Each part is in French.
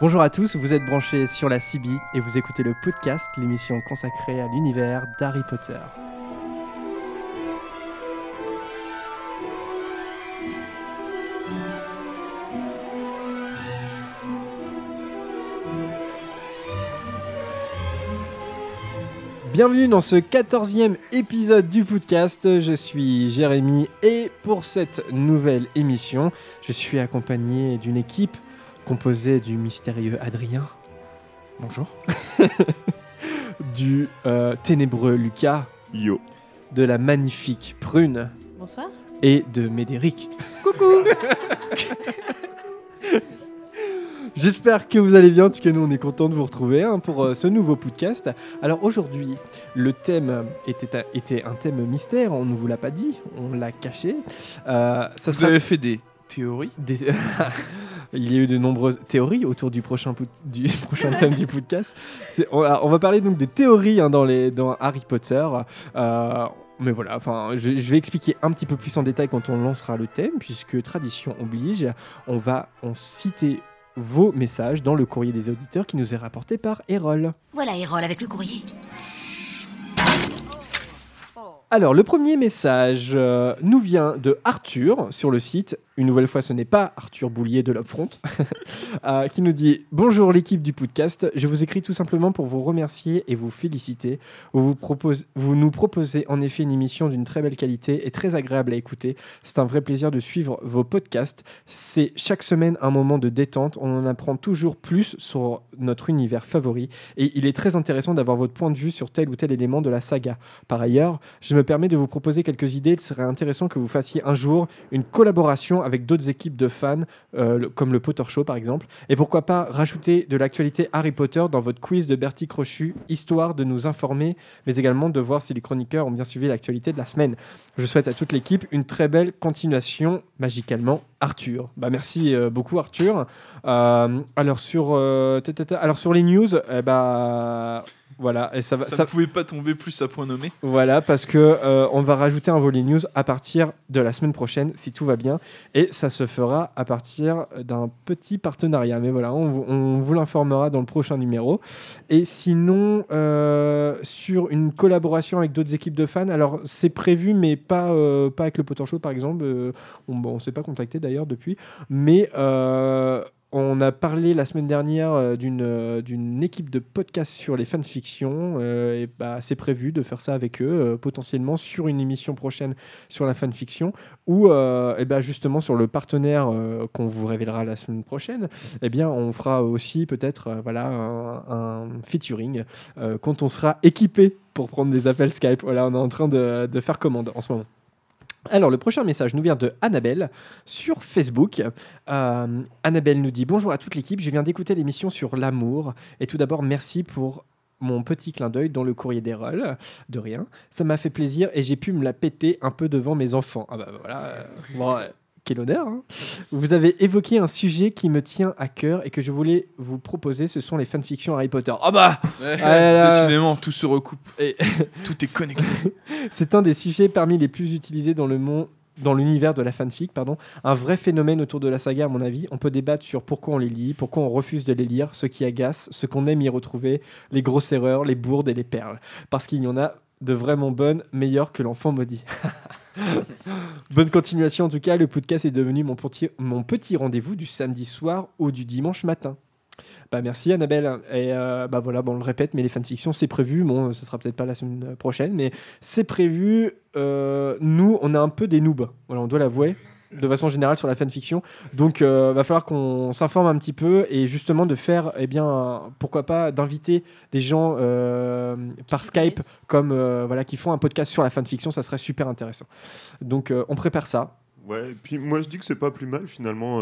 Bonjour à tous, vous êtes branchés sur la CB et vous écoutez le podcast, l'émission consacrée à l'univers d'Harry Potter. Bienvenue dans ce quatorzième épisode du podcast. Je suis Jérémy et pour cette nouvelle émission, je suis accompagné d'une équipe composée du mystérieux Adrien. Bonjour. du euh, ténébreux Lucas. Yo. De la magnifique Prune. Bonsoir. Et de Médéric. Coucou. J'espère que vous allez bien, en tout cas nous on est content de vous retrouver hein, pour euh, ce nouveau podcast. Alors aujourd'hui, le thème était un, était un thème mystère, on ne vous l'a pas dit, on l'a caché. Euh, ça vous sera... avez fait des théories? Des... Il y a eu de nombreuses théories autour du prochain, du prochain thème du podcast. On, on, va parler donc des théories hein, dans, les, dans Harry Potter. Euh, mais voilà, enfin, je, je, vais expliquer un petit peu plus en détail quand on lancera le thème, puisque tradition oblige, on va en citer vos messages dans le courrier des auditeurs qui nous est rapporté par Erol. Voilà Erol avec le courrier. Alors, le premier message euh, nous vient de Arthur sur le site une nouvelle fois, ce n'est pas Arthur Boulier de l'Upfront, euh, qui nous dit Bonjour l'équipe du podcast, je vous écris tout simplement pour vous remercier et vous féliciter. Vous, nous proposez en effet une émission d'une très belle qualité et très agréable à écouter. C'est un vrai plaisir de suivre vos podcasts. C'est chaque semaine un moment de détente. On en apprend toujours plus sur notre univers favori et il est très intéressant d'avoir votre point de vue sur tel ou tel élément de la saga. Par ailleurs, je me permets de vous proposer quelques idées. Il serait intéressant que vous fassiez un jour une collaboration avec d'autres équipes de fans, euh, comme le Potter Show par exemple. Et pourquoi pas rajouter de l'actualité Harry Potter dans votre quiz de Bertie Crochu, histoire de nous informer, mais également de voir si les chroniqueurs ont bien suivi l'actualité de la semaine. Je souhaite à toute l'équipe une très belle continuation, magicalement Arthur. Bah, merci euh, beaucoup Arthur. Euh, alors, sur, alors sur les news, eh bah, voilà, et ça va. Ça, pouvait pas tomber plus à point nommé. Voilà, parce que euh, on va rajouter un volet news à partir de la semaine prochaine, si tout va bien, et ça se fera à partir d'un petit partenariat. Mais voilà, on, vous l'informera dans le prochain numéro. Et sinon, euh, sur une collaboration avec d'autres équipes de fans, alors c'est prévu, mais pas euh, pas avec le Potter Show par exemple. on ne s'est pas contacté d'ailleurs depuis, mais on a parlé la semaine dernière euh, euh, d'une équipe de podcast sur les fanfictions. Euh, et bah, c'est prévu de faire ça avec eux, potentiellement sur une émission prochaine sur la fanfiction, ou et bah, justement sur le partenaire qu'on vous révélera la semaine prochaine. Eh bien, on fera aussi peut-être voilà, un, featuring quand on sera équipé pour prendre des appels Skype. Voilà, on est en train de faire commande en ce moment. Alors, le prochain message nous vient de Annabelle sur Facebook. Euh, Annabelle nous dit Bonjour à toute l'équipe, je viens d'écouter l'émission sur l'amour. Et tout d'abord, merci pour mon petit clin d'œil dans le courrier des rôles. De rien. Ça m'a fait plaisir et j'ai pu me la péter un peu devant mes enfants. Ah bah voilà. Bon, quel honneur. Hein. vous avez évoqué un sujet qui me tient à cœur et que je voulais vous proposer, ce sont les fanfictions Harry Potter. Ah bah ah Décidément, tout se recoupe. Et... tout est connecté. C'est un des sujets parmi les plus utilisés dans le monde dans l'univers de la fanfic, pardon, un vrai phénomène autour de la saga à mon avis. On peut débattre sur pourquoi on les lit, pourquoi on refuse de les lire, ce qui agace, ce qu'on aime y retrouver, les grosses erreurs, les bourdes et les perles. Parce qu'il y en a de vraiment bonnes, meilleures que l'enfant maudit. Bonne continuation en tout cas, le podcast est devenu mon petit, rendez-vous du samedi soir ou du dimanche matin. Bah merci Annabelle. Et euh, bah voilà, bon, on le répète, mais les fanfictions c'est prévu. Bon, ce sera peut-être pas la semaine prochaine, mais c'est prévu. Euh, nous, on est un peu des noobs. On doit l'avouer de façon générale sur la fanfiction. Donc, euh, va falloir qu'on s'informe un petit peu et justement de faire, eh bien, pourquoi pas, d'inviter des gens euh, par Skype comme euh, voilà qui font un podcast sur la fanfiction. Ça serait super intéressant. Donc, on prépare ça. Ouais, et puis moi je dis que c'est pas plus mal finalement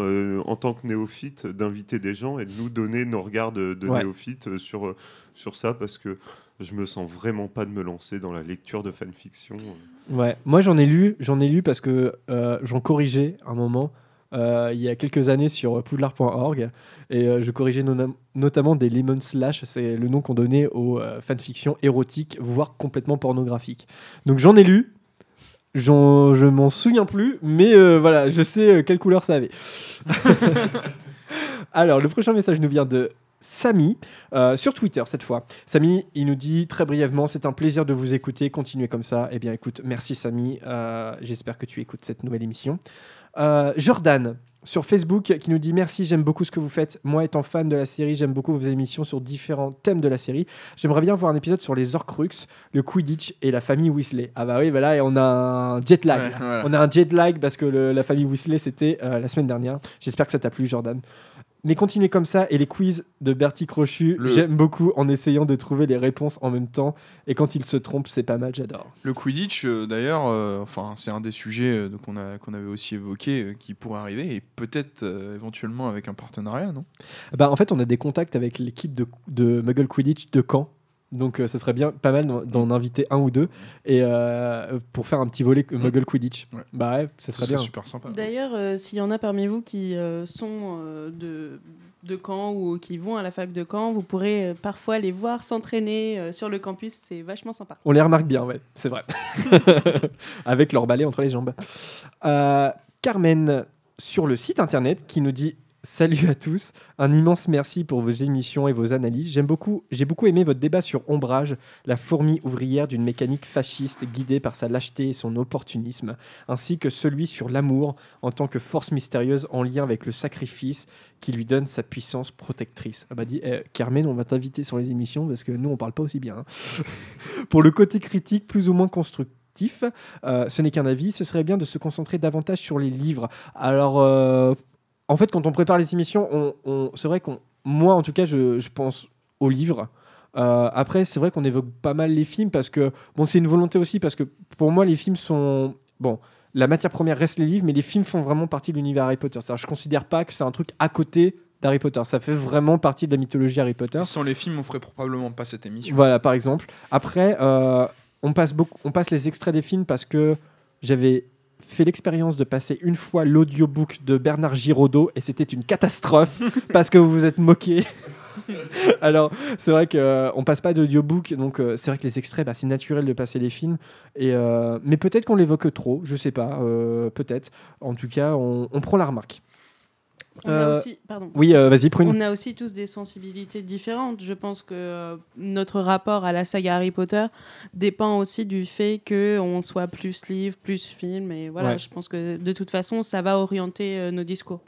en tant que néophyte d'inviter des gens et de nous donner nos regards de, néophyte sur, sur ça parce que je me sens vraiment pas de me lancer dans la lecture de fanfiction. Ouais, moi j'en ai lu, j'en ai lu parce que euh, j'en corrigeais un moment euh, il y a quelques années sur poudlard.org et euh, je corrigeais notamment des lemon slash, c'est le nom qu'on donnait aux fanfictions érotiques, voire complètement pornographiques. Donc j'en ai lu, je m'en souviens plus, mais voilà, je sais quelle couleur ça avait. Alors, le prochain message nous vient de Samy, euh, sur Twitter cette fois. Samy, il nous dit très brièvement C'est un plaisir de vous écouter, continuez comme ça. Eh bien, écoute, merci Samy, euh, j'espère que tu écoutes cette nouvelle émission. Euh, Jordan, sur Facebook, qui nous dit Merci, j'aime beaucoup ce que vous faites. Moi, étant fan de la série, j'aime beaucoup vos émissions sur différents thèmes de la série. J'aimerais bien voir un épisode sur les Orcrux, le Quidditch et la famille Weasley. Ah, bah oui, voilà, et on a un jet lag. On a un jet lag parce que la famille Weasley, c'était la semaine dernière. J'espère que ça t'a plu, Jordan. Mais continuez comme ça et les quiz de Bertie Crochu, j'aime beaucoup en essayant de trouver les réponses en même temps. Et quand il se trompe, c'est pas mal, j'adore. Le Quidditch, euh, d'ailleurs, euh, enfin, c'est un des sujets euh, qu'on qu'on avait aussi évoqué qui pourrait arriver et peut-être éventuellement avec un partenariat, non? Bah, En fait, on a des contacts avec l'équipe de, de Muggle Quidditch de Caen donc, euh, ça serait bien, pas mal d'en inviter un ou deux et euh, pour faire un petit volet mm. Muggle Quidditch. Bah ouais, ça serait bien. super sympa. D'ailleurs, euh, s'il y en a parmi vous qui sont de, de Caen ou qui vont à la fac de Caen, vous pourrez parfois les voir s'entraîner sur le campus. C'est vachement sympa. On les remarque bien, ouais, c'est vrai. Avec leur balai entre les jambes. Carmen, sur le site internet, qui nous dit Salut à tous, un immense merci pour vos émissions et vos analyses. J'aime beaucoup, j'ai beaucoup aimé votre débat sur Ombrage, la fourmi ouvrière d'une mécanique fasciste guidée par sa lâcheté et son opportunisme, ainsi que celui sur l'amour en tant que force mystérieuse en lien avec le sacrifice qui lui donne sa puissance protectrice. M'a dit eh, Carmen, on va t'inviter sur les émissions parce que nous on parle pas aussi bien. Hein. pour le côté critique, plus ou moins constructif, euh, ce n'est qu'un avis, ce serait bien de se concentrer davantage sur les livres. Alors, euh, en fait, quand on prépare les émissions, on, c'est vrai qu'on, moi en tout cas, je, pense aux livres. Euh, après, c'est vrai qu'on évoque pas mal les films parce que, bon, c'est une volonté aussi parce que pour moi, les films sont. Bon, la matière première reste les livres, mais les films font vraiment partie de l'univers Harry Potter. C'est-à-dire, je considère pas que c'est un truc à côté d'Harry Potter. Ça fait vraiment partie de la mythologie Harry Potter. Sans les films, on ferait probablement pas cette émission. Voilà, par exemple. Après, euh, on, passe beaucoup, on passe les extraits des films parce que j'avais fait l'expérience de passer une fois l'audiobook de Bernard Giraudot et c'était une catastrophe parce que vous vous êtes moqué. Alors, c'est vrai qu'on euh, on passe pas d'audiobook, donc euh, c'est vrai que les extraits, bah, c'est naturel de passer les films. Et, euh, mais peut-être qu'on l'évoque trop, je sais pas, peut-être. En tout cas, on prend la remarque. On a euh, aussi, pardon. Oui, euh, vas-y, Prune. On a aussi tous des sensibilités différentes. Je pense que euh, notre rapport à la saga Harry Potter dépend aussi du fait qu'on soit plus livre, plus film. Et voilà, je pense que de toute façon, ça va orienter nos discours.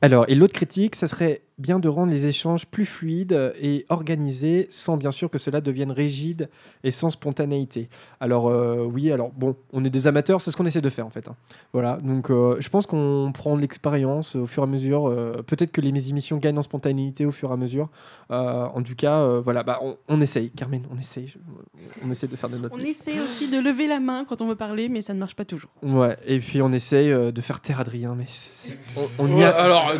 Alors, et l'autre critique, ça serait bien de rendre les échanges plus fluides et organisés sans bien sûr que cela devienne rigide et sans spontanéité. Alors euh, oui, alors bon, on est des amateurs, c'est ce qu'on essaie de faire en fait. Hein. Voilà, donc euh, je pense qu'on prend l'expérience au fur et à mesure. Euh, peut-être que les émissions gagnent en spontanéité au fur et à mesure. en tout cas, voilà, bah, on, essaye, Carmen, on essaye. On essaie de faire de notre. On essaie aussi de lever la main quand on veut parler, mais ça ne marche pas toujours. Ouais, et puis on essaye de faire taire Adrien, mais on, y a... alors,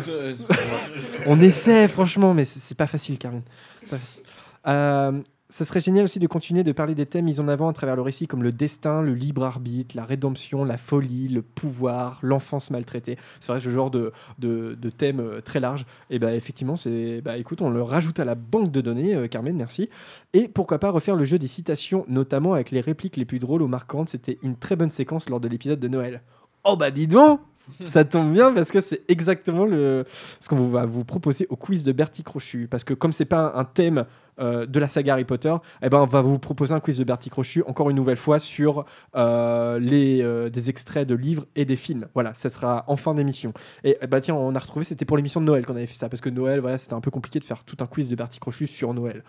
on essaie, franchement, mais c'est pas facile, Karine. Pas facile. Euh, ça serait génial aussi de continuer de parler des thèmes mis en avant à travers le récit, comme le destin, le libre arbitre, la rédemption, la folie, le pouvoir, l'enfance maltraitée. C'est vrai, ce genre de, de, de thème euh, très large. Et bah, effectivement, c'est, bah, écoute, on le rajoute à la banque de données, euh, Carmen, merci. Et pourquoi pas refaire le jeu des citations, notamment avec les répliques les plus drôles ou marquantes. C'était une très bonne séquence lors de l'épisode de Noël. Oh bah dis donc ça tombe bien parce que c'est exactement le, ce qu'on va vous proposer au quiz de Bertie Crochu. Parce que comme c'est pas un thème euh, de la saga Harry Potter, eh ben on va vous proposer un quiz de Bertie Crochu encore une nouvelle fois sur euh, les, euh, des extraits de livres et des films. Voilà, ça sera en fin d'émission. Et bah tiens, on a retrouvé, c'était pour l'émission de Noël qu'on avait fait ça parce que Noël, voilà, c'était un peu compliqué de faire tout un quiz de Bertie Crochu sur Noël.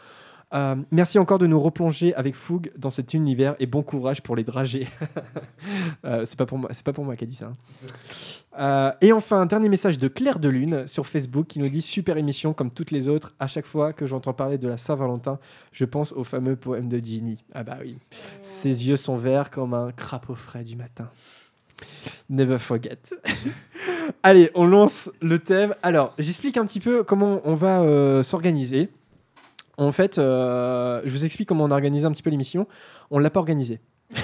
Euh, merci encore de nous replonger avec fougue dans cet univers et bon courage pour les dragées. euh, c'est pas pour moi, c'est pas pour moi dit ça. Hein. Euh, et enfin, un dernier message de Claire de Lune sur Facebook qui nous dit super émission comme toutes les autres. À chaque fois que j'entends parler de la Saint-Valentin, je pense au fameux poème de Ginny. Ah bah oui, ses yeux sont verts comme un crapaud frais du matin. Never forget. Allez, on lance le thème. Alors, j'explique un petit peu comment on va euh, s'organiser. En fait, euh, je vous explique comment on a organisé un petit peu l'émission. On l'a pas organisé.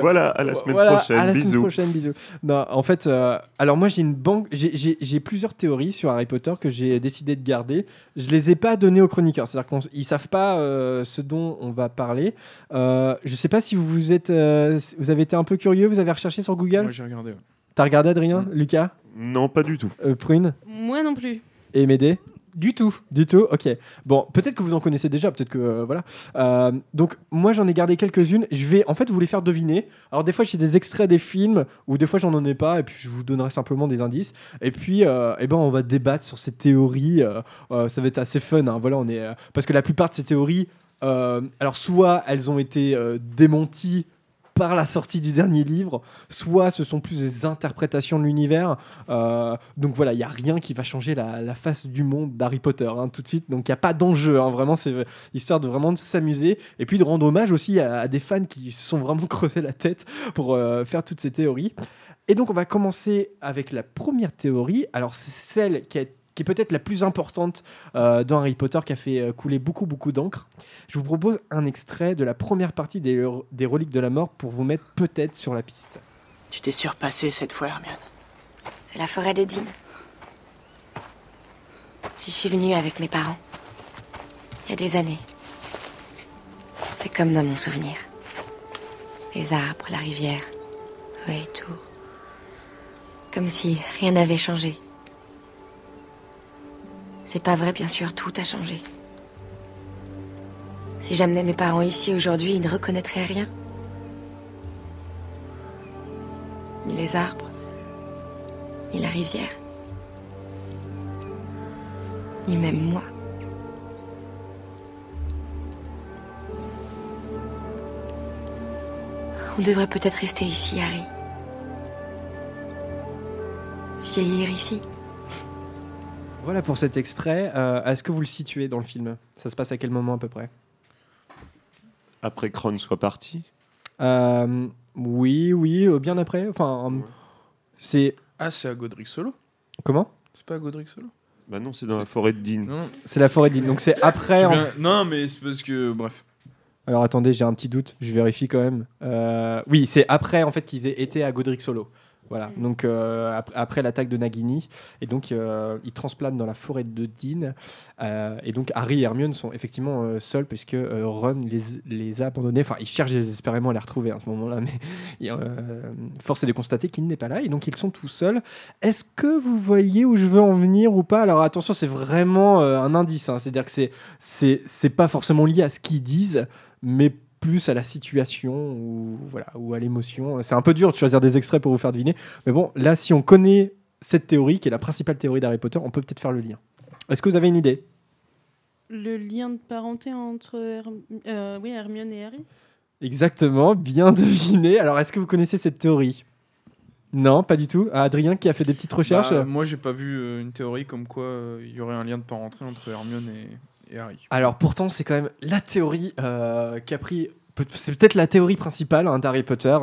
voilà, à la semaine prochaine. À la bisous. semaine prochaine, bisous. Non, en fait, euh, alors moi j'ai une banque, j'ai plusieurs théories sur Harry Potter que j'ai décidé de garder. Je les ai pas données aux chroniqueurs, c'est-à-dire qu'ils savent pas euh, ce dont on va parler. Euh, je sais pas si vous êtes, vous avez été un peu curieux, vous avez recherché sur Google? Moi j'ai regardé. T'as regardé Adrien, mm. Lucas? Non, pas du tout. Euh, Prune? Moi non plus. Et Médée? Du tout. Du tout, ok. Bon, peut-être que vous en connaissez déjà, peut-être que euh, voilà. Euh, donc moi j'en ai gardé quelques-unes. Je vais en fait vous les faire deviner. Alors des fois j'ai des extraits des films, ou des fois j'en en ai pas, et puis je vous donnerai simplement des indices. Et puis euh, eh ben on va débattre sur ces théories. ça va être assez fun. hein. Voilà, on est parce que la plupart de ces théories, alors soit elles ont été démenties par la sortie du dernier livre, soit ce sont plus des interprétations de l'univers. Euh, donc voilà, il n'y a rien qui va changer la, face du monde d'Harry Potter hein, tout de suite. Donc il n'y a pas d'enjeu. hein, vraiment, c'est histoire de vraiment s'amuser et puis de rendre hommage aussi à, des fans qui se sont vraiment creusés la tête pour euh, faire toutes ces théories. Et donc on va commencer avec la première théorie. Alors c'est celle qui, est- qui est peut-être la plus importante euh, dans Harry Potter, qui a fait euh, couler beaucoup beaucoup d'encre. Je vous propose un extrait de la première partie des, des Reliques de la Mort pour vous mettre peut-être sur la piste. Tu t'es surpassé cette fois, Hermione. C'est la forêt de Dean. J'y suis venue avec mes parents. Il y a des années. C'est comme dans mon souvenir. Les arbres, la rivière. Oui, tout. Comme si rien n'avait changé. C'est pas vrai, bien sûr, tout a changé. Si j'amenais mes parents ici aujourd'hui, ils ne reconnaîtraient rien. Ni les arbres, ni la rivière, ni même moi. On devrait peut-être rester ici, Harry. Vieillir ici. Voilà pour cet extrait. Euh, Est-ce que vous le situez dans le film? Ça se passe à quel moment à peu près? Après que Ron soit parti? Euh, Oui, oui, euh, bien après. Enfin, euh, c'est Ah, c'est à Godric Solo? Comment? C'est pas à Godric Solo? Bah non, c'est dans la forêt de Dean. C'est la forêt d'Île. Donc c'est après. en- non, mais c'est parce que. Bref. Alors attendez, j'ai un petit doute. Je vérifie quand même. Euh, Oui, c'est après en fait qu'ils aient été à Godric Solo. Voilà. Mm. Donc euh, ap- après l'attaque de Nagini, et donc euh, ils transplantent dans la forêt de Dean. Euh, et donc Harry et Hermione sont effectivement seuls puisque Ron les, les a abandonnés. Enfin, ils cherchent désespérément à les retrouver à ce moment-là, mais force est de constater qu'il n'est pas là. Et donc ils sont tout seuls. Est-ce que vous voyez où je veux en venir ou pas? Alors attention, c'est vraiment un indice. hein. C'est-à-dire que c'est c'est c'est pas forcément lié à ce qu'ils disent, mais plus à la situation ou voilà ou à l'émotion. C'est un peu dur de choisir des extraits pour vous faire deviner, mais bon, là, si on connaît cette théorie, qui est la principale théorie d'Harry Potter, on peut peut-être faire le lien. Est-ce que vous avez une idée? Le lien de parenté entre Herm- euh, oui, Hermione et Harry? Exactement, bien deviné. Alors, est-ce que vous connaissez cette théorie? Non, pas du tout. Ah, Adrien qui a fait des petites recherches? Bah, moi, j'ai pas vu euh, une théorie comme quoi euh, il y aurait un lien de parenté entre Hermione et, Alors pourtant, c'est quand même la théorie euh, qui a pris. C'est peut-être la théorie principale hein, d'Harry Potter.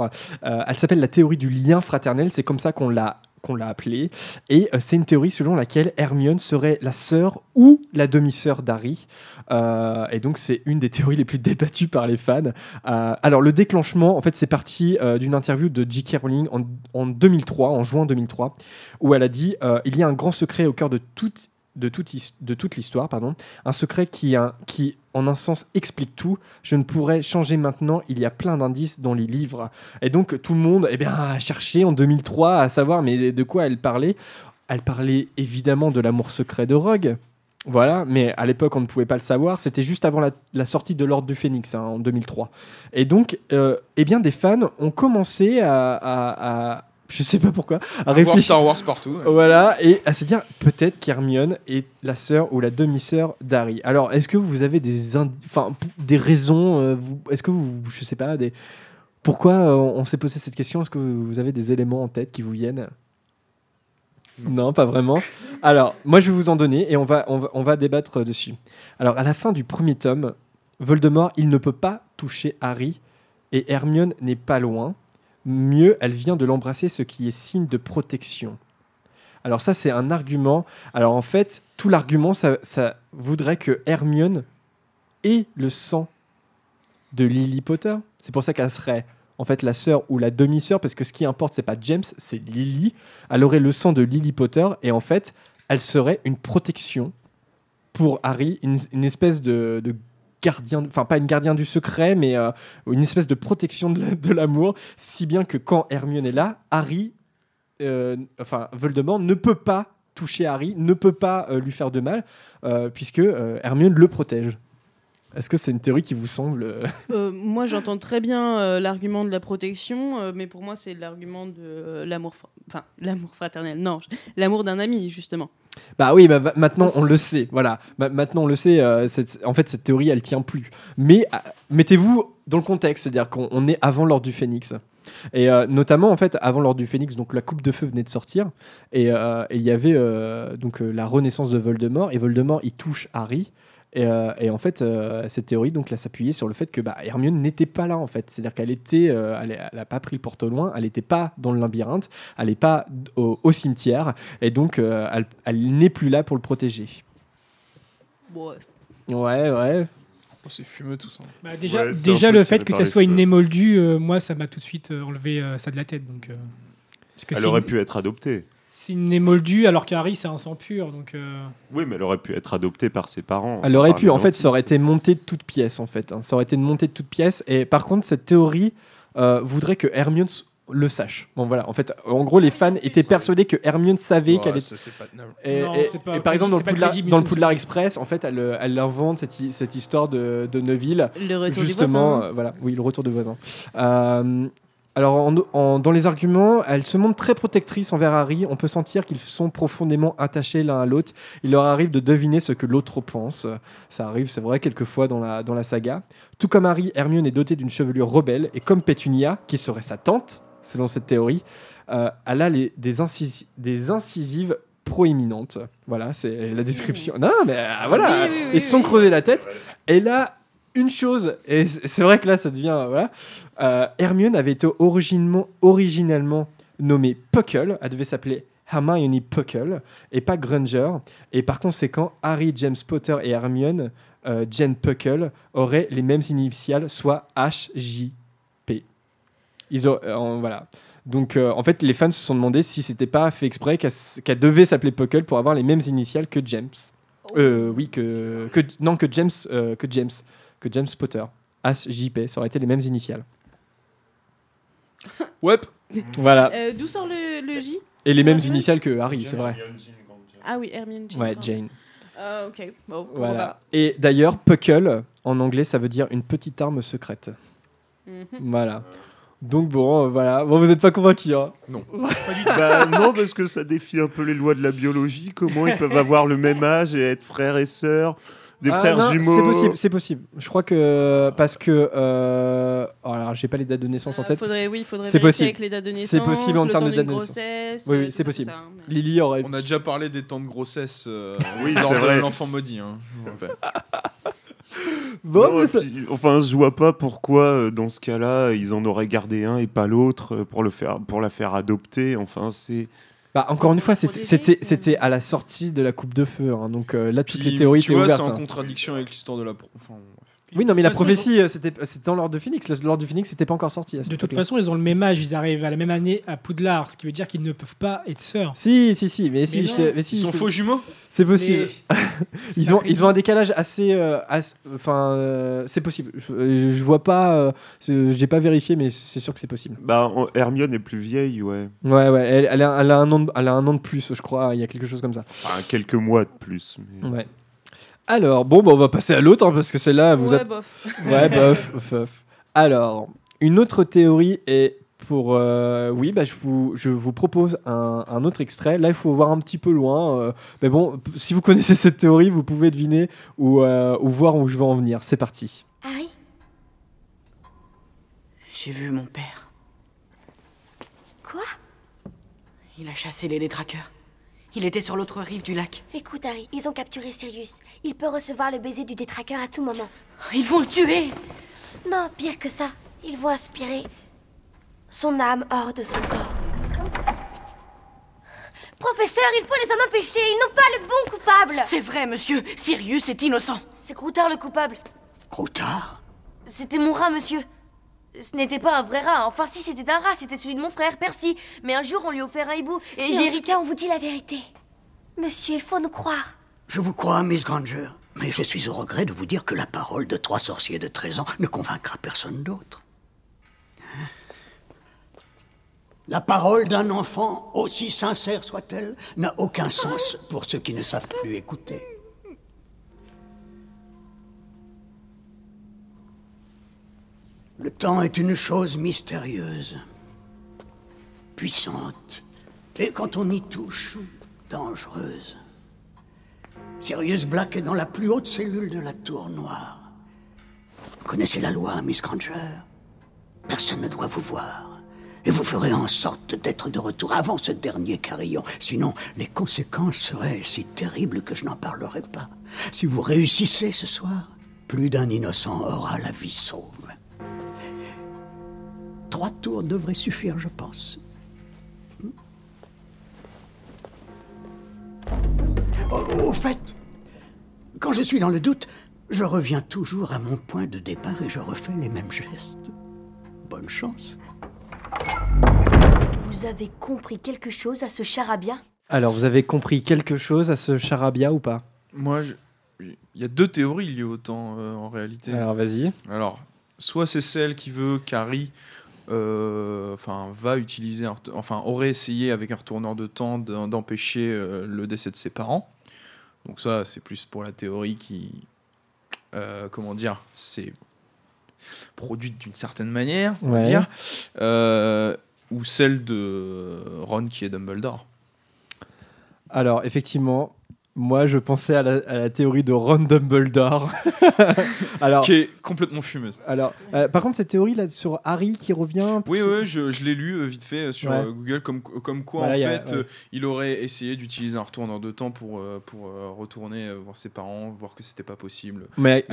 Euh, elle s'appelle la théorie du lien fraternel. C'est comme ça qu'on l'a qu'on l'a appelée. Et euh, c'est une théorie selon laquelle Hermione serait la sœur ou la demi-sœur d'Harry. Euh, et donc c'est une des théories les plus débattues par les fans. Alors le déclenchement, en fait, c'est parti d'une interview de J.K. Rowling en, en 2003, en juin 2003, où elle a dit il y a un grand secret au cœur de toute de toute, de toute l'histoire, pardon, un secret qui, qui, en un sens, explique tout. Je ne pourrais changer maintenant. Il y a plein d'indices dans les livres. Et donc, tout le monde eh bien, a cherché en 2003 à savoir mais de quoi elle parlait. Elle parlait évidemment de l'amour secret de Rogue. Voilà, mais à l'époque, on ne pouvait pas le savoir. C'était juste avant la, sortie de l'Ordre du Phénix, hein, en 2003. Et donc, euh, eh bien, des fans ont commencé à- je sais pas pourquoi, à réfléchir. Star Wars partout. Voilà, et à se dire peut-être qu'Hermione est la sœur ou la demi-sœur d'Harry. Alors, est-ce que vous avez des, enfin, des raisons euh, Est-ce que vous, je sais pas, des pourquoi euh, on s'est posé cette question? Est-ce que vous avez des éléments en tête qui vous viennent? Non, pas vraiment. Alors, moi, je vais vous en donner et on va, on va, on va débattre dessus. Alors, à la fin du premier tome, Voldemort, il ne peut pas toucher Harry et Hermione n'est pas loin. Mieux, elle vient de l'embrasser, ce qui est signe de protection. Alors ça, c'est un argument. Alors en fait, tout l'argument, ça, ça voudrait que Hermione ait le sang de Lily Potter. C'est pour ça qu'elle serait en fait la sœur ou la demi-sœur, parce que ce qui importe, c'est pas James, c'est Lily. Elle aurait le sang de Lily Potter, et en fait, elle serait une protection pour Harry, une, espèce de, de gardien, enfin pas une gardien du secret, mais euh, une espèce de protection de la- de l'amour, si bien que quand Hermione est là, Harry euh, enfin, Voldemort ne peut pas toucher Harry, ne peut pas euh, lui faire de mal, euh, puisque Hermione le protège. Est-ce que c'est une théorie qui vous semble euh, Euh, moi, j'entends très bien euh, l'argument de la protection, euh, mais pour moi, c'est l'argument de l'amour, fra- enfin l'amour fraternel. Non, je- l'amour d'un ami, justement. Bah oui, bah, va- maintenant on le sait. Voilà, Ma- maintenant on le sait. cette- en fait, cette théorie, elle tient plus. Mais euh, mettez-vous dans le contexte, c'est-à-dire qu'on on est avant l'ordre du Phénix. Et euh, notamment, en fait, avant l'ordre du Phénix, donc la coupe de feu venait de sortir, et euh, il y avait euh, donc la renaissance de Voldemort, et Voldemort il touche Harry. Et, euh, et en fait, euh, cette théorie donc là s'appuyait sur le fait que bah, Hermione n'était pas là en fait, c'est-à-dire qu'elle était, euh, elle, elle a pas pris le porte au loin, elle n'était pas dans le labyrinthe, elle n'est pas au, au cimetière, et donc euh, elle, elle n'est plus là pour le protéger. Ouais. Ouais, ouais. Oh, c'est fumeux tout ça. Bah, déjà, Ouais, déjà le fait que ça soit une cheveux. émoldue, euh, moi, ça m'a tout de suite enlevé euh, ça de la tête. Donc, euh, parce que Elle aurait une- pu être adoptée. C'est une émoldue alors qu'Harry, c'est un sang pur. Donc, euh, Oui, mais elle aurait pu être adoptée par ses parents. Elle aurait pu, en fait, ça aurait été monté de toutes pièces, en fait. hein. Ça aurait été une montée de toutes pièces. Et par contre, cette théorie euh, voudrait que Hermione le sache. Bon, voilà. En fait, en gros, les fans étaient persuadés que Hermione savait Ouais, qu'elle était. ça, c'est pas tenable. Et, Non, et- c'est pas et par exemple, dans le, Poudlard, crédible, dans le mais Poudlard c'est- Express, en fait, elle, elle invente cette, cette histoire de, de Neville. Le retour Justement, du voisin. euh, voilà, oui, le retour de voisin. Euh, alors, en- en- dans les arguments, elle se montre très protectrice envers Harry. On peut sentir qu'ils sont profondément attachés l'un à l'autre. Il leur arrive de deviner ce que l'autre pense. Ça arrive, c'est vrai, quelquefois dans la, dans la saga. Tout comme Harry, Hermione est dotée d'une chevelure rebelle. Et comme Pétunia, qui serait sa tante, selon cette théorie, euh, elle a les- des, incis- des incisives proéminentes. Voilà, c'est la description. Non, mais euh, voilà, Oui, oui, oui, ils se sont creusés la tête. Et là, une chose, et c'est vrai que là, ça devient. Voilà. Euh, Hermione avait été originement, originellement nommée Puckle. Elle devait s'appeler Hermione Puckle et pas Granger. Et par conséquent, Harry, James Potter et Hermione, euh, Jane Puckle, auraient les mêmes initiales, soit HJP. Ils ont, euh, voilà. Donc, euh, en fait, les fans se sont demandé si c'était pas fait exprès qu'elle devait s'appeler Puckle pour avoir les mêmes initiales que James. Euh, oui, que, que non que James, que James, que James Potter. HJP, ça aurait été les mêmes initiales. Ouais. Voilà. Euh, D'où sort le, le J? Et les mêmes Hermione initiales que Harry, c'est vrai. Ah oui, Hermione Jane. Ouais, pardon. Jane. Euh, ok, bon, Voilà. Et d'ailleurs, Puckle, en anglais, ça veut dire une petite arme secrète. Mhm. Voilà. Donc bon, euh, voilà. Bon, vous n'êtes pas convaincu, hein Bah non, parce que ça défie un peu les lois de la biologie. Comment ils peuvent avoir le même âge et être frères et sœurs Des Ah, frères non, jumeaux C'est possible, c'est possible. Je crois que parce que euh... oh, alors j'ai pas les dates de naissance en Euh, tête. faudrait, oui, faudrait C'est vérifier possible. avec les dates de naissance. C'est possible en termes de d'une date de naissance. grossesse. Oui, oui, euh, c'est possible. ça. Lily aurait. On a déjà parlé des temps de grossesse euh, Oui, c'est vrai. l'enfant maudit. Hein. Bon, Non, mais et ça- puis, enfin, je vois pas pourquoi, euh, dans ce cas-là, ils en auraient gardé un et pas l'autre euh, pour, le faire, pour la faire adopter. Enfin, c'est. Bah, encore une fois, c'était c'était à la sortie de la coupe de feu. hein. Donc euh, là, toutes Puis, les théories tu étaient vois, c'est ouvertes. en hein. contradiction avec l'histoire de la. pro- Enfin. Oui, non, mais la De toute façon, prophétie, euh, c'était c'était dans l'ordre de Phoenix. L'ordre de Phoenix, c'était pas encore sorti. à cette de toute façon, ils ont le même âge. Ils arrivent à la même année à Poudlard, ce qui veut dire qu'ils ne peuvent pas être sœurs. Si, si, si, mais si, Mais je si, Ils sont faux jumeaux C'est possible. Mais- Ils ont, ils ont un décalage assez, euh, assez- enfin, euh, c'est possible. Je, euh, je vois pas, euh, j'ai pas vérifié, mais c'est sûr que c'est possible. Bah, Hermione est plus vieille, ouais. Ouais, ouais, elle, elle a, elle a un an, de, elle a un an de plus, je crois. Il y a quelque chose comme ça. Enfin, quelques mois de plus. mais- Ouais. Alors, bon, bah, on va passer à l'autre, hein, parce que celle-là, vous ouais, êtes bof. Ouais, bof, bof, bof. Alors, une autre théorie est pour. euh, oui, bah, je, vous, je vous propose un, un autre extrait. Là, il faut voir un petit peu loin. euh, mais bon, p- si vous connaissez cette théorie, vous pouvez deviner ou, euh, ou voir où je veux en venir. C'est parti. Harry? J'ai vu mon père. Quoi? Il a chassé les détraqueurs. Il était sur l'autre rive du lac. Écoute, Harry, ils ont capturé Sirius. Il peut recevoir le baiser du détraqueur à tout moment. Ils vont le tuer Non, pire que ça. Ils vont aspirer son âme hors de son corps. Professeur, il faut les en empêcher. Ils n'ont pas le bon coupable. C'est vrai, monsieur. Sirius est innocent. C'est Croutard le coupable. Croutard? C'était mon rat, monsieur. Ce n'était pas un vrai rat. Enfin, si, c'était un rat. C'était celui de mon frère, Percy. Mais un jour, on lui a offert un hibou. Et j'ai- Erika, on vous dit la vérité. Monsieur, il faut nous croire. Je vous crois, Miss Granger, mais je suis au regret de vous dire que la parole de trois sorciers de 13 ans ne convaincra personne d'autre. Hein? La parole d'un enfant, aussi sincère soit-elle, n'a aucun sens pour ceux qui ne savent plus écouter. Le temps est une chose mystérieuse, puissante, et quand on y touche, dangereuse. Sirius Black est dans la plus haute cellule de la tour noire. Vous connaissez la loi, Miss Granger? Personne ne doit vous voir. Et vous ferez en sorte d'être de retour avant ce dernier carillon. Sinon, les conséquences seraient si terribles que je n'en parlerai pas. Si vous réussissez ce soir, plus d'un innocent aura la vie sauve. Trois tours devraient suffire, je pense. Au, au fait, quand je suis dans le doute, je reviens toujours à mon point de départ et je refais les mêmes gestes. Bonne chance. Vous avez compris quelque chose à ce charabia? Alors, vous avez compris quelque chose à ce charabia ou pas? Moi, je- il y a deux théories liées au temps euh, en réalité. Alors, vas-y. Alors, soit c'est celle qui veut qu'Harry enfin, va utiliser, un enfin, aurait essayé avec un retourneur de temps d'empêcher euh, le décès de ses parents. Donc ça, c'est plus pour la théorie qui, euh, comment dire, c'est produite d'une certaine manière, on va dire, Euh, ou celle de Ron qui est Dumbledore. Alors, effectivement, moi, je pensais à la, à la théorie de Ron Dumbledore. alors, Qui est complètement fumeuse. alors euh, par contre, cette théorie là sur Harry qui revient. Oui, oui, je, je l'ai lu euh, vite fait euh, sur Ouais. euh, Google, comme, comme quoi Voilà, en a- fait ouais. il aurait essayé d'utiliser un retourneur de temps pour, pour retourner voir ses parents, voir que c'était pas possible. Mais,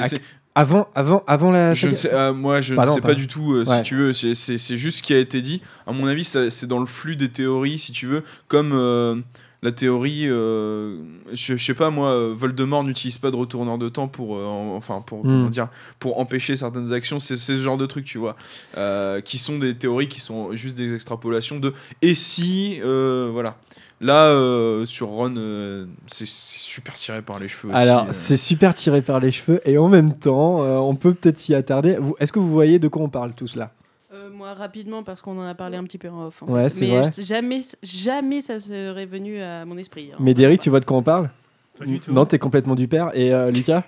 avant, avant, avant la. je ne sais, moi, je ne sais pas- pas du tout, Ouais. si tu veux, c'est- juste ce qui a été dit. À mon avis, c'est dans le flux des théories, si tu veux, comme la théorie, euh, je, je sais pas moi, euh, Voldemort n'utilise pas de retourneur de temps pour, euh, en- enfin, pour, comment Hmm. dire, pour empêcher certaines actions. C'est ce genre de trucs, tu vois, euh, qui sont des théories qui sont juste des extrapolations de et si, voilà. Là, sur Ron, c'est super tiré par les cheveux aussi. Alors, c'est super tiré par les cheveux et en même temps, on peut peut-être s'y attarder. Est-ce que vous voyez de quoi on parle tous là moi, rapidement, parce qu'on en a parlé un petit peu en off. en Ouais, c'est vrai. jamais, jamais ça serait venu à mon esprit. hein. Mais Derek, tu vois de quoi on parle? Pas du tout. Non, t'es complètement du père. Et euh, Lucas?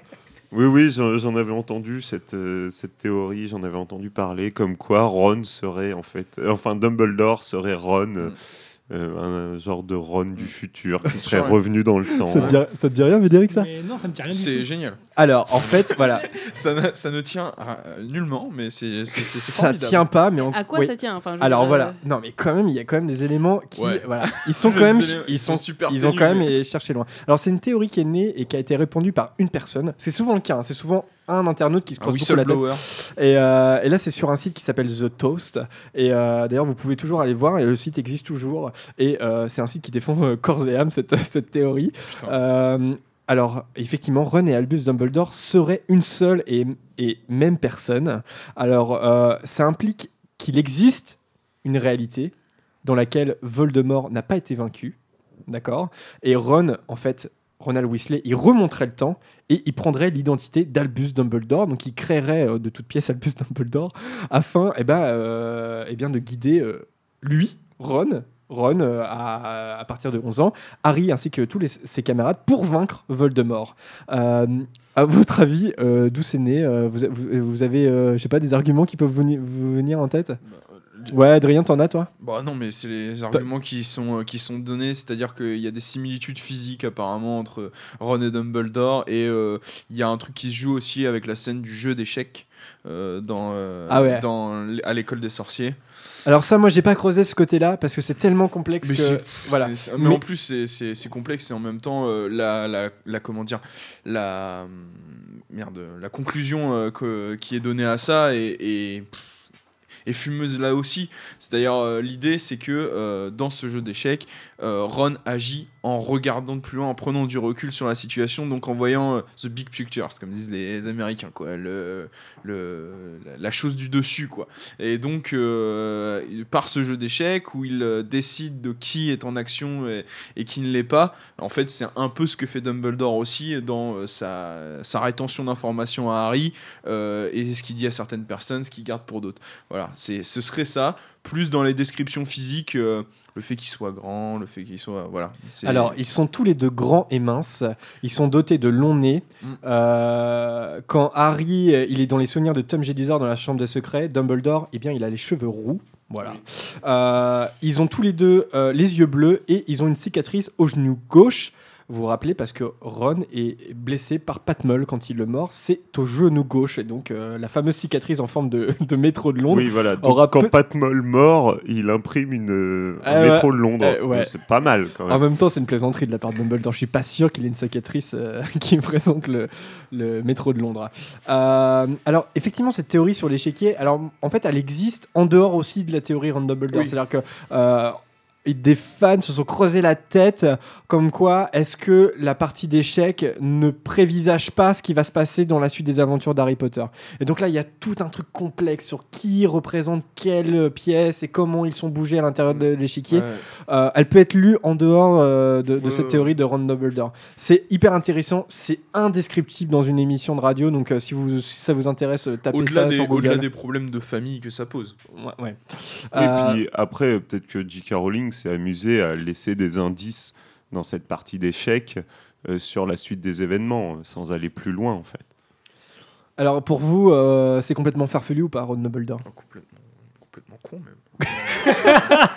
Oui, oui, j'en avais entendu cette, euh, cette théorie, j'en avais entendu parler, comme quoi Ron serait en fait, euh, enfin Dumbledore serait Ron, euh, euh, un genre de Ron du futur qui serait revenu dans le temps. ça te, dit, ça te dit rien, mais Derek, ça Mais non, ça me dit rien C'est génial. Alors, en fait, voilà, Ça, ne- ça ne tient à- nullement, mais c'est ça formidable. tient pas, mais on. À quoi oui. ça tient? Enfin, Alors dire, voilà, euh, non mais quand même il y a quand même des éléments qui Ouais. voilà, ils sont quand même éléments, ils ils sont super ils ont quand même cherché loin. Alors c'est une théorie qui est née et qui a été répandue par une personne. C'est souvent le cas, hein. c'est souvent un internaute qui se Un creuse beaucoup la tête. Et, euh, et là, c'est sur un site qui s'appelle The Toast. Et euh, d'ailleurs, vous pouvez toujours aller voir. Et le site existe toujours. Et euh, c'est un site qui défend corps et âme cette, cette théorie. Alors, effectivement, Ron et Albus Dumbledore seraient une seule et, et même personne. Alors, ça implique qu'il existe une réalité dans laquelle Voldemort n'a pas été vaincu. D'accord? Et Ron, en fait, Ronald Weasley, il remonterait le temps et il prendrait l'identité d'Albus Dumbledore, donc il créerait euh, de toutes pièces Albus Dumbledore afin eh ben, euh, eh bien, de guider euh, lui, Ron, Ron à, partir de 11 ans, Harry ainsi que tous ses camarades pour vaincre Voldemort. À votre avis, d'où c'est né vous, avez, je pas, des arguments qui peuvent vous venir en tête? Bah, Ouais, Adrien, t'en as toi? Bah non, mais c'est les arguments qui sont, euh, qui sont donnés, c'est-à-dire qu'il y a des similitudes physiques apparemment entre Ron et Dumbledore, et euh, il y a un truc qui se joue aussi avec la scène du jeu d'échecs euh, dans, euh, Ah ouais. dans, l- à l'école des sorciers. Alors ça, moi, j'ai pas creusé ce côté-là parce que c'est tellement complexe Mais que voilà. mais, Mais- en plus, c'est- complexe et en même temps, euh, la, la, la- comment dire, la, hum, merde, la conclusion euh, que- qui est donnée à ça est, est fumeuse là aussi. C'est-à-dire, euh, l'idée, c'est que euh, dans ce jeu d'échecs, Ron agit en regardant de plus loin, en prenant du recul sur la situation, donc en voyant euh, the big picture, comme disent les Américains, quoi, le, la- chose du dessus, quoi. Et donc, euh, par ce jeu d'échecs, où il euh, décide de qui est en action et, et qui ne l'est pas, en fait, c'est un peu ce que fait Dumbledore aussi dans euh, sa, sa rétention d'informations à Harry euh, et ce qu'il dit à certaines personnes, ce qu'il garde pour d'autres. Voilà, c'est ce serait ça. Plus dans les descriptions physiques, euh, le fait qu'il soit grand, le fait qu'il soit voilà. Alors, ils sont tous les deux grands et minces. Ils sont dotés de longs nez. Mm. Euh, quand Harry, euh, il est dans les souvenirs de Tom Jedusor dans la chambre des secrets, Dumbledore, eh bien, il a les cheveux roux. Voilà. Euh, ils ont tous les deux les yeux bleus et ils ont une cicatrice au genou gauche. Vous vous rappelez parce que Ron est blessé par Patmol quand il le mord, c'est au genou gauche et donc euh, la fameuse cicatrice en forme de, de métro de Londres. Oui, voilà. Donc, aura quand peu- Pat Moll mort, il imprime une, euh, un Ah métro de Londres. Ouais. C'est pas mal quand En même. même temps, c'est une plaisanterie de la part de Dumbledore. Je suis pas sûr qu'il ait une cicatrice euh, qui présente le, le métro de Londres. Alors, effectivement, cette théorie sur l'échiquier, alors en fait, elle existe en dehors aussi de la théorie Ron Dumbledore. Oui. C'est-à-dire que des fans se sont creusés la tête, comme quoi est-ce que la partie d'échecs ne prévisage pas ce qui va se passer dans la suite des aventures d'Harry Potter? Et donc là, il y a tout un truc complexe sur qui représente quelle pièce et comment ils sont bougés à l'intérieur de l'échiquier. Ouais. Euh, elle peut être lue en dehors euh, de, de Ouais, cette ouais, théorie de Ron Dumbledore. C'est hyper intéressant, c'est indescriptible dans une émission de radio, donc euh, si, vous, si ça vous intéresse, tapez Au-delà ça des, sur Google. au-delà des problèmes de famille que ça pose. Ouais, ouais. Et Euh, puis après, peut-être que J.K. Rowling s'est amusé à laisser des indices dans cette partie d'échecs euh, sur la suite des événements, euh, sans aller plus loin en fait. Alors pour vous, euh, c'est complètement farfelu ou pas Ron Dumbledore Oh, complètement, complètement con même.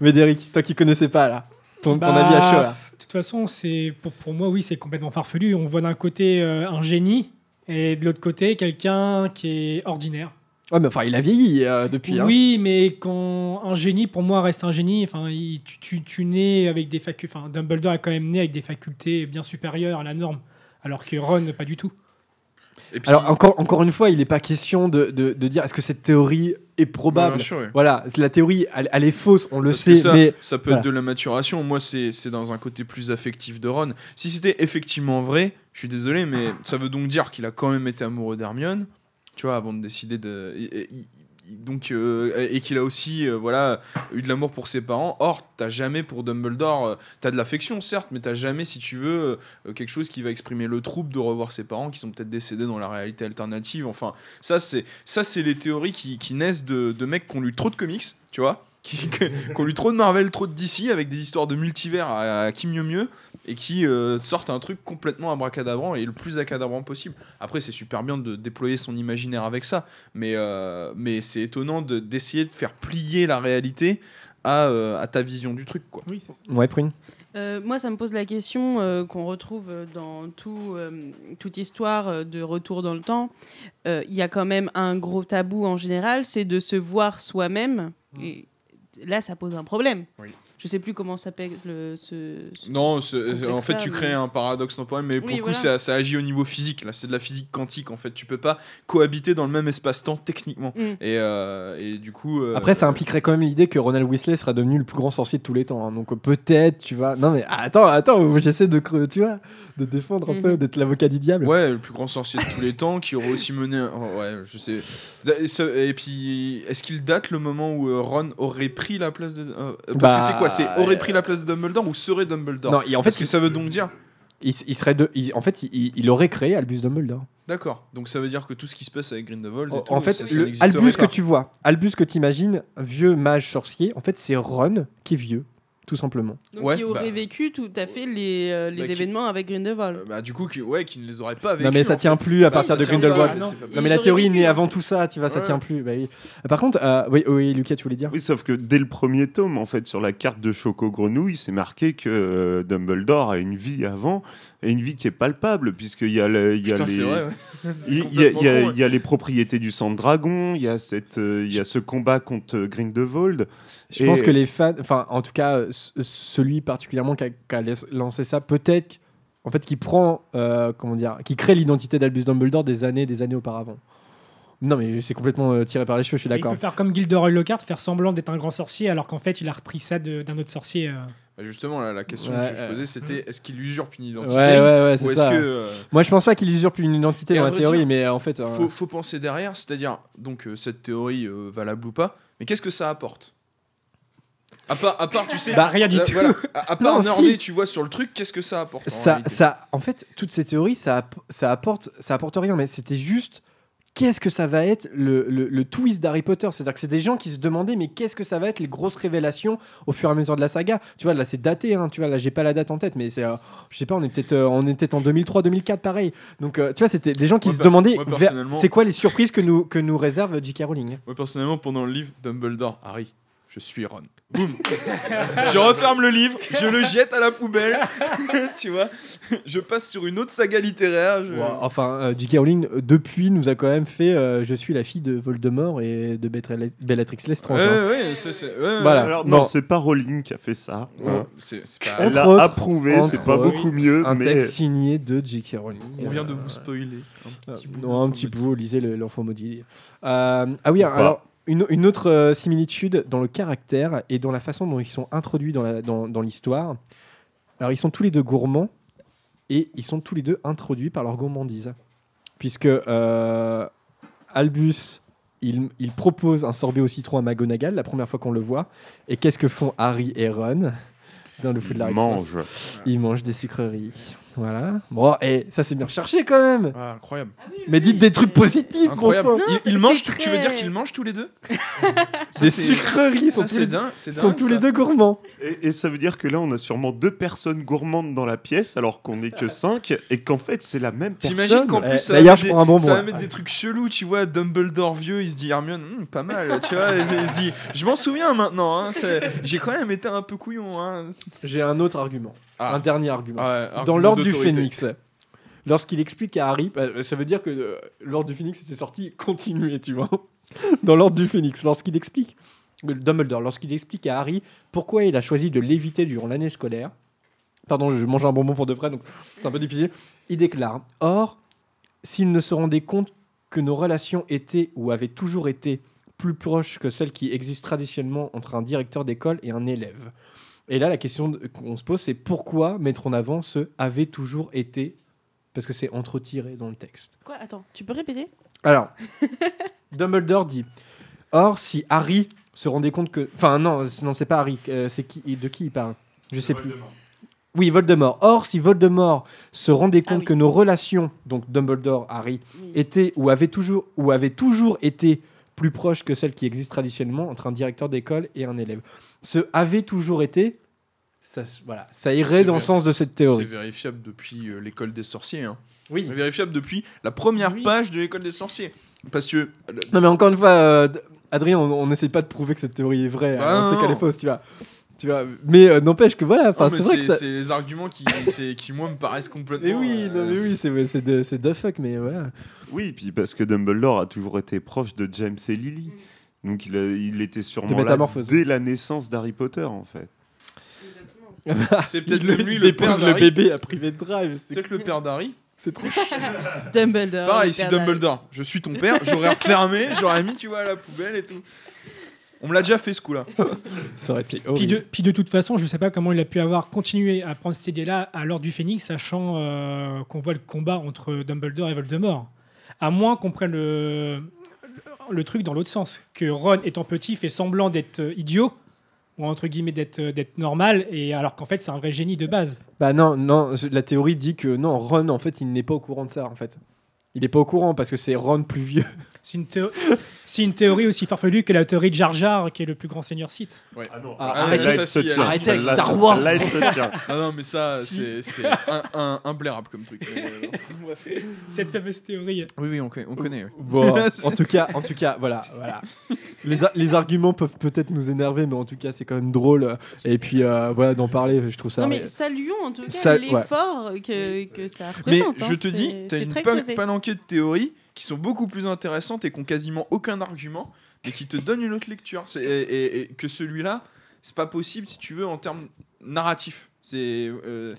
Mais Derek, toi qui connaissais pas là, ton, ton Bah, avis à chaud là. De toute façon, c'est pour, pour moi, oui, c'est complètement farfelu. On voit d'un côté euh, un génie et de l'autre côté quelqu'un qui est ordinaire. Ouais, mais enfin, il a vieilli euh, depuis. hein. Oui, mais quand un génie, pour moi, reste un génie. Enfin, il- tu, tu, tu nais avec des facultés. Enfin, Dumbledore est quand même né avec des facultés bien supérieures à la norme, alors que Ron, pas du tout. Et puis, Alors encore, encore une fois, il n'est pas question de, de, de dire est-ce que cette théorie est probable? bien sûr, oui. Voilà, la théorie, elle, elle est fausse, on le Parce sait, ça, mais ça peut voilà. être de la maturation. Moi, c'est c'est dans un côté plus affectif de Ron. Si c'était effectivement vrai, je suis désolé, mais ça veut donc dire qu'il a quand même été amoureux d'Hermione, tu vois, avant de décider de. et- donc, euh, et qu'il a aussi euh, voilà, eu de l'amour pour ses parents. Or, t'as jamais pour Dumbledore, euh, t'as de l'affection certes, mais t'as jamais, si tu veux, euh, quelque chose qui va exprimer le trouble de revoir ses parents qui sont peut-être décédés dans la réalité alternative. Enfin, ça, c'est ça, c'est les théories qui, qui naissent de, de mecs qui ont lu trop de comics, tu vois, qui, qui ont lu trop de Marvel, trop de DC, avec des histoires de multivers à, à qui mieux mieux, et qui euh, sortent un truc complètement abracadabrant et le plus acadabrant possible. Après, c'est super bien de déployer son imaginaire avec ça, mais, euh, mais c'est étonnant de- d'essayer de faire plier la réalité à, euh, à ta vision du truc, quoi. Oui, c'est ça. ouais, Prune. Euh, moi, ça me pose la question euh, qu'on retrouve dans tout, euh, toute histoire de retour dans le temps. Euh, Il y a quand même un gros tabou en général, c'est de se voir soi-même. Et là, ça pose un problème. Je sais plus comment s'appelle le, ce, ce- Non, ce en fait, tu mais- crées un paradoxe temporel, mais pour le coup, voilà. ça, ça agit au niveau physique. Là, c'est de la physique quantique, en fait. Tu peux pas cohabiter dans le même espace-temps techniquement. Mm. Et, euh, et du coup. euh, Après, ça impliquerait quand même l'idée que Ronald Weasley sera devenu le plus grand sorcier de tous les temps. hein. Donc peut-être, tu vois. Non mais attends, attends, j'essaie de, cre- tu vois, de défendre un peu, Mhm. d'être l'avocat du diable. Ouais, le plus grand sorcier de tous les temps, qui aurait aussi mené. oh, ouais, je sais. Et, puis, est-ce qu'il date le moment où euh, Ron aurait pris la place de. parce Bah, que c'est quoi C'est aurait pris la place de Dumbledore ou serait Dumbledore Non, et en fait, Qu'est-ce que ça veut donc dire il, il serait de, il- en fait, il, il aurait créé Albus Dumbledore. D'accord. Donc ça veut dire que tout ce qui se passe avec Grindelwald. et En, tout, en fait, ça- le Albus pas. que tu vois, Albus que tu imagines, vieux mage sorcier, en fait, c'est Ron qui est vieux, tout simplement. Donc, Ouais, qui aurait bah- vécu tout à fait les, euh, les Bah, qui- événements avec Grindelwald. Euh, bah, du coup, qui, ouais, qui ne les aurait pas vécu. non mais ça en tient fait. plus à Ça, partir ça de Grindelwald. pas, non, mais la théorie naît hein. avant tout ça, tu vois, ça tient plus. oui. Par contre, euh, oui, oui, Lucas, tu voulais dire? Oui, sauf que dès le premier tome, en fait, sur la carte de Choco Grenouille, c'est marqué que euh, Dumbledore a une vie avant et une vie qui est palpable, puisqu'il y a, le- il y a Putain, les. c'est vrai, ouais. C'est Il il y, a- il y a- complètement con, il y a les propriétés du sang de dragon, il y a, cette, il y a ce combat contre Grindelwald. Je Et- pense que les fans, enfin, en tout cas, euh, celui particulièrement qui a, qui a lancé ça, peut-être, en fait, qui prend, euh, comment dire, qui crée l'identité d'Albus Dumbledore des années, des années auparavant. Non, mais c'est complètement euh, tiré par les cheveux, je suis Il d'accord. peut faire comme Gilderoy Lockhart, faire semblant d'être un grand sorcier, alors qu'en fait, il a repris ça d'un autre sorcier. euh. Bah, Justement, là, la question Ouais, que je euh, posais, c'était est-ce qu'il usurpe une identité? Ouais, ouais, Ou c'est est-ce ça. que. euh, Moi, je pense pas qu'il usurpe une identité Et dans la théorie, dire, mais en fait. euh, faut, faut penser derrière, c'est-à-dire, donc, euh, cette théorie euh, valable ou pas, mais qu'est-ce que ça apporte? À part, à part, tu sais. Bah, rien du euh, tout. voilà, à, à part Non, si. tu vois, sur le truc, qu'est-ce que ça apporte en ça, réalité ça, en fait, toutes ces théories, ça, app- ça apporte, ça apporte rien, mais c'était juste qu'est-ce que ça va être le, le- le twist d'Harry Potter? C'est-à-dire que c'est des gens qui se demandaient mais qu'est-ce que ça va être les grosses révélations au fur et à mesure de la saga? Tu vois, là c'est daté, hein, tu vois, là j'ai pas la date en tête, mais c'est, euh, je sais pas, on est peut-être euh, en 2003-2004 pareil. Donc euh, tu vois, c'était des gens qui Moi, se demandaient c'est quoi les surprises que nous, que nous réserve J.K. Rowling? Moi, personnellement, pendant le livre, Dumbledore, Harry, je suis Ron. Boum Je referme le livre, je le jette à la poubelle, tu vois. Je passe sur une autre saga littéraire. je- Ouais, enfin, euh, J.K. Rowling, euh, depuis, nous a quand même fait euh, Je suis la fille de Voldemort et de Betrel- Bellatrix Lestrange. Ouais, hein. ouais, Voilà. Alors, non, c'est pas Rowling qui a fait ça. ouais. hein. C'est c'est pas- Elle l'a approuvé, c'est pas autres, beaucoup mieux, Un mais texte signé de J.K. Rowling. On vient de vous spoiler. un petit bout, non, un petit bout, lisez le- l'enfant maudit. Euh, ah oui, Ou pas. alors, une, une autre euh, similitude dans le caractère et dans la façon dont ils sont introduits dans la- dans dans l'histoire. alors, ils sont tous les deux gourmands et ils sont tous les deux introduits par leur gourmandise. Puisque euh, Albus, il, il propose un sorbet au citron à McGonagall la première fois qu'on le voit. Et qu'est-ce que font Harry et Ron dans le Poudlard Express mange. Ils mangent des sucreries. Voilà. Bon, et ça c'est bien recherché quand même. Ah, incroyable. Mais dites des trucs positifs, bon Incroyable. sang. Non, Ils- mangent Tu veux dire qu'ils mangent tous les deux? Des c'est- sucreries, sont, tous, c'est les, dingue. ils sont tous les deux gourmands. Et, et ça veut dire que là, on a sûrement deux personnes gourmandes dans la pièce, alors qu'on n'est que cinq, et qu'en fait, c'est la même personne. T'imagines qu'en Eh, plus, ça va d'ailleurs, mettre je des- prends un bonbon, Ça va là. mettre des trucs chelous, tu vois. Dumbledore vieux, il se dit Hermione, Hum, pas mal, tu vois. Il, se dit, je m'en souviens maintenant. hein, J'ai quand même été un peu couillon. Hein. J'ai un autre argument. Ah. Un dernier argument. Ouais, Dans l'ordre du. Phénix, lorsqu'il explique à Harry, bah, ça veut dire que euh, l'ordre du Phénix était sorti continué, tu vois. Dans l'ordre du Phénix, lorsqu'il explique, euh, Dumbledore, lorsqu'il explique à Harry pourquoi il a choisi de l'éviter durant l'année scolaire, pardon, je mange un bonbon pour de vrai, donc c'est un peu difficile, il déclare Or, s'il ne se rendait compte que nos relations étaient ou avaient toujours été plus proches que celles qui existent traditionnellement entre un directeur d'école et un élève. Et là, la question qu'on se pose, c'est pourquoi mettre en avant ce avait toujours été Parce que c'est entretiré dans le texte. Quoi? Attends, tu peux répéter? Alors, Dumbledore dit Or, si Harry se rendait compte que. Enfin, non, non c'est pas Harry. euh, c'est qui, de qui il parle? Je sais plus. Oui, Voldemort. Or, si Voldemort se rendait Ah compte oui. que nos relations, donc Dumbledore, Harry, Oui. étaient ou avaient toujours, ou avaient toujours été plus proches que celles qui existent traditionnellement entre un directeur d'école et un élève. Ce avait toujours été, ça, voilà, ça irait C'est dans le sens de cette C'est théorie. vérifiable depuis euh, l'école des sorciers. Hein. Oui. C'est vérifiable depuis la première Oui. page de l'école des sorciers. Parce que. euh, Non, mais encore une fois, euh, Adrien, on n'essaie pas de prouver que cette théorie est vraie. Bah on sait qu'elle est fausse, tu vois. Tu vois. Mais euh, n'empêche que voilà, enfin, c'est vrai c'est que ça. c'est les arguments qui, qui, moi, me paraissent complètement. Mais oui, non, euh, mais oui, c'est c'est de, c'est de fuck, mais voilà. Oui, puis parce que Dumbledore a toujours été proche de James et Lily. Donc il, a- il était sûrement là dès la naissance d'Harry Potter, en fait. C'est peut-être lui le père le bébé à privé de drive. C'est Peut-être le père d'Harry. c'est trop. Dumbledore. Pareil, si. Dumbledore, je suis ton père, j'aurais refermé, j'aurais mis, tu vois, à la poubelle et tout. On me l'a déjà fait ce coup-là. Ça aurait été Puis horrible. de, puis de toute façon, je ne sais pas comment il a pu avoir continué à prendre cette idée-là à l'ordre du Phénix, sachant euh, qu'on voit le combat entre Dumbledore et Voldemort. À moins qu'on prenne le, le truc dans l'autre sens, que Ron, étant petit, fait semblant d'être euh, idiot, ou entre guillemets d'être euh, d'être normal, et alors qu'en fait c'est un vrai génie de base. Bah non, non, la théorie dit que non, Ron, en fait, il n'est pas au courant de ça, en fait. Il n'est pas au courant parce que c'est Ron plus vieux. C'est une, théo- c'est une théorie aussi farfelue que la théorie de Jar Jar, qui est le plus grand seigneur Sith. Ah non, Ah, celle-là, arrêtez- elle se ça, si, tient. arrêtez avec Star Wars. tient. Ah non, mais ça, c'est c'est un, un, un blairable comme truc. mais, euh. Cette fameuse théorie. Oui, oui, on, co- on connaît. oui. Bon, en tout cas, en tout cas, voilà, voilà. Les, arguments peuvent peut-être nous énerver, mais en tout cas, c'est quand même drôle. Et puis, euh, voilà, d'en parler, je trouve ça. Non, mais saluons en tout cas Ça- ouais. l'effort que, que ça Mais représente. hein. je te dis, C'est- t'as une palanquée de théories qui sont beaucoup plus intéressantes et qui ont quasiment aucun argument, mais qui te donnent une autre lecture. Que celui-là, c'est pas possible si tu veux en termes narratifs. C'est euh,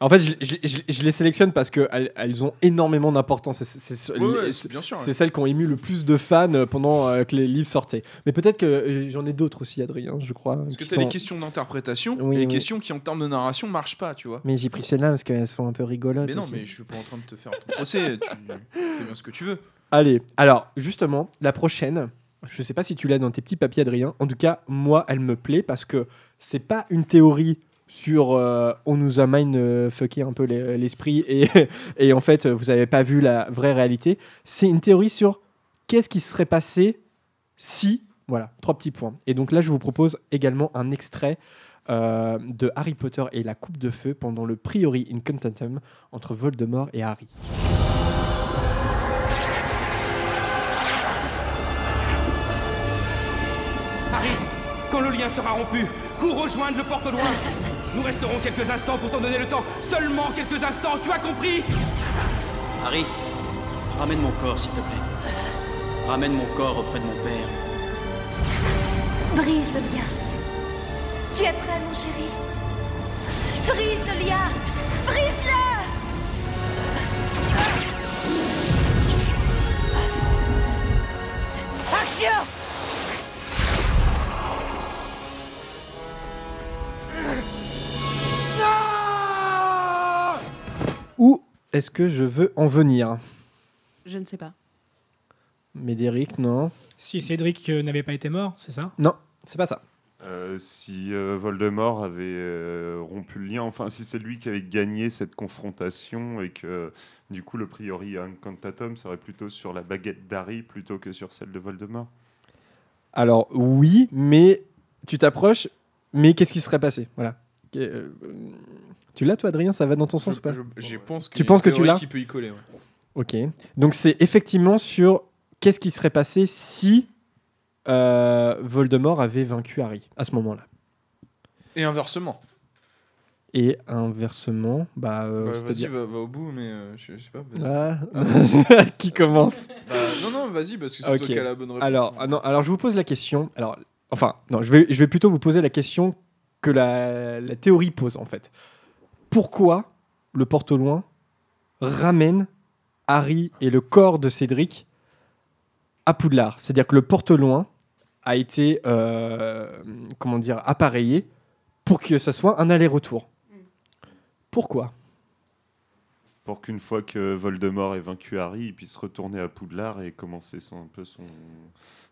En fait, je, je- je- je les sélectionne parce qu'elles elles ont énormément d'importance. C'est- ouais, ouais, c'est celles qui ont ému le plus de fans euh, pendant euh, que les livres sortaient. Mais peut-être que j'en ai d'autres aussi, Adrien, je crois. Parce que qui t'as les questions d'interprétation Oui, et les oui. questions qui en termes de narration marchent pas, tu vois. Mais j'ai pris celles-là parce qu'elles sont un peu rigolotes. Mais non, aussi. mais je suis pas en train de te faire ton procès. Tu fais bien ce que tu veux. Allez, alors justement, la prochaine, je sais pas si tu l'as dans tes petits papiers, Adrien. En tout cas, moi, elle me plaît parce que c'est pas une théorie sur euh, on nous a mind euh, un peu les- l'esprit et, en fait vous avez pas vu la vraie réalité. C'est une théorie sur qu'est-ce qui se serait passé si. Voilà, trois petits points. Et donc là, je vous propose également un extrait euh, de Harry Potter et la Coupe de Feu pendant le Priori Incantatum entre Voldemort et Harry. Harry, quand le lien sera rompu, cours rejoindre le porte-loin. Nous resterons quelques instants pour t'en donner le temps. Seulement quelques instants, tu as compris? Harry, ramène mon corps, s'il te plaît. Ramène mon corps auprès de mon père. Brise le lien. Tu es prêt, mon chéri? Brise le lien Brise-le Action est-ce que je veux en venir? Je ne sais pas. Médéric, non Si Cédric euh, n'avait pas été mort, c'est ça? Non, c'est pas ça. Euh, si euh, Voldemort avait euh, rompu le lien, enfin si c'est lui qui avait gagné cette confrontation et que du coup le priori incantatum serait plutôt sur la baguette d'Harry plutôt que sur celle de Voldemort. Alors oui, mais tu t'approches, mais qu'est-ce qui serait passé? Voilà. Tu l'as toi Adrien? Ça va dans ton sens Je- ou pas? Je- je pense Tu penses que tu l'as? qui peut y coller, ouais. Ok. Donc c'est effectivement sur qu'est-ce qui serait passé si euh, Voldemort avait vaincu Harry à ce moment-là. Et inversement. Et inversement, bah, euh, Bah, vas-y, va, va au bout, mais euh, je, je sais pas. Ah. Ah. qui commence? Bah, Non, non, vas-y, parce que c'est Ok. toi qui as la bonne réponse. Alors, ah non, alors je vous pose la question. Alors, enfin, non, je vais, je vais plutôt vous poser la question que la, la théorie pose en fait. Pourquoi le porte-loin ramène Harry et le corps de Cédric à Poudlard? C'est-à-dire que le porte-loin a été, euh, comment dire, appareillé pour que ça soit un aller-retour. Pourquoi? Pour qu'une fois que Voldemort ait vaincu Harry, il puisse retourner à Poudlard et commencer son, un peu son,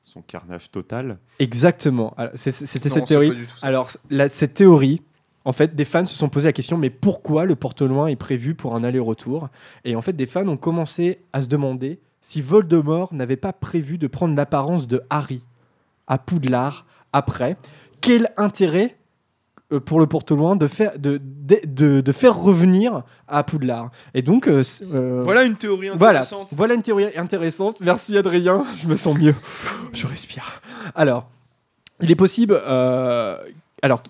son carnage total. Exactement. C'était cette théorie. Alors, la- cette théorie, en fait, des fans se sont posé la question mais pourquoi le porte-loin est prévu pour un aller-retour? Et en fait, des fans ont commencé à se demander si Voldemort n'avait pas prévu de prendre l'apparence de Harry à Poudlard après. Quel intérêt euh, pour le porte-loin de faire, de, de, de- de faire revenir à Poudlard? Et donc. euh, euh, Voilà une théorie voilà, intéressante. Voilà, une théorie intéressante. Merci Adrien, je me sens mieux. Je respire. Alors, il est possible. euh, alors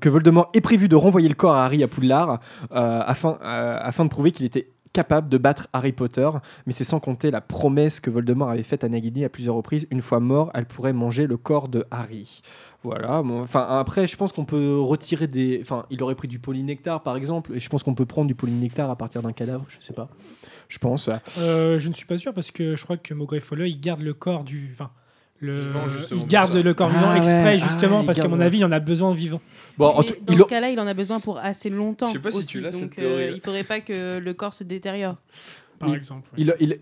que Voldemort ait prévu de renvoyer le corps à Harry à Poudlard euh, afin, euh, afin de prouver qu'il était capable de battre Harry Potter, mais c'est sans compter la promesse que Voldemort avait faite à Nagini à plusieurs reprises. Une fois mort, elle pourrait manger le corps de Harry. Voilà. Enfin, après, je pense qu'on peut retirer des. Enfin, il aurait pris du polynectar, par exemple, et je pense qu'on peut prendre du polynectar à partir d'un cadavre. Je sais pas. Je pense. Euh, je ne suis pas sûr parce que je crois que Maugrey il garde le corps du. Le, Vivant, justement, il garde le corps vivant Ah exprès ouais, justement ah, il parce qu'à mon avis il en a besoin vivant. Bon, en tout- dans il ce cas-là, il en a besoin pour assez longtemps. Je sais pas si tu l'as, cette théorie, euh, il faudrait pas que le corps se détériore. Par il- exemple. Il, il-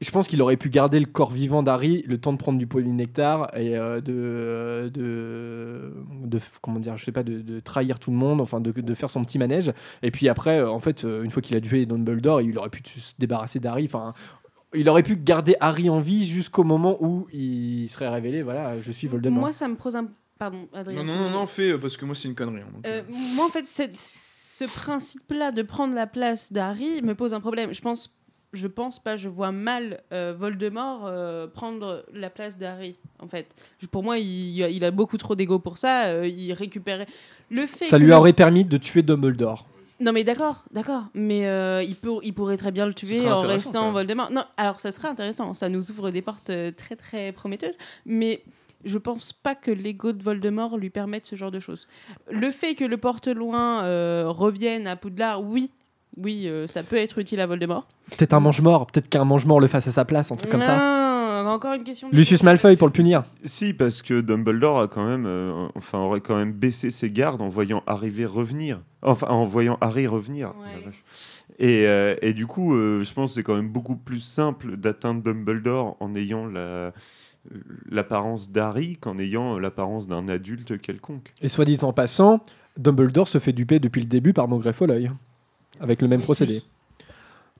je pense qu'il aurait pu garder le corps vivant d'Harry le temps de prendre du polynectar et euh, de, de, de, comment dire, je sais pas, de, de trahir tout le monde, enfin de, de faire son petit manège. Et puis après, euh, en fait, euh, une fois qu'il a tué Dumbledore, il aurait pu se débarrasser d'Harry. Enfin, il aurait pu garder Harry en vie jusqu'au moment où il serait révélé. Voilà, je suis Voldemort. Moi, ça me pose un. Pardon, Adrien. Non, non, non, non, fais, euh, parce que moi, c'est une connerie. hein, donc, Euh, moi, en fait, cette- ce principe-là de prendre la place d'Harry me pose un problème. Je pense, je pense pas, je vois mal euh, Voldemort euh, prendre la place d'Harry. En fait, pour moi, il, il a beaucoup trop d'ego pour ça. euh, il récupérait le fait. Ça que lui le- aurait permis de tuer Dumbledore. Non mais d'accord, d'accord, mais euh, il, peut, il pourrait très bien le tuer en restant. Voldemort. Non, alors ça serait intéressant, ça nous ouvre des portes euh, très très prometteuses, mais je pense pas que l'ego de Voldemort lui permette ce genre de choses. Le fait que le porte-loin euh, revienne à Poudlard, oui, oui, euh, ça peut être utile à Voldemort. Peut-être un mange-mort, peut-être qu'un mange-mort le fasse à sa place, un truc comme ça. Encore une question. Lucius Malfoy pour le punir. Si, parce que Dumbledore a quand même, euh, enfin, aurait quand même baissé ses gardes en voyant arriver revenir. Enfin, en voyant Harry revenir. Ouais. Et, euh, et du coup, euh, je pense que c'est quand même beaucoup plus simple d'atteindre Dumbledore en ayant la l'apparence d'Harry qu'en ayant l'apparence d'un adulte quelconque. Et soit dit en passant, Dumbledore se fait duper depuis le début par Maugrey Folloy, avec le même procédé.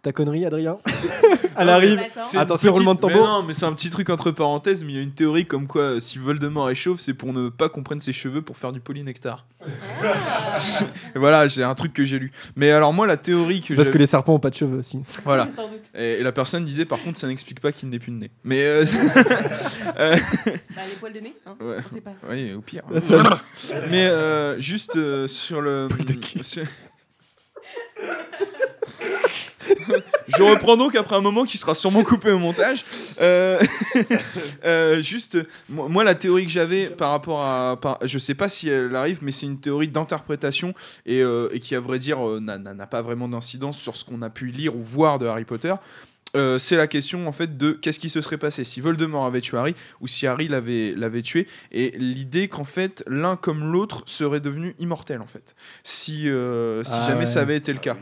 Ta connerie, Adrien Elle arrive. C'est une Attention, roulement de mais tambour. non, mais c'est un petit truc entre parenthèses, mais il y a une théorie comme quoi euh, si Voldemort est chauve, c'est pour ne pas qu'on prenne ses cheveux pour faire du polynectar. voilà, c'est un truc que j'ai lu. Mais alors moi, la théorie que C'est parce j'avais- que les serpents ont pas de cheveux aussi. Voilà. Sans doute. Et, la personne disait par contre, ça n'explique pas qu'il n'ait plus de nez. Mais euh, euh, Bah, les poils de nez, hein, Ouais. on sait pas. Oui, au pire. Mais euh, juste euh, sur le. sur- Je reprends donc après un moment qui sera sûrement coupé au montage. Euh, euh, juste, moi, la théorie que j'avais par rapport à. je sais pas si elle arrive, mais c'est une théorie d'interprétation et, euh, qui, à vrai dire, n'a pas vraiment d'incidence sur ce qu'on a pu lire ou voir de Harry Potter. Euh, c'est la question en fait de qu'est-ce qui se serait passé. Si Voldemort avait tué Harry ou si Harry l'avait l'avait tué. Et l'idée qu'en fait l'un comme l'autre serait devenu immortel en fait. Si euh, si Ah jamais ouais. ça avait été le cas.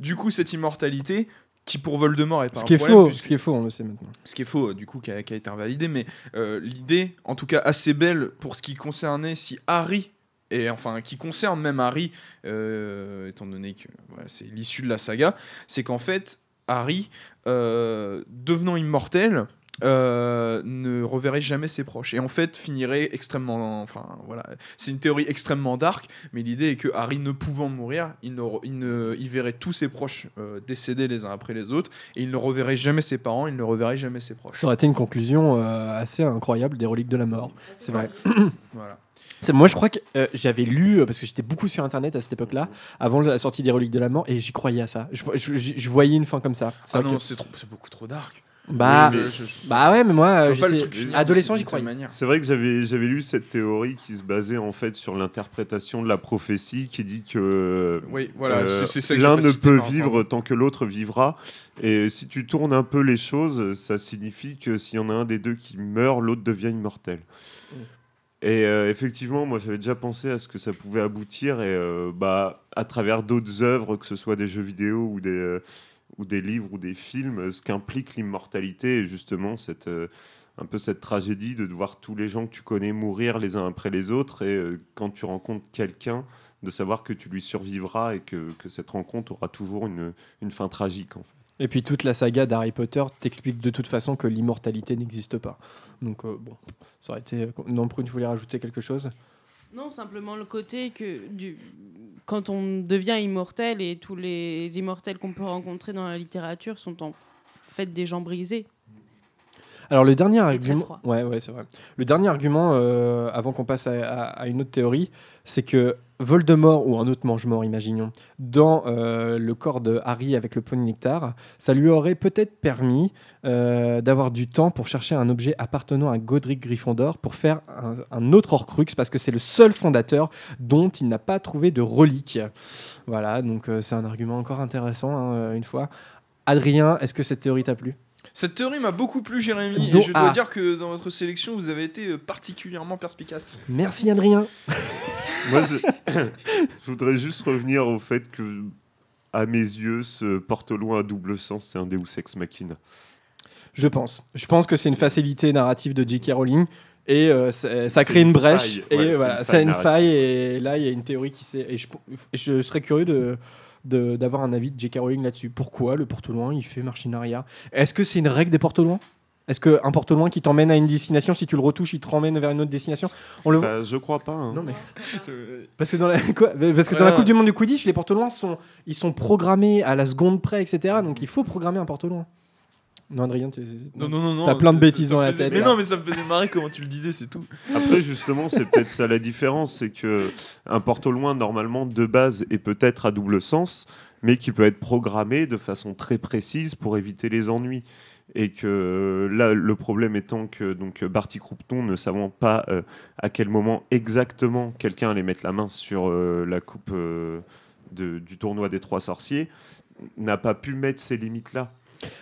Du coup cette immortalité qui pour Voldemort est pas Ce qui est problème, faux, ce qui est faux, on le sait maintenant. ce qui est faux, du coup, qui a, qui a été invalidé, mais euh, l'idée, en tout cas assez belle pour ce qui concernait si Harry, et enfin qui concerne même Harry, étant donné que voilà, c'est l'issue de la saga, c'est qu'en fait, Harry, euh, devenant immortel, euh, ne reverrait jamais ses proches. Et en fait finirait extrêmement enfin voilà. C'est une théorie extrêmement dark mais l'idée est que Harry ne pouvant mourir il, ne, il, ne- il verrait tous ses proches euh, décéder les uns après les autres et il ne reverrait jamais ses parents il ne reverrait jamais ses proches. Ça aurait été une conclusion euh, assez incroyable des reliques de la mort. C'est vrai. voilà Moi, je crois que euh, j'avais lu, euh, parce que j'étais beaucoup sur Internet à cette époque-là, avant la sortie des reliques de la mort, et j'y croyais à ça. Je, je- je- je voyais une fin comme ça. C'est ah non que- c'est trop- c'est beaucoup trop dark Bah, Oui, mais je- bah ouais, mais moi, euh, adolescent, j'y croyais. manière. C'est vrai que j'avais j'avais lu cette théorie qui se basait en fait sur l'interprétation de la prophétie qui dit que Oui, voilà, c'est- c'est ça que l'un ne peut vivre tant que l'autre vivra. Et si tu tournes un peu les choses, ça signifie que s'il y en a un des deux qui meurt, l'autre devient immortel. Et euh, effectivement, moi j'avais déjà pensé à ce que ça pouvait aboutir et euh, bah, à travers d'autres œuvres, que ce soit des jeux vidéo ou des, euh, ou des livres ou des films, ce qu'implique l'immortalité et justement cette, un peu cette tragédie de voir tous les gens que tu connais mourir les uns après les autres et quand tu rencontres quelqu'un, de savoir que tu lui survivras et que, que cette rencontre aura toujours une, une fin tragique. Et puis toute la saga d'Harry Potter t'explique de toute façon que l'immortalité n'existe pas. Donc euh, bon, ça aurait été. Non, Prune, tu voulais rajouter quelque chose Non, simplement le côté que du... quand on devient immortel et tous les immortels qu'on peut rencontrer dans la littérature sont en fait des gens brisés. Alors le dernier argument, ouais, ouais, c'est vrai. Le dernier argument, euh, avant qu'on passe à, à- à une autre théorie, c'est que Voldemort ou un autre mange-mort, imaginons, dans euh, le corps de Harry avec le polynectar, ça lui aurait peut-être permis euh, d'avoir du temps pour chercher un objet appartenant à Godric Gryffondor pour faire un, un autre Horcrux, parce que c'est le seul fondateur dont il n'a pas trouvé de relique. Voilà, donc c'est un argument encore intéressant, hein, une fois. Adrien, est-ce que cette théorie t'a plu? Cette théorie m'a beaucoup plu, Jérémy, et je dois ah. dire que dans votre sélection, vous avez été euh, particulièrement perspicace. Merci Adrien. Moi, je, je voudrais juste revenir au fait que, à mes yeux, ce porte-loin à double sens, c'est un Deus Ex Machina. Je pense. Je pense que c'est une facilité narrative de J.K. Rowling et euh, ça, crée une une brèche faille. et Ouais, c'est voilà, une c'est faille une narrative. faille et là il y a une théorie qui s'est et je, je serais curieux de de- d'avoir un avis de J.K. Rowling là-dessus. Pourquoi le porte-loin il fait marche in arrière Est-ce que c'est une règle des porte-loin Est-ce qu'un porte-loin qui t'emmène à une destination, si tu le retouches, il te ramène vers une autre destination? On le Bah, je crois pas. hein. Non mais parce que dans la, quoi Parce que dans la Ouais. Coupe du Monde du Quidditch, les porte-loin sont ils sont programmés à la seconde près, etc. Donc il faut programmer un porte-loin. Non, Adrien, tu- Non, non, non, non. T'as plein de bêtises dans la faisait- tête. Mais là. non, mais ça me faisait marrer comment tu le disais, c'est tout. Après, justement, c'est peut-être ça la différence, c'est que un porte-loin, normalement, de base, est peut-être à double sens, mais qui peut être programmé de façon très précise pour éviter les ennuis. Et que là, le problème étant que donc Barty Croupton, ne savant pas euh, à quel moment exactement quelqu'un allait mettre la main sur euh, la coupe euh, de- du tournoi des trois sorciers, n'a pas pu mettre ces limites-là.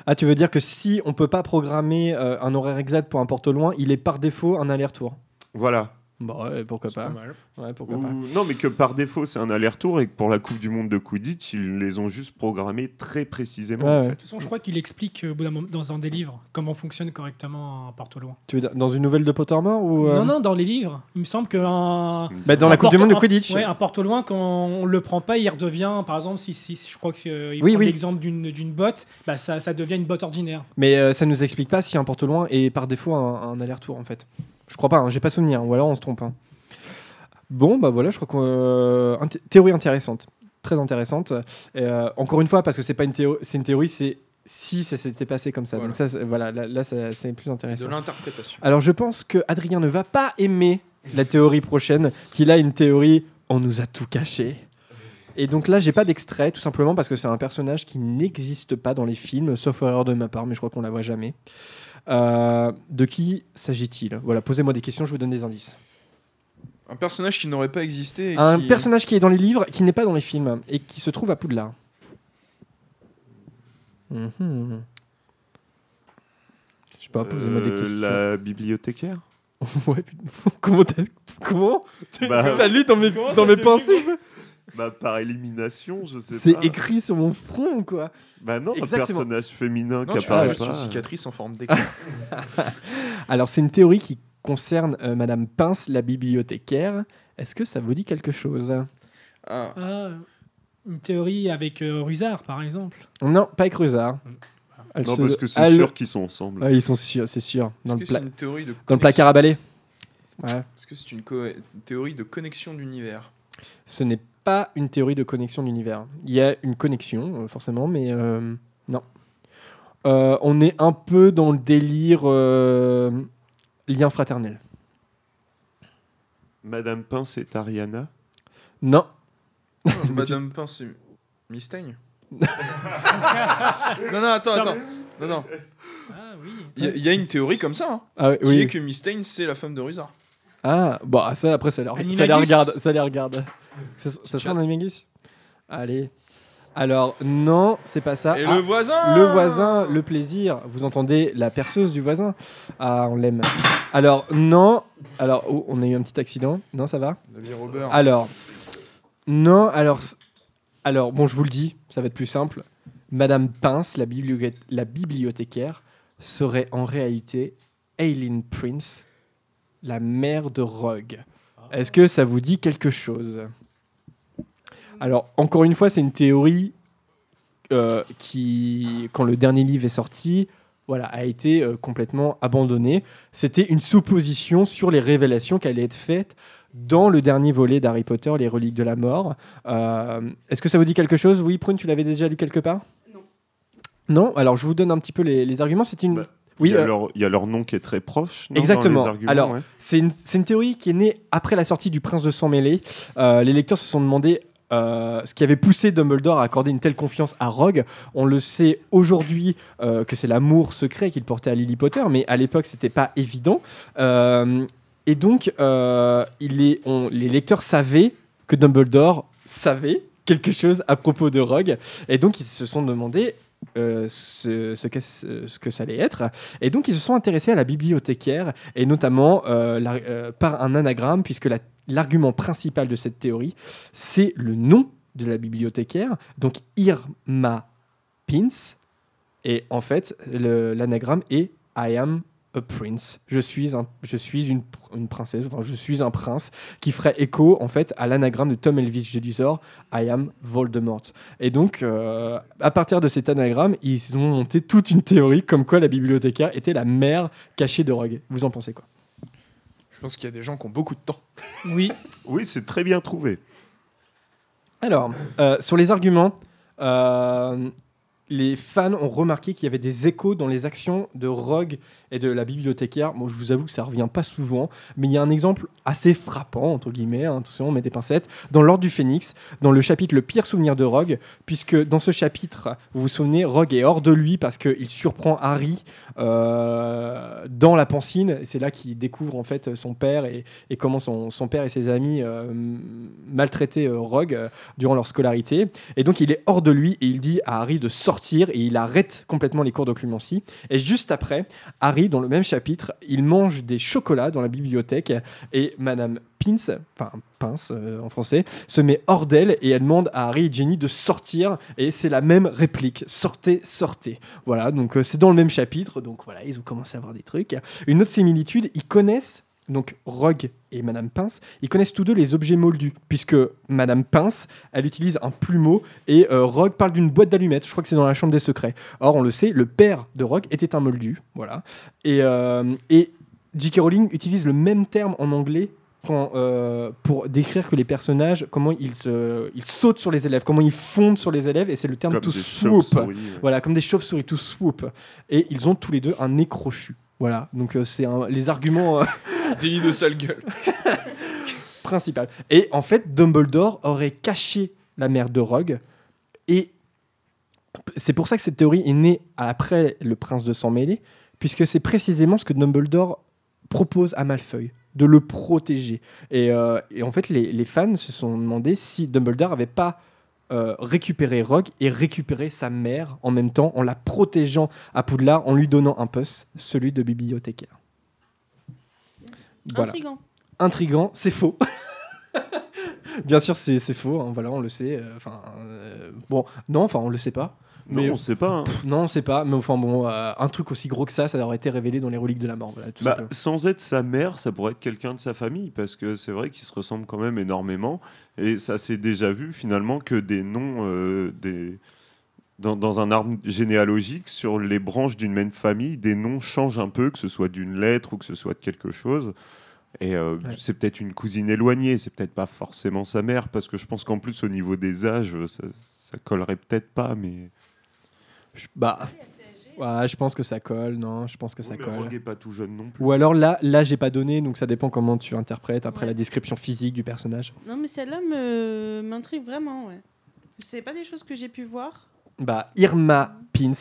Ah, tu veux dire que si on peut pas programmer euh, un horaire exact pour un porte-loin, il est par défaut un aller-retour? Voilà. Bon, ouais, pourquoi pas. pas mal. Ouais, pourquoi Ou- pas. non, mais que par défaut, c'est un aller-retour et que pour la Coupe du Monde de Quidditch, ils les ont juste programmés très précisément. Ouais, en ouais. fait. De toute façon, je crois qu'il explique euh, au bout d'un moment- dans un des livres comment fonctionne correctement un au loin. Tu veux dire dans une nouvelle de Pottermore ou euh, Non, non, dans les livres. Il me semble qu'un. Bah, dans la un Coupe du Monde de un- Quidditch. Ouais, un au loin, quand on le prend pas, il redevient, par exemple, si, si si je crois qu'il Oui, prend oui. l'exemple d'une d'une botte, bah, ça, ça devient une botte ordinaire. Mais euh, ça nous explique pas si un porte loin est par défaut un, un aller-retour en fait. Je crois pas, hein, j'ai pas souvenir, ou alors on se trompe. hein. Bon, bah voilà, je crois qu'on. euh, int- théorie intéressante, très intéressante. Et, euh, encore une fois, parce que c'est pas une théorie, c'est une théorie, c'est si ça s'était passé comme ça. Voilà. Donc ça, voilà, là, là, c'est plus intéressant. de l'interprétation. Alors je pense que Adrien ne va pas aimer la théorie prochaine, qu'il a une théorie on nous a tout caché. Et donc là, j'ai pas d'extrait, tout simplement parce que c'est un personnage qui n'existe pas dans les films, sauf erreur de ma part, mais je crois qu'on la voit jamais. Euh, de qui s'agit-il? Voilà, posez-moi des questions, je vous donne des indices. Un personnage qui n'aurait pas existé. et Un qui- personnage qui est dans les livres, qui n'est pas dans les films, et qui se trouve à Poudlard. Mhm. Je sais pas, posez-moi des Euh, questions. La bibliothécaire? Ouais, comment t'as- Comment Bah, Ça lu dans mes, dans mes pensées Bah, par élimination, je sais pas. C'est écrit sur mon front, quoi. Bah non, Exactement. un personnage féminin Non, qui tu apparaît juste pas. une cicatrice en forme d'écran. Alors, c'est une théorie qui concerne euh, Madame Pince, la bibliothécaire. Est-ce que ça vous dit quelque chose? Ah, Ah, une théorie avec euh, Rusard, par exemple. Non, pas avec Rusard. Elle Non, se- parce que c'est elle- sûr qu'ils sont ensemble. Ouais, ils sont sûrs, c'est sûr. Dans Est-ce le, que pla- c'est une théorie de dans le placard à balai. Ouais. Est-ce que c'est une, co- une théorie de connexion d'univers? Ce n'est pas une théorie de connexion d'univers. Il y a une connexion, euh, forcément, mais euh, non. Euh, on est un peu dans le délire euh, lien fraternel. Madame Pince est Ariana? Non. Madame Pince, c'est Mistaigne Non, non, attends, attends. Non, non. Ah oui. Il y, a- il y a une théorie comme ça, hein, Ah oui, qui oui. est que Mistaigne, c'est la femme de Rusard. Ah, bon, ah, ça, après, ça les, ça les regarde. Ça les regarde. Ça, sera un chat. Animagus? Allez. Alors, non, c'est pas ça. Et Ah, le voisin Le voisin, le plaisir. Vous entendez la perceuse du voisin? Ah, on l'aime. Alors, non. Alors, oh, on a eu un petit accident. Non, ça va? Robert. Alors, non, alors, c- alors, bon, je vous le dis, ça va être plus simple. Madame Pince, la, bibliothé- la bibliothécaire, serait en réalité Aileen Prince, la mère de Rogue. Est-ce que ça vous dit quelque chose? Alors, encore une fois, c'est une théorie euh, qui, quand le dernier livre est sorti, voilà, a été euh, complètement abandonnée. C'était une supposition sur les révélations qui allaient être faites dans le dernier volet d'Harry Potter, Les Reliques de la Mort. Euh, Est-ce que ça vous dit quelque chose? Oui, Prune, tu l'avais déjà lu quelque part? Non. Non? Alors, je vous donne un petit peu les, les arguments. C'était une... Bah, oui, il, y a euh, leur, il y a leur nom qui est très proche. non, dans Exactement. les arguments, Alors, ouais. c'est une, théorie qui est née après la sortie du Prince de Sang Mêlé. Euh, les lecteurs se sont demandé euh, ce qui avait poussé Dumbledore à accorder une telle confiance à Rogue. On le sait aujourd'hui que c'est l'amour secret qu'il portait à Lily Potter, mais à l'époque, c'était pas évident. Et donc, il est, on- les lecteurs savaient que Dumbledore savait quelque chose à propos de Rogue. Et donc, ils se sont demandé euh, ce, ce, que ça allait être. Et donc, ils se sont intéressés à la bibliothécaire, et notamment euh, euh, par un anagramme, puisque la- l'argument principal de cette théorie, c'est le nom de la bibliothécaire, donc Irma Pins. Et en fait, l'anagramme est I am a prince. Je suis, un, je suis une, pr- une princesse, enfin, je suis un prince, qui ferait écho en fait à l'anagramme de Tom Elvis Jedusor, I am Voldemort. Et donc, euh, à partir de cet anagramme, ils ont monté toute une théorie comme quoi la bibliothécaire était la mère cachée de Rogue. Vous en pensez quoi? Je pense qu'il y a des gens qui ont beaucoup de temps. Oui. Oui, c'est très bien trouvé. Alors, euh, sur les arguments, euh, les fans ont remarqué qu'il y avait des échos dans les actions de Rogue et de la bibliothécaire. Bon, je vous avoue que ça revient pas souvent, mais il y a un exemple assez frappant, entre guillemets, hein, attention, on met des pincettes, dans l'Ordre du Phénix, dans le chapitre Le pire souvenir de Rogue, puisque dans ce chapitre, vous vous souvenez, Rogue est hors de lui parce qu'il surprend Harry euh, dans la pancine. C'est là qu'il découvre en fait son père et, comment son, père et ses amis euh, maltraitaient euh, Rogue durant leur scolarité. Et donc il est hors de lui et il dit à Harry de sortir et il arrête complètement les cours d'occlumency. Et juste après, arrive Dans le même chapitre, il mange des chocolats dans la bibliothèque et Madame Pince, enfin Pince euh, en français, se met hors d'elle et elle demande à Harry et Jenny de sortir et c'est la même réplique sortez, sortez. Voilà, donc euh, c'est dans le même chapitre, donc voilà, ils ont commencé à avoir des trucs. Une autre similitude, ils connaissent donc Rogue et Madame Pince, ils connaissent tous deux les objets moldus, puisque Madame Pince, elle utilise un plumeau et euh, Rogue parle d'une boîte d'allumettes. Je crois que c'est dans la chambre des secrets. Or, on le sait, le père de Rogue était un moldu, voilà. Et, euh, et J.K. Rowling utilise le même terme en anglais quand, euh, pour décrire que les personnages, comment ils, sautent sur les élèves, comment ils fondent sur les élèves, et c'est le terme Comme to swoop. ouais. Voilà, comme des chauves-souris, to swoop. Et ils ont tous les deux un nez crochu. Voilà, donc euh, c'est les arguments. euh, Déni de sale gueule. principal. Et en fait, Dumbledore aurait caché la mère de Rogue. Et c'est pour ça que cette théorie est née après le prince de sang mêlé, puisque c'est précisément ce que Dumbledore propose à Malfoy, de le protéger. Et, euh, et en fait, les, les fans se sont demandé si Dumbledore avait pas euh, récupéré Rogue et récupéré sa mère en même temps, en la protégeant à Poudlard, en lui donnant un poste, celui de bibliothécaire. Voilà Intriguant. intrigant, c'est faux. Bien sûr, c'est c'est faux, hein, voilà, on le sait. euh, Enfin, euh, bon, non, enfin, on le sait pas. Non, on sait pas. hein. Pff, non, on sait pas, mais enfin, bon, euh, un truc aussi gros que ça, ça aurait été révélé dans les reliques de la mort. Voilà, tout Bah, sans être sa mère, ça pourrait être quelqu'un de sa famille, parce que c'est vrai qu'ils se ressemblent quand même énormément. Et ça s'est déjà vu finalement que des noms, euh, des... dans, dans un arbre généalogique, sur les branches d'une même famille, des noms changent un peu, que ce soit d'une lettre ou que ce soit de quelque chose. Et euh, Ouais. c'est peut-être une cousine éloignée, c'est peut-être pas forcément sa mère, parce que je pense qu'en plus au niveau des âges, ça, ça collerait peut-être pas, mais. Je- bah, ouais, je pense que ça colle, non, je pense que ça mais colle. Rogue est pas tout jeune non plus. Ou alors là, là, j'ai pas donné, donc ça dépend comment tu interprètes après la description physique du personnage. Non, mais celle-là m'intrigue vraiment, ouais. C'est pas des choses que j'ai pu voir. Bah, Irma Pins,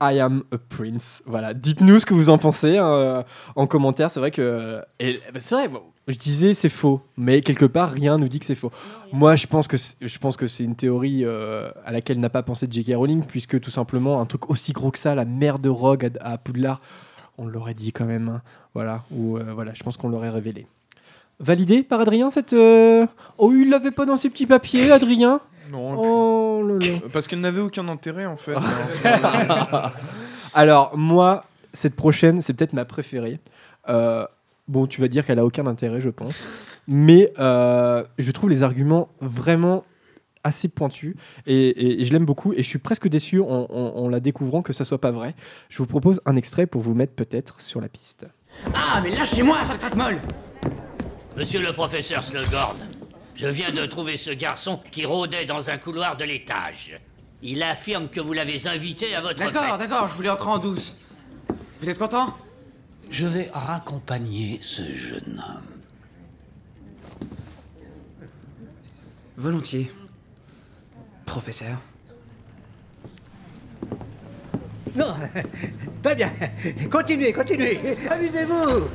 I am a prince. Voilà, dites-nous ce que vous en pensez hein, euh, en commentaire. C'est vrai que. et, bah, c'est vrai, je disais c'est faux, mais quelque part, rien nous dit que c'est faux. Moi, je pense que c'est- je pense que c'est une théorie euh, à laquelle n'a pas pensé J.K. Rowling, puisque tout simplement, un truc aussi gros que ça, la mère de Rogue à, Poudlard, on l'aurait dit quand même. hein. Voilà, ou euh, voilà, je pense qu'on l'aurait révélé. Validé par Adrien cette. euh, Oh, il l'avait pas dans ses petits papiers, Adrien? Non, Oh là là. Parce qu'elle n'avait aucun intérêt en fait. moment. Alors, moi, cette prochaine, c'est peut-être ma préférée. Euh, bon, tu vas dire qu'elle a aucun intérêt, je pense. Mais euh, je trouve les arguments vraiment assez pointus et, et- et je l'aime beaucoup et je suis presque déçu en, en- en la découvrant que ça soit pas vrai. Je vous propose un extrait pour vous mettre peut-être sur la piste. Ah, mais lâchez-moi, sale craque-molle Monsieur le professeur Slughorn, je viens de trouver ce garçon qui rôdait dans un couloir de l'étage. Il affirme que vous l'avez invité à votre D'accord, fête. d'accord, je voulais entrer en douce. Vous êtes content? Je vais raccompagner ce jeune homme. Volontiers. Professeur. Non, très bien. Continuez, continuez. Amusez-vous.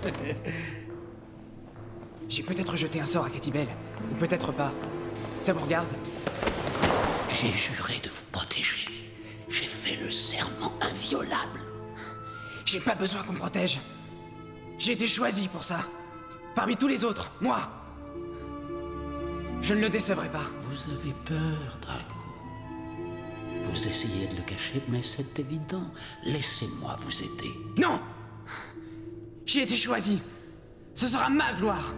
J'ai peut-être jeté un sort à Katy Bell, ou peut-être pas. Ça vous regarde J'ai juré de vous protéger. J'ai fait le serment inviolable. J'ai pas besoin qu'on me protège. J'ai été choisi pour ça. Parmi tous les autres, moi. Je ne le décevrai pas. Vous avez peur, Drago. Vous essayez de le cacher, mais c'est évident. Laissez-moi vous aider. Non J'ai été choisi. Ce sera ma gloire.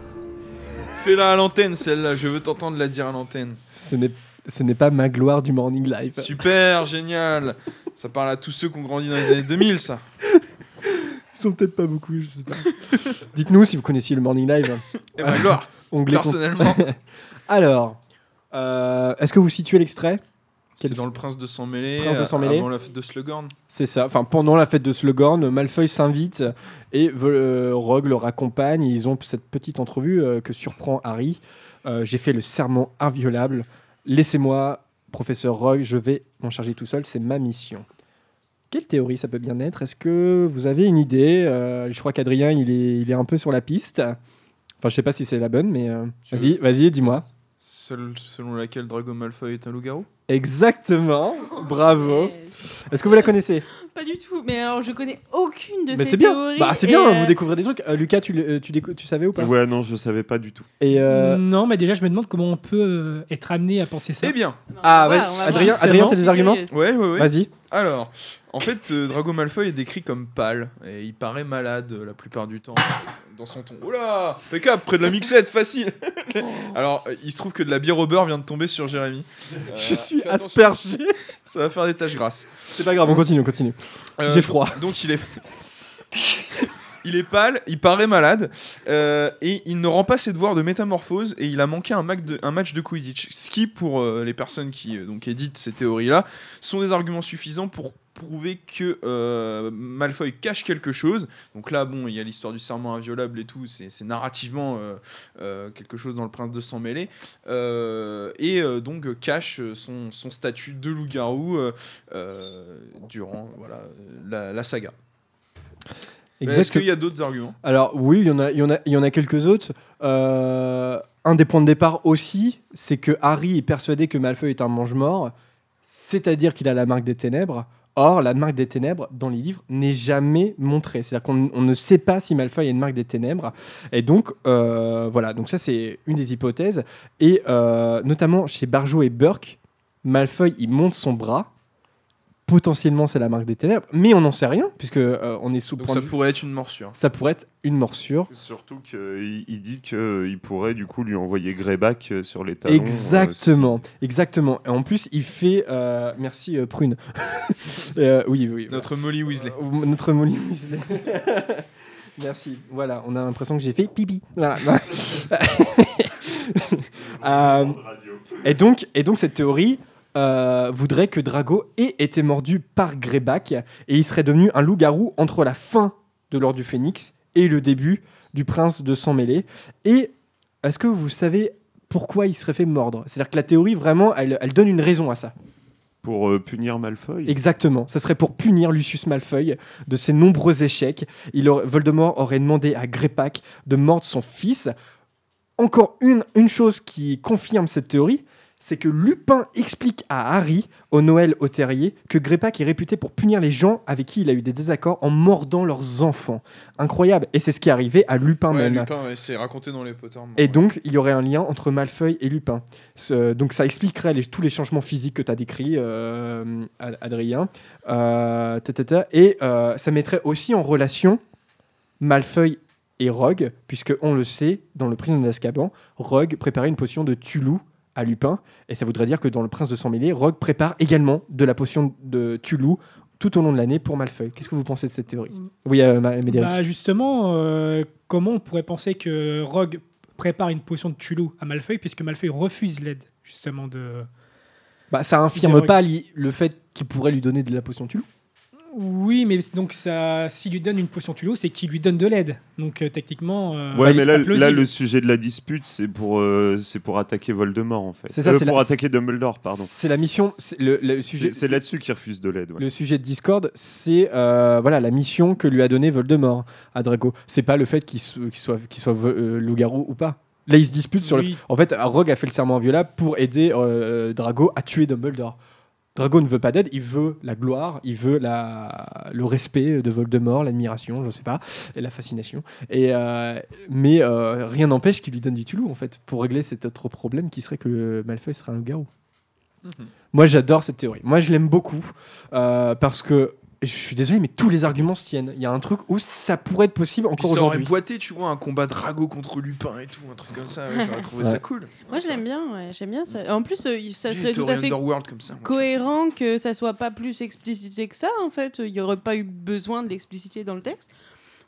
Fais-la à l'antenne celle-là, je veux t'entendre la dire à l'antenne. Ce n'est ce n'est pas ma gloire du Morning Live. Super, génial. Ça parle à tous ceux qui ont grandi dans les années 2000, ça. Ils sont peut-être pas beaucoup, je sais pas. Dites-nous si vous connaissiez le Morning Live. Eh ben, gloire, personnellement. Alors, euh, est-ce que vous situez l'extrait? C'est dans le Prince de sang mêlé, euh, avant la fête de Slughorn. C'est ça. Enfin, pendant la fête de Slughorn, Malfoy s'invite et euh, Rogue le raccompagne. Ils ont cette petite entrevue euh, que surprend Harry. Euh, J'ai fait le serment inviolable. Laissez-moi, professeur Rogue, je vais m'en charger tout seul. C'est ma mission. Quelle théorie ça peut bien être Est-ce que vous avez une idée Je crois qu'Adrien, il est, il est un peu sur la piste. Enfin, je sais pas si c'est la bonne, mais vas-y, vas-y, dis-moi. Seul- selon laquelle Drago Malfoy est un loup-garou Exactement. Bravo. Est-ce que vous la connaissez? Pas du tout. Mais alors, je connais aucune de Mais ces c'est bien. théories. Bah, c'est et, bien, euh, vous découvrez des trucs. Euh, Lucas, tu, le- euh, tu, décou- tu savais ou pas? Ouais, non, je savais pas du tout. Et euh, Non, mais déjà, je me demande comment on peut euh, être amené à penser ça. Eh bien. Ah, vas-y, va Adrien, voir. Adrien, t'as des arguments? Ouais, ouais, ouais. Vas-y. Alors, en fait, euh, Drago Malfoy est décrit comme pâle et il paraît malade euh, la plupart du temps dans son ton. Oh là Pécap, près de la mixette, facile Alors, euh, il se trouve que de la bière au beurre vient de tomber sur Jérémy. Euh, Je suis fais attention, aspergé. Ça va faire des taches grasses. C'est pas grave, on continue, on continue. Euh, J'ai froid. Donc il est. Il est pâle, il paraît malade, euh, et il ne rend pas ses devoirs de métamorphose, et il a manqué un, match de, un match de Quidditch. Ce qui, pour euh, les personnes qui euh, donc éditent ces théories-là, sont des arguments suffisants pour prouver que euh, Malfoy cache quelque chose. Donc là, bon, il y a l'histoire du serment inviolable et tout, c'est narrativement euh, euh, quelque chose dans le Prince de sang mêlé, Euh, et donc cache son, son statut de loup-garou durant voilà, la, la saga. Est-ce qu'il y a d'autres arguments? Alors oui, il y en a, il y en a, il y en a quelques autres. Un des points de départ aussi, c'est que Harry est persuadé que Malfoy est un mange-mort, c'est-à-dire qu'il a la marque des ténèbres. Or, la marque des ténèbres dans les livres n'est jamais montrée. C'est-à-dire qu'on on ne sait pas si Malfoy a une marque des ténèbres. Et donc, euh, voilà. Donc ça, c'est une des hypothèses. Et euh, notamment chez Barjo et Burke, Malfoy, il monte son bras. Potentiellement, c'est la marque des ténèbres, mais on n'en sait rien puisque euh, on est sous Donc point ça de pourrait être une morsure. ça pourrait être une morsure. Surtout qu'il il dit qu'il pourrait du coup lui envoyer Greyback euh, sur les talons. euh, Exactement, exactement. Et en plus, il fait. euh, merci euh, Prune. Euh, oui, oui. Notre Molly Weasley. Euh, notre Molly Weasley. merci. Voilà, on a l'impression que j'ai fait pipi. Voilà. Euh, et donc, et donc cette théorie. Euh, voudrait que Drago ait été mordu par Greyback et il serait devenu un loup-garou entre la fin de l'Ordre du Phénix et le début du Prince de Sang Mêlé. Et est-ce que vous savez pourquoi il serait fait mordre? C'est-à-dire que la théorie, vraiment, elle, elle donne une raison à ça. Pour euh, punir Malfoy? Exactement. Ça serait pour punir Lucius Malfoy de ses nombreux échecs. Il aurait- Voldemort aurait demandé à Greyback de mordre son fils. Encore une, une chose qui confirme cette théorie, c'est que Lupin explique à Harry, au Noël au terrier, que Greyback est réputé pour punir les gens avec qui il a eu des désaccords en mordant leurs enfants. Incroyable. Et c'est ce qui est arrivé à Lupin Ouais, même. Lupin, ouais, c'est raconté dans les Pottermore. Et donc, il y aurait un lien entre Malfoy et Lupin. Ce- donc, ça expliquerait les- tous les changements physiques que tu as décrits, euh, Ad- Adrien. Euh, ta, ta, ta. et euh, ça mettrait aussi en relation Malfoy et Rogue, puisque on le sait, dans le Prisonnier d'Azkaban, Rogue préparait une potion de Tulu à Lupin, et ça voudrait dire que dans le Prince de Sang Mêlé, Rogue prépare également de la potion de Tulu tout au long de l'année pour Malfoy. Qu'est-ce que vous pensez de cette théorie? Oui, euh. Bah, justement, euh, comment on pourrait penser que Rogue prépare une potion de Tulu à Malfoy puisque Malfoy refuse l'aide justement de. Bah, ça infirme pas le fait qu'il pourrait lui donner de la potion Tulu Oui, mais donc ça, s'il lui donne une potion Tulu, c'est qu'il lui donne de l'aide. Donc euh, techniquement. euh, Ouais, c'est mais pas là, le sujet de la dispute, c'est pour, euh, c'est pour attaquer Voldemort, en fait. C'est ça, Euh, c'est pour la- attaquer Dumbledore, pardon. C'est la mission, c'est le, le sujet. C'est là-dessus qu'il refuse de l'aide. ouais. Le sujet de Discord, c'est euh, voilà la mission que lui a donnée Voldemort à Drago. C'est pas le fait qu'il so- qu'il soit, qu'il soit euh, loup-garou ou pas. Là, ils se disputent sur le. En fait, Rogue a fait le serment inviolable pour aider euh, Drago à tuer Dumbledore. Drago ne veut pas d'aide, il veut la gloire, il veut la, le respect de Voldemort, l'admiration, je sais pas, et la fascination. Et, euh, mais euh, rien n'empêche qu'il lui donne du Toulouse, en fait, pour régler cet autre problème qui serait que Malfoy serait un loup-garou. Moi, j'adore cette théorie. Moi, je l'aime beaucoup euh, parce que je suis désolé, mais tous les arguments se tiennent. Il y a un truc où ça pourrait être possible encore ça aurait aujourd'hui. boité, tu vois, un combat Drago contre Lupin et tout, un truc comme ça. ouais, J'aurais trouvé ça cool. Moi, je l'aime bien, ouais, j'aime bien ça. En plus, euh, ça serait tout à fait Underworld comme ça, moi, cohérent que ça soit pas plus explicité que ça, en fait. Il n'y aurait pas eu besoin de l'expliciter dans le texte.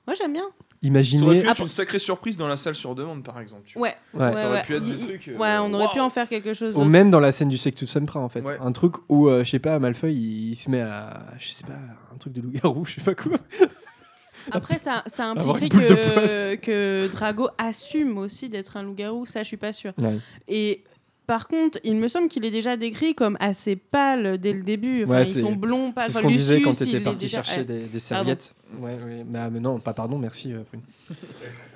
Moi, j'aime bien. Imaginez. Ça aurait pu être Après- une sacrée surprise dans la salle sur demande, par exemple. tu vois. Ouais. Ouais. Ça aurait ouais. pu être des trucs. euh, Ouais, on aurait pu en faire quelque chose. Ou même dans la scène du Sectus Sempra, en fait. Ouais. Un truc où, euh, je sais pas, Malfoy, il, il se met à. Je sais pas, un truc de loup-garou, je sais pas quoi. Après, ça, ça impliquerait que, que Drago assume aussi d'être un loup-garou. Ça, je suis pas sûre. Ouais. Et par contre, il me semble qu'il est déjà décrit comme assez pâle dès le début. Enfin, Ouais, ils sont blonds, pâles. C'est ce qu'on disait quand tu il étais est parti déjà- chercher des, serviettes. Ouais, ouais. Mais, mais non, pas pardon, merci. euh.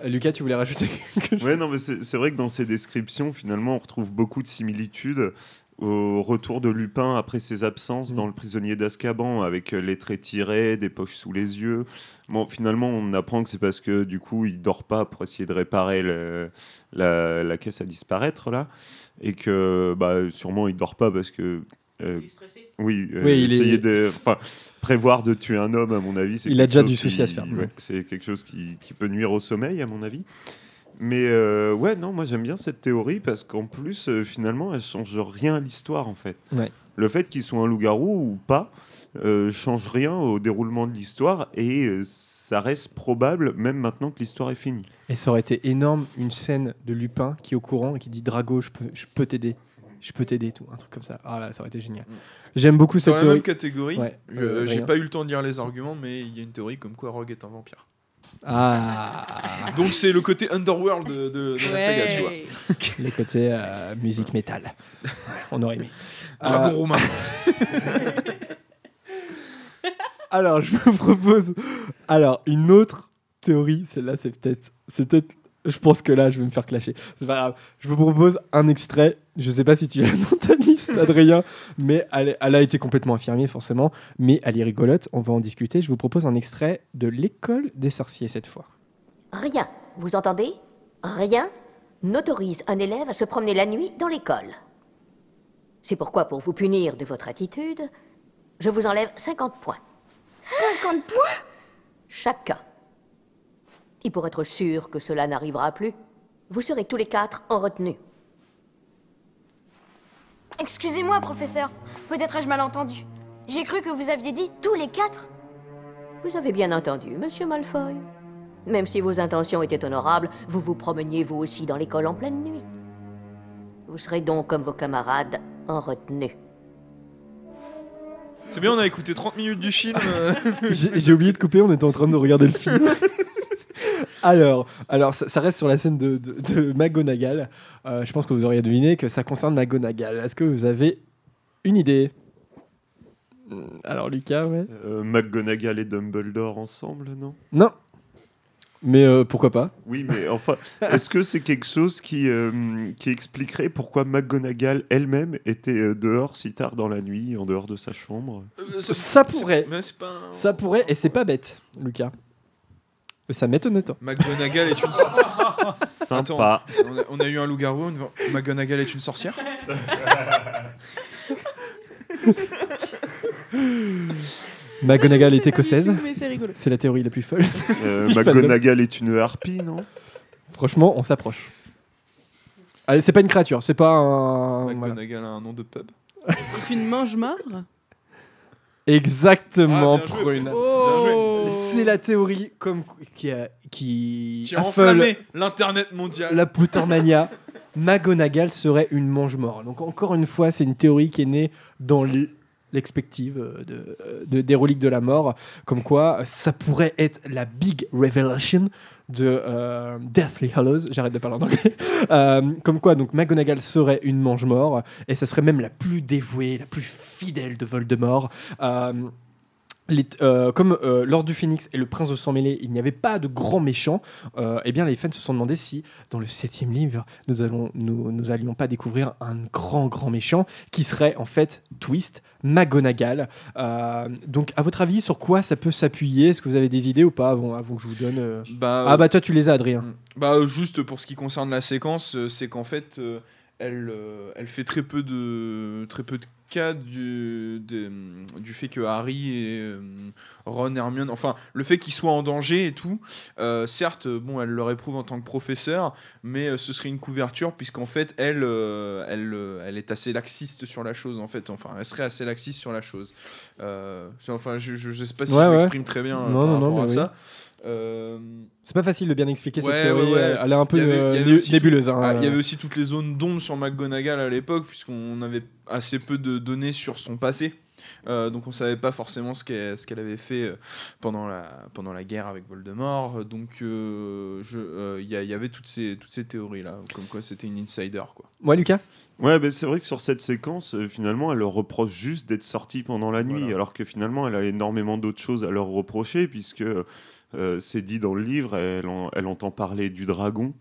Euh, Lucas, tu voulais rajouter quelque chose Ouais, non, mais c'est c'est vrai que dans ces descriptions, finalement, on retrouve beaucoup de similitudes au retour de Lupin après ses absences Mm. dans Le prisonnier d'Azkaban, avec euh, les traits tirés, des poches sous les yeux. Bon, finalement, on apprend que c'est parce que du coup, il dort pas pour essayer de réparer le- la, la caisse à disparaître là, et que bah, sûrement il dort pas parce que. euh, oui, euh, Oui, il est- essayer de enfin, prévoir de tuer un homme, à mon avis, c'est Il a quelque déjà chose du souci qui- à se faire. ouais, c'est quelque chose qui, qui peut nuire au sommeil, à mon avis. Mais euh, ouais, non, moi j'aime bien cette théorie parce qu'en plus, euh, finalement, elle change rien à l'histoire en fait. Ouais. Le fait qu'il soit un loup-garou ou pas euh, change rien au déroulement de l'histoire et euh, ça reste probable même maintenant que l'histoire est finie. Et ça aurait été énorme une scène de Lupin qui est au courant et qui dit Drago, je peux, je peux t'aider. Je peux t'aider, tout. Un truc comme ça. Ah là, ça aurait été génial. J'aime beaucoup Dans cette la théorie. même catégorie, Ouais, euh, j'ai pas eu le temps de lire les arguments, mais il y a une théorie comme quoi Rogue est un vampire. Ah. Donc c'est le côté underworld de, de- de la saga, tu vois. Le côté euh, musique métal. Ouais, on aurait aimé. Dragon Euh, roumain. Alors, je vous propose. Alors, une autre théorie. Celle-là, c'est peut-être. C'est peut-être. Je pense que là, je vais me faire clasher. C'est pas grave. Je vous propose un extrait. Je sais pas si tu l'as dans ta liste, Adrien, mais elle, elle a été complètement affirmée, forcément. Mais elle est rigolote. On va en discuter. Je vous propose un extrait de l'école des sorciers cette fois. Rien, vous entendez? Rien n'autorise un élève à se promener la nuit dans l'école. C'est pourquoi, pour vous punir de votre attitude, je vous enlève 50 points. 50 points? Chacun. Et pour être sûr que cela n'arrivera plus, vous serez tous les quatre en retenue. Excusez-moi, professeur. Peut-être ai-je mal entendu. J'ai cru que vous aviez dit tous les quatre. Vous avez bien entendu, monsieur Malfoy. Même si vos intentions étaient honorables, vous vous promeniez vous aussi dans l'école en pleine nuit. Vous serez donc, comme vos camarades, en retenue. C'est bien, on a écouté 30 minutes du film. J'ai oublié de couper, on était en train de regarder le film. alors, alors ça, ça reste sur la scène de, de, de McGonagall. Euh, je pense que vous auriez deviné que ça concerne McGonagall. Est-ce que vous avez une idée? Hmm, Alors, Lucas, ouais. Euh, McGonagall et Dumbledore ensemble, non? Non. Mais euh, pourquoi pas Oui, mais enfin, est-ce que c'est quelque chose qui, euh, qui expliquerait pourquoi McGonagall elle-même était euh, dehors si tard dans la nuit, en dehors de sa chambre? Ça pourrait. mais c'est pas un- Ça pourrait, et c'est pas bête, Lucas. Ça m'étonne autant. McGonagall est une. Sympa. Attends, on, a, on a eu un loup-garou. on va- McGonagall est une sorcière? McGonagall est écossaise. Mais c'est rigolo. C'est la théorie la plus folle. Euh. McGonagall est une harpie, non? Franchement, on s'approche. Allez, c'est pas une créature, c'est pas un. voilà. McGonagall a un nom de pub. Puis une mange-mort Exactement, Ah, bien joué, Prune. C'est la théorie comme qui a qui, Qui a affole enflammé l'internet mondial. la Pottermania. McGonagall serait une mange-mort. Donc encore une fois, c'est une théorie qui est née dans l- l'expective euh, de, de- des reliques de la mort, comme quoi euh, ça pourrait être la big revelation de euh, Deathly Hallows. J'arrête de parler en anglais. Euh, comme quoi, donc McGonagall serait une mange-mort et ça serait même la plus dévouée, la plus fidèle de Voldemort. Euh, les- euh, comme euh, L'Ordre du Phénix et le Prince de sang mêlé, il n'y avait pas de grands méchants, euh, eh bien les fans se sont demandé si, dans le septième livre, nous, allons, nous, nous allions pas découvrir un grand, grand méchant qui serait en fait Twist, McGonagall. Euh, donc, à votre avis, sur quoi ça peut s'appuyer? Est-ce que vous avez des idées ou pas avant, avant que je vous donne Bah, Ah bah toi, tu les as, Adrien. Bah, euh, juste pour ce qui concerne la séquence, c'est qu'en fait, elle, elle fait très peu de, très peu de cas du, de- du fait que Harry et euh, Ron, Hermione, enfin, le fait qu'ils soient en danger et tout, euh, certes, bon, elle leur éprouve en tant que professeur, mais euh, ce serait une couverture, puisqu'en fait, elle, euh, elle, elle est assez laxiste sur la chose, en fait, enfin, elle serait assez laxiste sur la chose. Euh, enfin, je, je, je sais pas si Ouais, je ouais. m'exprime très bien Non, par non, non, rapport à mais ça. Euh, C'est pas facile de bien expliquer cette théorie. ouais, ouais. euh, Elle est un peu Il y avait- euh, il y avait né- aussi nébuleuse. tout- hein. ah, Il y avait aussi toutes les zones d'ombre sur McGonagall à l'époque, puisqu'on avait assez peu de données sur son passé. Euh, donc on savait pas forcément ce qu'elle ce qu'elle avait fait pendant la, pendant la guerre avec Voldemort. Donc euh, euh, il y, avait toutes ces, toutes ces théories-là, comme quoi c'était une insider. Quoi. Ouais, Lucas? Ouais, ben c'est vrai que sur cette séquence, euh, finalement, elle leur reproche juste d'être sortie pendant la nuit, alors que finalement, elle a énormément d'autres choses à leur reprocher, puisque euh, c'est dit dans le livre, elle, en- elle entend parler du dragon.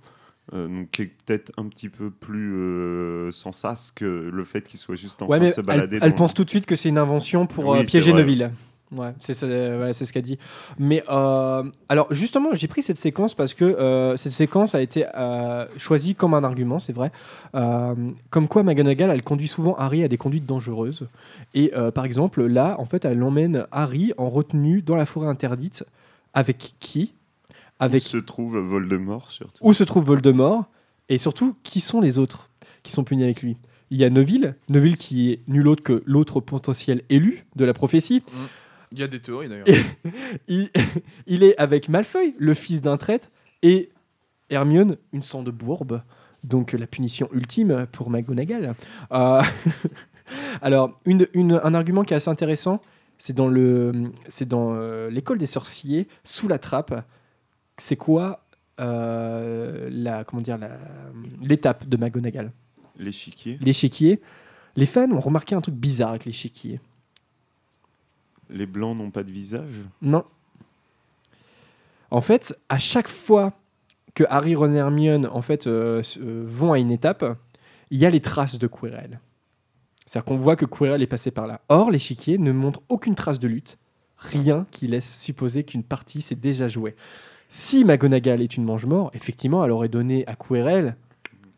Euh, donc qui est peut-être un petit peu plus euh, sans sas que le fait qu'il soit juste en Ouais, train de se elle, balader. elle dans- pense tout de suite que c'est une invention pour Oui, euh, piéger. Neville. Ouais, c'est ouais, ce qu'elle dit. Mais euh, alors justement, j'ai pris cette séquence parce que euh, cette séquence a été euh, choisie comme un argument, c'est vrai. Euh, comme quoi McGonagall, elle conduit souvent Harry à des conduites dangereuses. Et euh, par exemple, là, en fait, elle emmène Harry en retenue dans la forêt interdite. Avec qui Avec Où se trouve Voldemort surtout. où se trouve Voldemort et surtout qui sont les autres qui sont punis avec lui? Il y a Neville, Neville qui est nul autre que l'autre potentiel élu de la prophétie. Il y a des théories d'ailleurs. Il, il est avec Malfoy, le fils d'un traître, et Hermione, une sang de bourbe. Donc la punition ultime pour McGonagall. Euh, alors, une, une- un argument qui est assez intéressant, c'est dans le, c'est dans euh, l'école des sorciers, sous la trappe. C'est quoi euh, la, comment dire, la- l'étape de McGonagall? L'échiquier. L'échiquier. Les fans ont remarqué un truc bizarre avec l'échiquier. Les blancs n'ont pas de visage? Non. En fait, à chaque fois que Harry, Ron et Hermione en fait, euh, euh, vont à une étape, il y a les traces de Quirrell. C'est-à-dire qu'on voit que Quirrell est passé par là. Or, l'échiquier ne montre aucune trace de lutte, rien qui laisse supposer qu'une partie s'est déjà jouée. Si McGonagall est une mange-mort, effectivement, elle aurait donné à Quirrell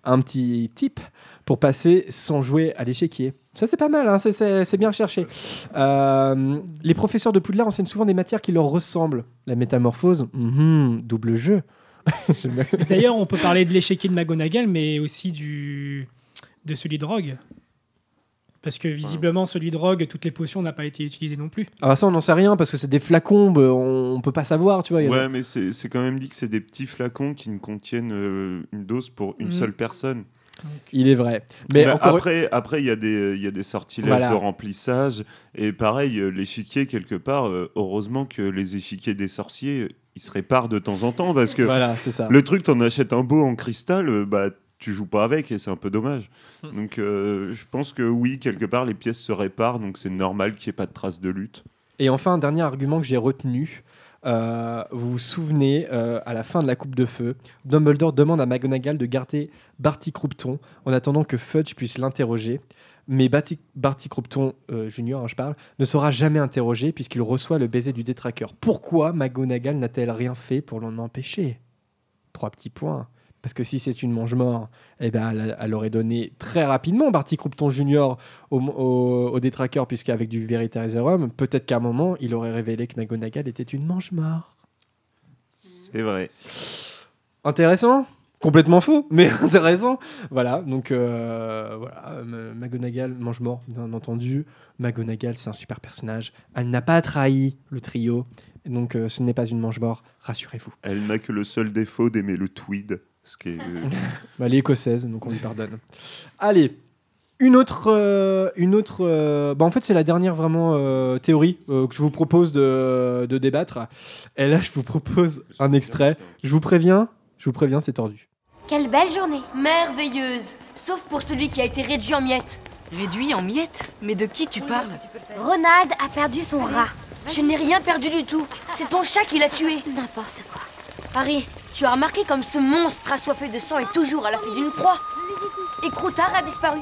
un petit tip pour passer sans jouer à l'échiquier. Ça, c'est pas mal, hein, c'est- bien recherché. Euh, les professeurs de Poudlard enseignent souvent des matières qui leur ressemblent. La métamorphose, mhm, double jeu. D'ailleurs, on peut parler de l'échiquier de McGonagall, mais aussi de celui de Rogue. Parce que visiblement, celui de Rogue, toutes les potions n'ont pas été utilisées non plus. Alors ça, on n'en sait rien parce que c'est des flacons, bah, on, on peut pas savoir, tu vois. y a- Ouais, mais c'est quand même dit que c'est des petits flacons qui ne contiennent euh, une dose pour une Mhm. seule personne. Il est vrai. Mais Bah, encore- après, après, il y a des, il y a des sortilèges Voilà. de remplissage. Et pareil, euh, l'échiquier, quelque part, euh, heureusement que les échiquiers des sorciers, euh, ils se réparent de temps en temps. Parce que Voilà, c'est ça. le truc, t'en achètes un beau en cristal, euh, bah, tu joues pas avec et c'est un peu dommage. Hmm. donc, euh, je pense que oui, quelque part, les pièces se réparent. Donc, c'est normal qu'il n'y ait pas de traces de lutte. Et enfin, un dernier argument que j'ai retenu. Euh, vous vous souvenez, euh, à la fin de la Coupe de Feu, Dumbledore demande à McGonagall de garder Barty Croupton en attendant que Fudge puisse l'interroger. Mais Barty, Barty Croupton, euh, junior, hein, je parle, ne sera jamais interrogé puisqu'il reçoit le baiser du détraqueur. Pourquoi McGonagall n'a-t-elle rien fait pour l'en empêcher? Trois petits points. Parce que si c'est une mange-mort, eh ben, elle, elle aurait donné très rapidement Barty Croupton Junior au, au, au détraqueur, puisqu'avec du Veritaserum, peut-être qu'à un moment, il aurait révélé que McGonagall était une mange-mort. C'est vrai. Intéressant Complètement faux, mais intéressant. Voilà, donc euh, voilà, euh, McGonagall mange mort, bien entendu. McGonagall, c'est un super personnage. Elle n'a pas trahi le trio, donc euh, ce n'est pas une mange mort, rassurez-vous. Elle n'a que le seul défaut d'aimer le tweed. Ce qui est, euh, Bah, elle est écossaise, donc on lui pardonne. Allez, une autre, euh, une autre. euh, bah, en fait, c'est la dernière vraiment euh, théorie euh, que je vous propose de, de débattre. Et là, je vous propose un extrait. Je vous préviens, je vous préviens, c'est tordu. Quelle belle journée Merveilleuse Sauf pour celui qui a été réduit en miettes. Réduit en miettes Mais de qui tu parles Ronald a perdu son rat. Je n'ai rien perdu du tout. C'est ton chat qui l'a tué. N'importe quoi. Harry, tu as remarqué comme ce monstre assoiffé de sang est toujours à la fin d'une proie Et Croutard a disparu.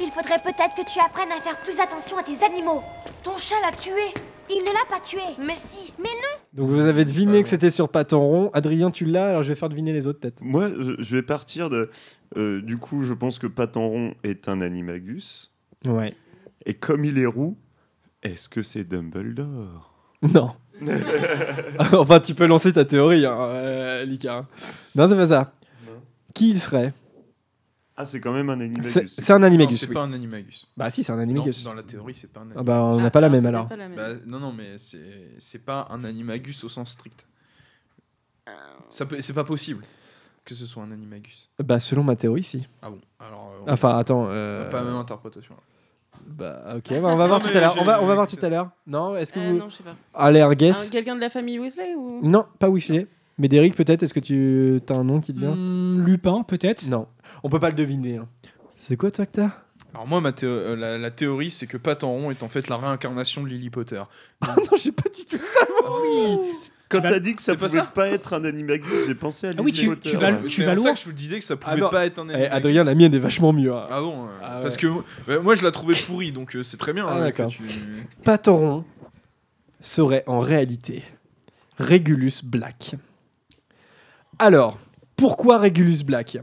Il faudrait peut-être que tu apprennes à faire plus attention à tes animaux. Ton chat l'a tué. Il ne l'a pas tué. Mais si. Mais non. Donc vous avez deviné que c'était sur Paton Rond. Adrien, tu l'as, alors je vais faire deviner les autres têtes. Moi, je, vais partir de. euh, du coup, je pense que Patenron est un animagus. Ouais. Et comme il est roux, est-ce que c'est Dumbledore? Non. enfin, tu peux lancer ta théorie, hein, euh, Lika. Non, c'est pas ça. Qui il serait Ah, c'est quand même un animagus. C'est un animagus. Non, c'est oui. pas un animagus. Bah si, c'est un animagus. Non, dans la théorie, c'est pas un Ah bah, on n'a pas la même alors. Bah, non, non, mais c'est pas un animagus au sens strict. Ça peut- C'est pas possible que ce soit un animagus. Bah selon ma théorie, si. Ah bon Alors. euh, on- Enfin, attends. on euh, Pas la même interprétation. Bah ok, bah, on va voir Non, tout mais à l'heure. j'ai- On va, on va j'ai voir vu tout à l'heure. Non, est-ce que Euh, vous. non, je sais pas. Allez, un Un- guess. Quelqu'un de la famille Weasley ou Non, pas Weasley. Médéric, peut-être. Est-ce que tu as un nom qui te vient Hmm, Lupin, peut-être Non, on peut pas le deviner. hein. C'est quoi toi que t'as Alors moi, ma théo- euh, la, la théorie, c'est que Patenron est en fait la réincarnation de Lily Potter. Ah non, j'ai pas dit tout ça. moi. Quand Tu vas- t'as dit que ça pas pouvait ça pas être un animagus, j'ai pensé à Ah oui, Lise tu- Potter. tu vas- tu ça que je vous disais que ça Ah pouvait pas être un Eh, animagus. Adrien, la mienne est vachement mieux. hein. Ah bon euh, Ah ouais. Parce que euh, moi je la trouvais pourrie, donc euh, c'est très bien. Ah, que tu- Patoron serait en réalité Regulus Black. Alors, pourquoi Regulus Black?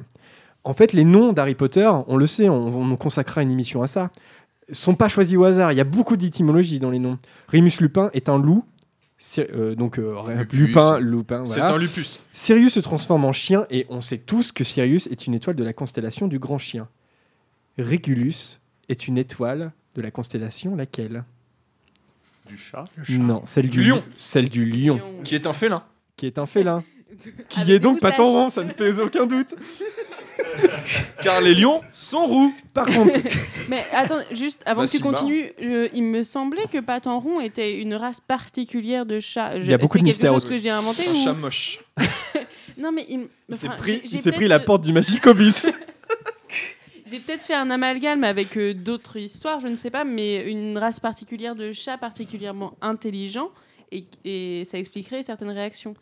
En fait, les noms d'Harry Potter, on le sait, on, on consacrera une émission à ça, sont pas choisis au hasard. Il y a beaucoup d'étymologies dans les noms. Remus Lupin est un loup. Euh, donc euh, Lupus. Lupin, Lupin, C'est un lupus. Sirius se transforme en chien et on sait tous que Sirius est une étoile de la constellation du grand chien. Regulus est une étoile de la constellation laquelle? Du chat Non, celle du, Du lion. Celle du lion. Qui est un félin. Qui est un félin. Qui Avec est donc pas moustaches. rond, ça ne fait aucun doute. Car les lions sont roux. Par contre, Mais attends, juste avant Bah, que tu continues, je- il me semblait que Patenron était une race particulière de chat. Il y a beaucoup de C'est mystères quelque chose autour. que j'ai inventé Un ou... chat moche. Non mais il, m- il s'est enfin, pris, j'ai- il j'ai s'est pris peut-être- la porte du Magicobus. J'ai peut-être fait un amalgame avec euh, d'autres histoires, je ne sais pas, mais une race particulière de chat particulièrement intelligent et, et ça expliquerait certaines réactions.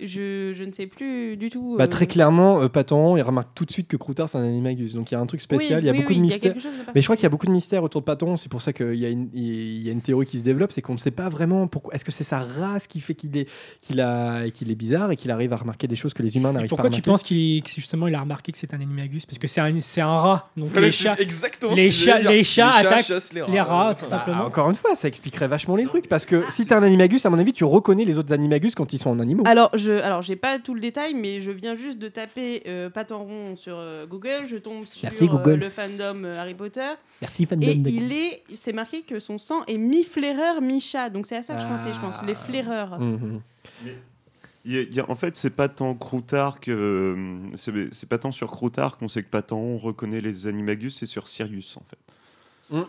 Je, je ne sais plus du tout. bah, euh, très clairement, euh, Patoron, il remarque tout de suite que Croutard c'est un animagus. Donc il y a un truc spécial, Oui, il y a oui, beaucoup oui, de mystères. Mais je crois qu'il y a beaucoup de mystères autour de Patoron. C'est pour ça qu'il y, a une- il y a une théorie qui se développe, c'est qu'on ne sait pas vraiment pourquoi. Est-ce que c'est sa race qui fait qu'il est, qu'il a, qu'il est bizarre et qu'il arrive à remarquer des choses que les humains n'arrivent pas à pourquoi tu remarquer penses qu'il que justement il a remarqué que c'est un animagus Parce que c'est un, c'est un rat. Donc les chats, exactement les, chats, les chats Les chats attaquent chassent les les rats. rats, tout Bah, simplement. Ah, Encore une fois, ça expliquerait vachement les trucs parce que si t'es un animagus, à mon avis, tu reconnais les autres animagus quand ils sont en animaux. Alors, je, alors j'ai pas tout le détail, mais je viens juste de taper euh, Patenron sur euh, Google. Je tombe sur Merci, euh, Google. le fandom euh, Harry Potter. Merci, fandom Et de- il est, c'est marqué que son sang est mi-flaireur, mi-chat. Donc c'est à ça que je pensais, je pense, Ah. les flaireurs. Mhm. Il y a- il y a- en fait, c'est pas tant Croutard que c'est c'est pas tant sur Croutard qu'on sait que Pataron reconnaît les animagus, c'est sur Sirius en fait. Mm.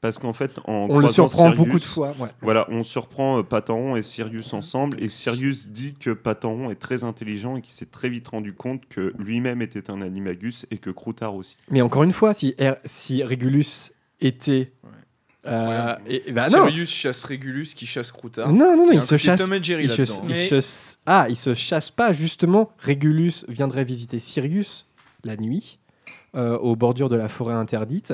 Parce qu'en fait, en On le surprend Sirius- beaucoup de fois, ouais. Voilà, on surprend euh, Pataron et Sirius ensemble, et Sirius dit que Pataron est très intelligent et qu'il s'est très vite rendu compte que lui-même était un animagus et que Croutard aussi. Mais encore une fois, si, R- si Regulus était. euh, et, et bah non. Sirius chasse Regulus qui chasse Croutard. Non, non, non, il se chasse. Tom et Jerry il se, là-dedans. il Mais- se- ah, il se chasse pas justement. Regulus viendrait visiter Sirius la nuit. Euh, aux bordures de la forêt interdite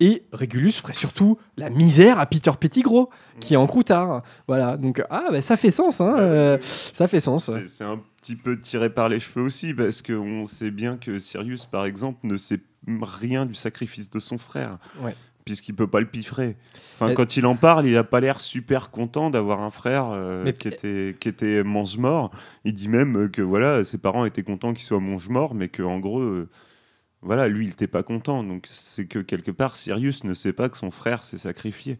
et Regulus ferait surtout la misère à Peter Pettigrew qui est en croutard voilà donc ah bah, ça fait sens hein, euh, ça fait sens C'est un petit peu tiré par les cheveux aussi, parce qu'on sait bien que Sirius, par exemple, ne sait rien du sacrifice de son frère. Ouais. Puisqu'il peut pas le piffrer. Enfin, quand il en parle, il a pas l'air super content d'avoir un frère euh, Mais- qui était qui était mange-mort. Il dit même que voilà, ses parents étaient contents qu'il soit mange-mort, mais que en gros, euh, voilà, lui, il n'était pas content. Donc c'est que quelque part, Sirius ne sait pas que son frère s'est sacrifié.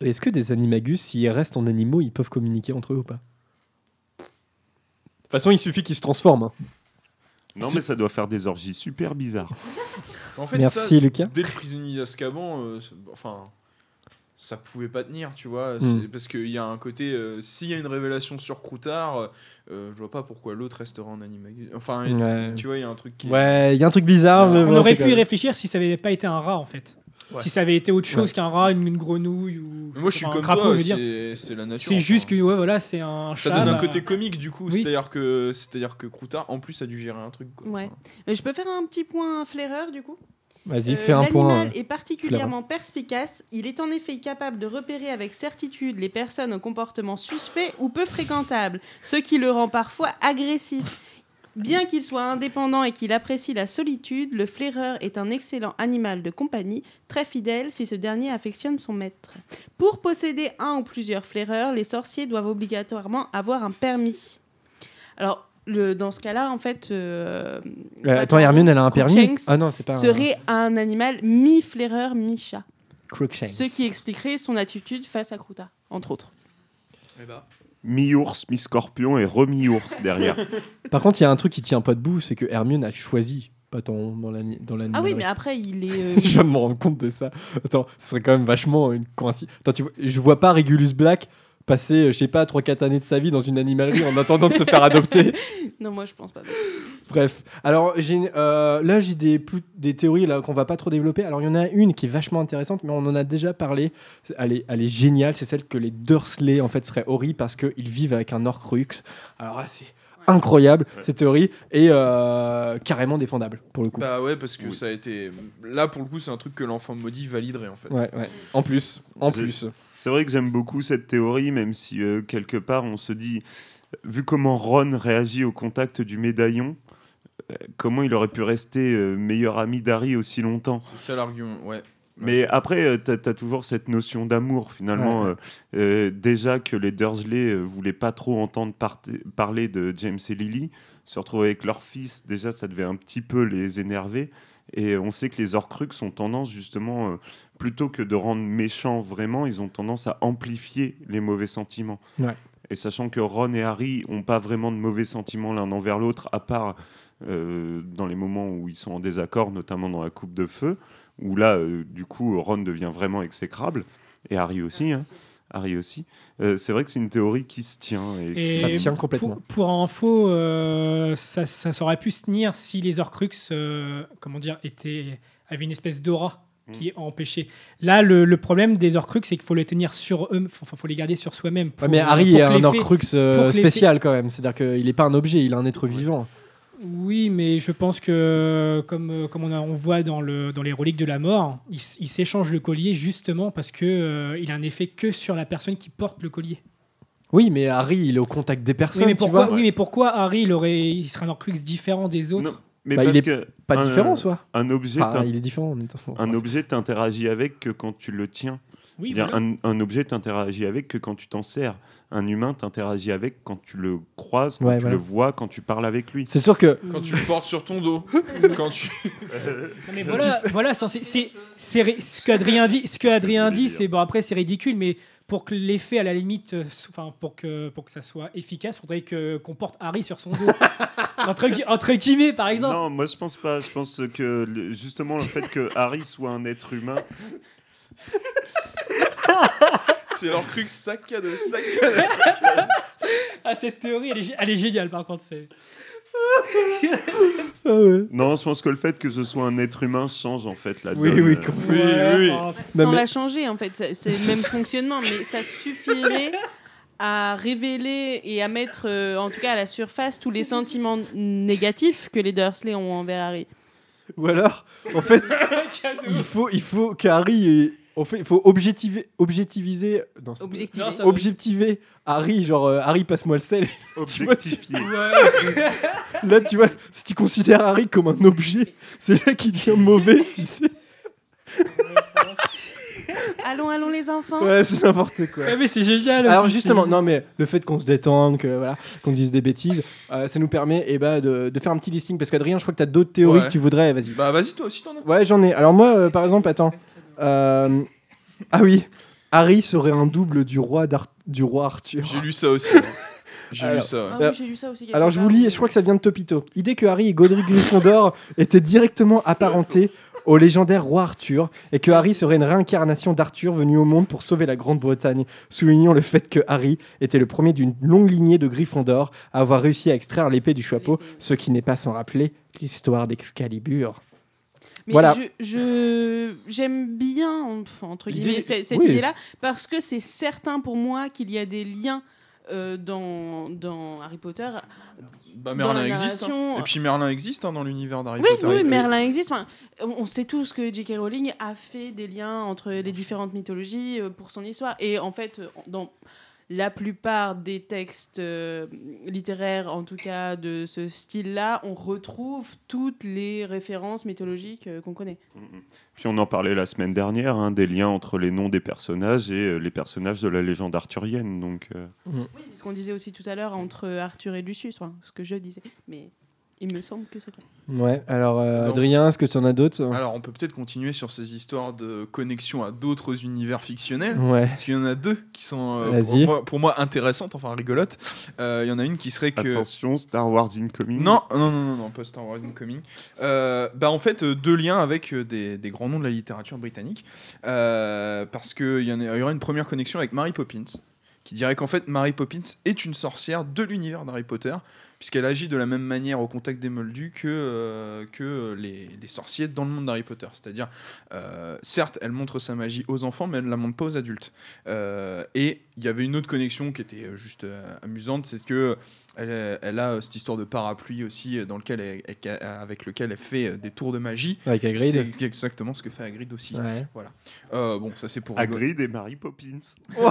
est-ce que des animagus s'ils restent en animaux ils peuvent communiquer entre eux ou pas? De toute façon il suffit qu'ils se transforment hein. Non, mais ça doit faire des orgies super bizarres. En fait, Merci, ça, Lucas. Dès le prisonnier d'Azkaban, euh, enfin, ça pouvait pas tenir, tu vois. Mm. c'est- Parce qu'il y a un côté, euh, s'il y a une révélation sur Croutard, euh, je vois pas pourquoi l'autre restera en animagus. Enfin, Ouais. tu vois, il y a un truc qui. ouais il y a un truc bizarre mais On bon, aurait pu y réfléchir si ça avait pas été un rat en fait. Ouais. Si ça avait été autre chose Ouais. qu'un rat, une, une grenouille ou Mais moi, je suis enfin, un comme crapaud, toi, c'est la nature. C'est enfin. juste que ouais, voilà, c'est un Ça chat, donne un bah, côté comique du coup, oui. c'est-à-dire que c'est-à-dire que Croutard en plus a dû gérer un truc. quoi. Ouais. Mais je peux faire un petit point flaireur du coup? Vas-y, Euh, fais un point, L'animal euh, est particulièrement perspicace. Il est en effet capable de repérer avec certitude les personnes au comportement suspect ou peu fréquentable, ce qui le rend parfois agressif. Bien qu'il soit indépendant et qu'il apprécie la solitude, le flaireur est un excellent animal de compagnie, très fidèle si ce dernier affectionne son maître. Pour posséder un ou plusieurs flaireurs, les sorciers doivent obligatoirement avoir un permis. Alors, le, dans ce cas-là, en fait... euh, Euh, attends, Hermione, elle a un permis? Crookshanks Ah non, c'est pas Serait un animal mi-flaireur, mi-chat. Crookshanks. Ce qui expliquerait son attitude face à Kruta, entre autres. Eh ben. Mi-ours, mi-scorpion et remi-ours derrière. Par contre, il y a un truc qui tient pas debout, c'est que Hermione a choisi pas dans, dans l'ani- dans Ah oui, mais après, il est. euh, je viens de me rendre compte de ça. Attends, ce serait quand même vachement une coïncidence. Attends, tu vois, je vois pas Regulus Black passer, euh, je sais pas, 3-4 années de sa vie dans une animalerie en attendant de se faire adopter. non, moi je pense pas. Bref, alors j'ai, euh, là j'ai des, plus- des théories là qu'on va pas trop développer. Alors il y en a une qui est vachement intéressante, mais on en a déjà parlé. Elle est, elle est géniale. C'est celle que les Dursley en fait seraient horribles parce qu'ils vivent avec un Horcrux. Alors là c'est incroyable cette théorie et euh, carrément défendable pour le coup. Bah ouais, parce que ça a été. Là, pour le coup, c'est un truc que l'enfant maudit validerait en fait. Ouais, ouais. En plus, en C'est- plus. C'est vrai que j'aime beaucoup cette théorie, même si euh, quelque part on se dit, vu comment Ron réagit au contact du médaillon, euh, comment il aurait pu rester euh, meilleur ami d'Harry aussi longtemps? C'est ça l'argument, ouais. Mais après, tu as, toujours cette notion d'amour, finalement. Ouais. Euh, euh, déjà que les Dursley euh, voulaient pas trop entendre parler de James et Lily, se retrouver avec leur fils, déjà, ça devait un petit peu les énerver. Et on sait que les Horcruxes ont tendance, justement, euh, plutôt que de rendre méchants vraiment, ils ont tendance à amplifier les mauvais sentiments. Ouais. Et sachant que Ron et Harry n'ont pas vraiment de mauvais sentiments l'un envers l'autre, à part euh, dans les moments où ils sont en désaccord, notamment dans la coupe de feu, où là, euh, du coup, Ron devient vraiment exécrable, et Harry aussi. hein. Harry aussi. Euh, c'est vrai que c'est une théorie qui se tient. Et, Ça tient complètement. Pour, pour info, euh, ça, ça, ça aurait pu se tenir si les Horcrux, euh, comment dire, étaient, avaient une espèce d'aura qui empêchait. Là, le, le problème des Horcrux, c'est qu'il faut les tenir sur eux, faut, faut les garder sur soi-même. Ouais, mais Harry est un Horcrux euh, spécial quand même. C'est-à-dire qu'il n'est pas un objet, il est un être vivant. Oui, mais je pense que, comme, euh, comme on, a- on voit dans, le, dans les reliques de la mort, il, s'échange le collier justement parce que euh, il a un effet que sur la personne qui porte le collier. Oui, mais Harry, il est au contact des personnes. oui, mais tu pourquoi, vois. oui, mais pourquoi Harry, il, aurait, il serait un Horcrux différent des autres Mais Bah, parce il est que pas un- différent, soit. Un objet, Enfin, il est différent en même temps. un objet t'interagit avec que quand tu le tiens. Oui, Bien, voilà. un, un objet t'interagit avec que quand tu t'en sers. Un humain t'interagit avec quand tu le croises, quand Ouais, tu voilà. le vois, quand tu parles avec lui. C'est sûr que. Quand tu le portes sur ton dos. quand tu. Non, mais voilà, c'est- ce que Adrien dit. Ce que Adrien dit, c'est bon après c'est ridicule, mais pour que l'effet à la limite, euh, enfin pour que pour que ça soit efficace, faudrait que qu'on porte Harry sur son dos, entre, entre guillemets par exemple. Non, moi je pense pas. Je pense que justement le fait que Harry soit un être humain. C'est leur truc saccade, saccade. Ah cette théorie, elle est, gé- elle est géniale par contre. C'est Non, je pense que le fait que ce soit un être humain change en fait la Oui, donne. oui, Euh, Oui, oui. Sans mais- la changer, en fait. C'est c'est le même fonctionnement, mais ça suffirait à révéler et à mettre, euh, en tout cas à la surface, tous les sentiments négatifs que les Dursley ont envers Harry. Ou alors, en fait, il faut, il faut qu'Harry. Fait, il faut objectiver, objectiviser. Non, c'est- Objectiver. Non, ça va. objectiver Harry, genre euh, Harry, passe-moi le sel. Tu vois, Objectifié. Là, tu vois, si tu considères Harry comme un objet, c'est là qu'il devient mauvais, tu sais. Allons, allons les enfants. Ouais, c'est n'importe quoi. Ouais, mais c'est génial. Alors aussi, justement, non mais le fait qu'on se détende, que voilà, qu'on dise des bêtises, euh, ça nous permet eh ben, de, de faire un petit listing parce qu'Adrien, je crois que tu as d'autres théories Ouais. que tu voudrais, vas-y. Bah vas-y, toi aussi t'en as. Ouais, j'en ai. Alors moi, euh, par exemple, attends. Euh, Ah oui, Harry serait un double du roi, d'Ar- du roi Arthur. J'ai lu ça aussi. J'ai lu Alors- ça. ouais. Ah oui, j'ai lu ça aussi. quelque Alors je vous lis, je crois que ça vient de Topito. Idée que Harry et Godric Gryffondor étaient directement apparentés au légendaire roi Arthur et que Harry serait une réincarnation d'Arthur venu au monde pour sauver la Grande-Bretagne, soulignant le fait que Harry était le premier d'une longue lignée de Gryffondor à avoir réussi à extraire l'épée du chapeau, ce qui n'est pas sans rappeler l'histoire d'Excalibur. Mais Voilà. je- j'aime bien entre guillemets cette, cette oui. idée-là parce que c'est certain pour moi qu'il y a des liens euh, dans, dans Harry Potter. Bah Merlin existe. hein. Et puis Merlin existe hein, dans l'univers d'Harry Oui, Potter. oui, Et- Merlin existe. Enfin, on sait tous que J.K. Rowling a fait des liens entre les différentes mythologies euh, pour son histoire. Et en fait, euh, dans la plupart des textes euh, littéraires, en tout cas de ce style-là, on retrouve toutes les références mythologiques euh, qu'on connaît. Puis on en parlait la semaine dernière, hein, des liens entre les noms des personnages et euh, les personnages de la légende arthurienne. Donc, euh, Oui, ce qu'on disait aussi tout à l'heure entre Arthur et Lucius, enfin, ce que je disais. Mais il me semble que c'est vrai. Ouais, alors euh, Non. Adrien, est-ce que tu en as d'autres Alors, on peut peut-être continuer sur ces histoires de connexion à d'autres univers fictionnels. Ouais. Parce qu'il y en a deux qui sont euh, pour, moi, pour moi intéressantes, enfin rigolotes. Euh, Il y en a une qui serait que. attention, Star Wars Incoming. Non, non, non, non, non, pas Star Wars Incoming. Euh, bah en fait, deux liens avec des, des grands noms de la littérature britannique. Euh, parce qu'il y, en a- il y aura une première connexion avec Mary Poppins, qui dirait qu'en fait Mary Poppins est une sorcière de l'univers d'Harry Potter, puisqu'elle agit de la même manière au contact des Moldus que, euh, que les, les sorciers dans le monde d'Harry Potter. C'est-à-dire, euh, certes, elle montre sa magie aux enfants, mais elle ne la montre pas aux adultes. Euh, et il y avait une autre connexion qui était juste euh, amusante, c'est que elle, elle a cette histoire de parapluie aussi, dans lequel elle- elle- avec lequel elle fait des tours de magie. Avec Hagrid. C'est exactement ce que fait Hagrid aussi. Ouais. Voilà. Euh, bon, ça c'est pour Hagrid et Mary Poppins.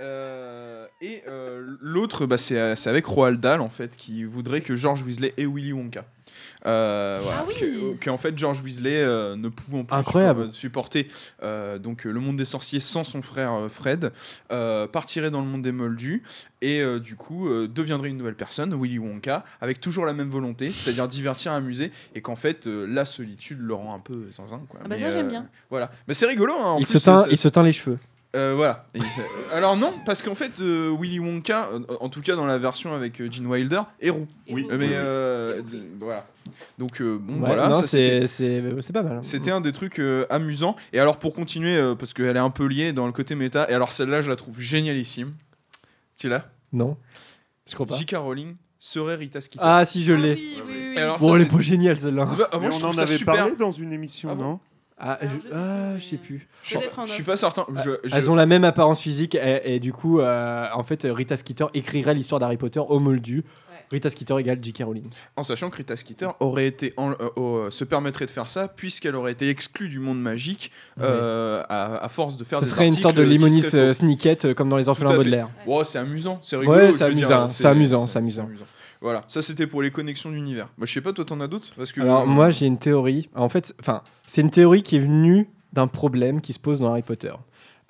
Euh, et euh, l'autre, bah, c'est euh, c'est avec Roald Dahl en fait, qui voudrait que George Weasley et Willy Wonka. Euh, voilà, Ah oui. que- qu'en fait George Weasley euh, ne pouvant plus Incroyable. supporter euh, donc le monde des sorciers sans son frère euh, Fred euh, partirait dans le monde des Moldus et euh, du coup euh, deviendrait une nouvelle personne Willy Wonka avec toujours la même volonté c'est-à-dire divertir amuser et qu'en fait euh, la solitude le rend un peu zinzin quoi. Ah bah Mais, ça, j'aime bien. voilà mais c'est rigolo hein, en Il plus, se teint, il se teint les cheveux. Euh, voilà. Et Alors non, parce qu'en fait, euh, Willy Wonka, euh, en tout cas dans la version avec euh, Gene Wilder, est roux. Oui. Mais euh, voilà. Donc euh, bon, Ouais, voilà. c'est c'est- c'est pas mal. hein. C'était un des trucs euh, amusants. Et alors pour continuer, euh, parce qu'elle est un peu liée dans le côté méta, et alors celle-là, je la trouve génialissime. Tu l'as? Non, je crois pas. J.K. Rowling serait Rita Skeeter. Ah si, je l'ai. Et alors, Bon, ça, elle est pas géniale celle-là. Bah, ah, Mais je on en avait super. parlé dans une émission, Ah bon non? Ah, je, ah, je sais plus. Je, suis pas certain. Je- je- Elles ont la même apparence physique et, et du coup, euh, en fait, Rita Skeeter écrirait l'histoire d'Harry Potter au moldu. Rita Skeeter égale J.K. Rowling. En sachant que Rita Skeeter aurait été en- euh, euh, se permettrait de faire ça puisqu'elle aurait été exclue du monde magique euh, à, à force de faire Ce des serait une sorte de Limonis euh. Snicket euh, comme dans les orphelins. Baudelaire. Ouais, c'est amusant, c'est rigolo. Ouais, c'est amusant, c'est amusant, c'est amusant. Voilà, ça c'était pour les connexions d'univers. Moi, je sais pas, toi t'en as d'autres? Parce que Alors moi j'ai une théorie. En fait, enfin, c'est une théorie qui est venue d'un problème qui se pose dans Harry Potter,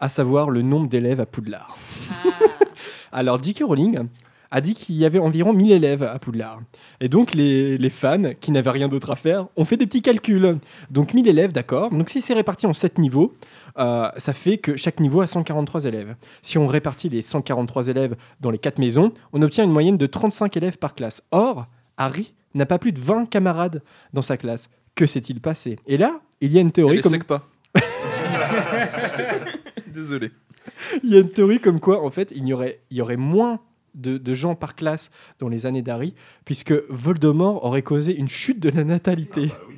à savoir le nombre d'élèves à Poudlard. Alors J.K. Rowling a dit qu'il y avait environ 1000 élèves à Poudlard. Et donc les, les fans, qui n'avaient rien d'autre à faire, ont fait des petits calculs. Donc 1000 élèves, d'accord. Donc si c'est réparti en 7 niveaux, euh, ça fait que chaque niveau a 143 élèves. Si on répartit les 143 élèves dans les 4 maisons, on obtient une moyenne de 35 élèves par classe. Or, Harry n'a pas plus de 20 camarades dans sa classe. Que s'est-il passé? Et là, il y a une théorie comme... pas. Désolé. il y a une théorie comme quoi, en fait, il y aurait, il y aurait moins de, de gens par classe dans les années d'Harry, puisque Voldemort aurait causé une chute de la natalité. Ah.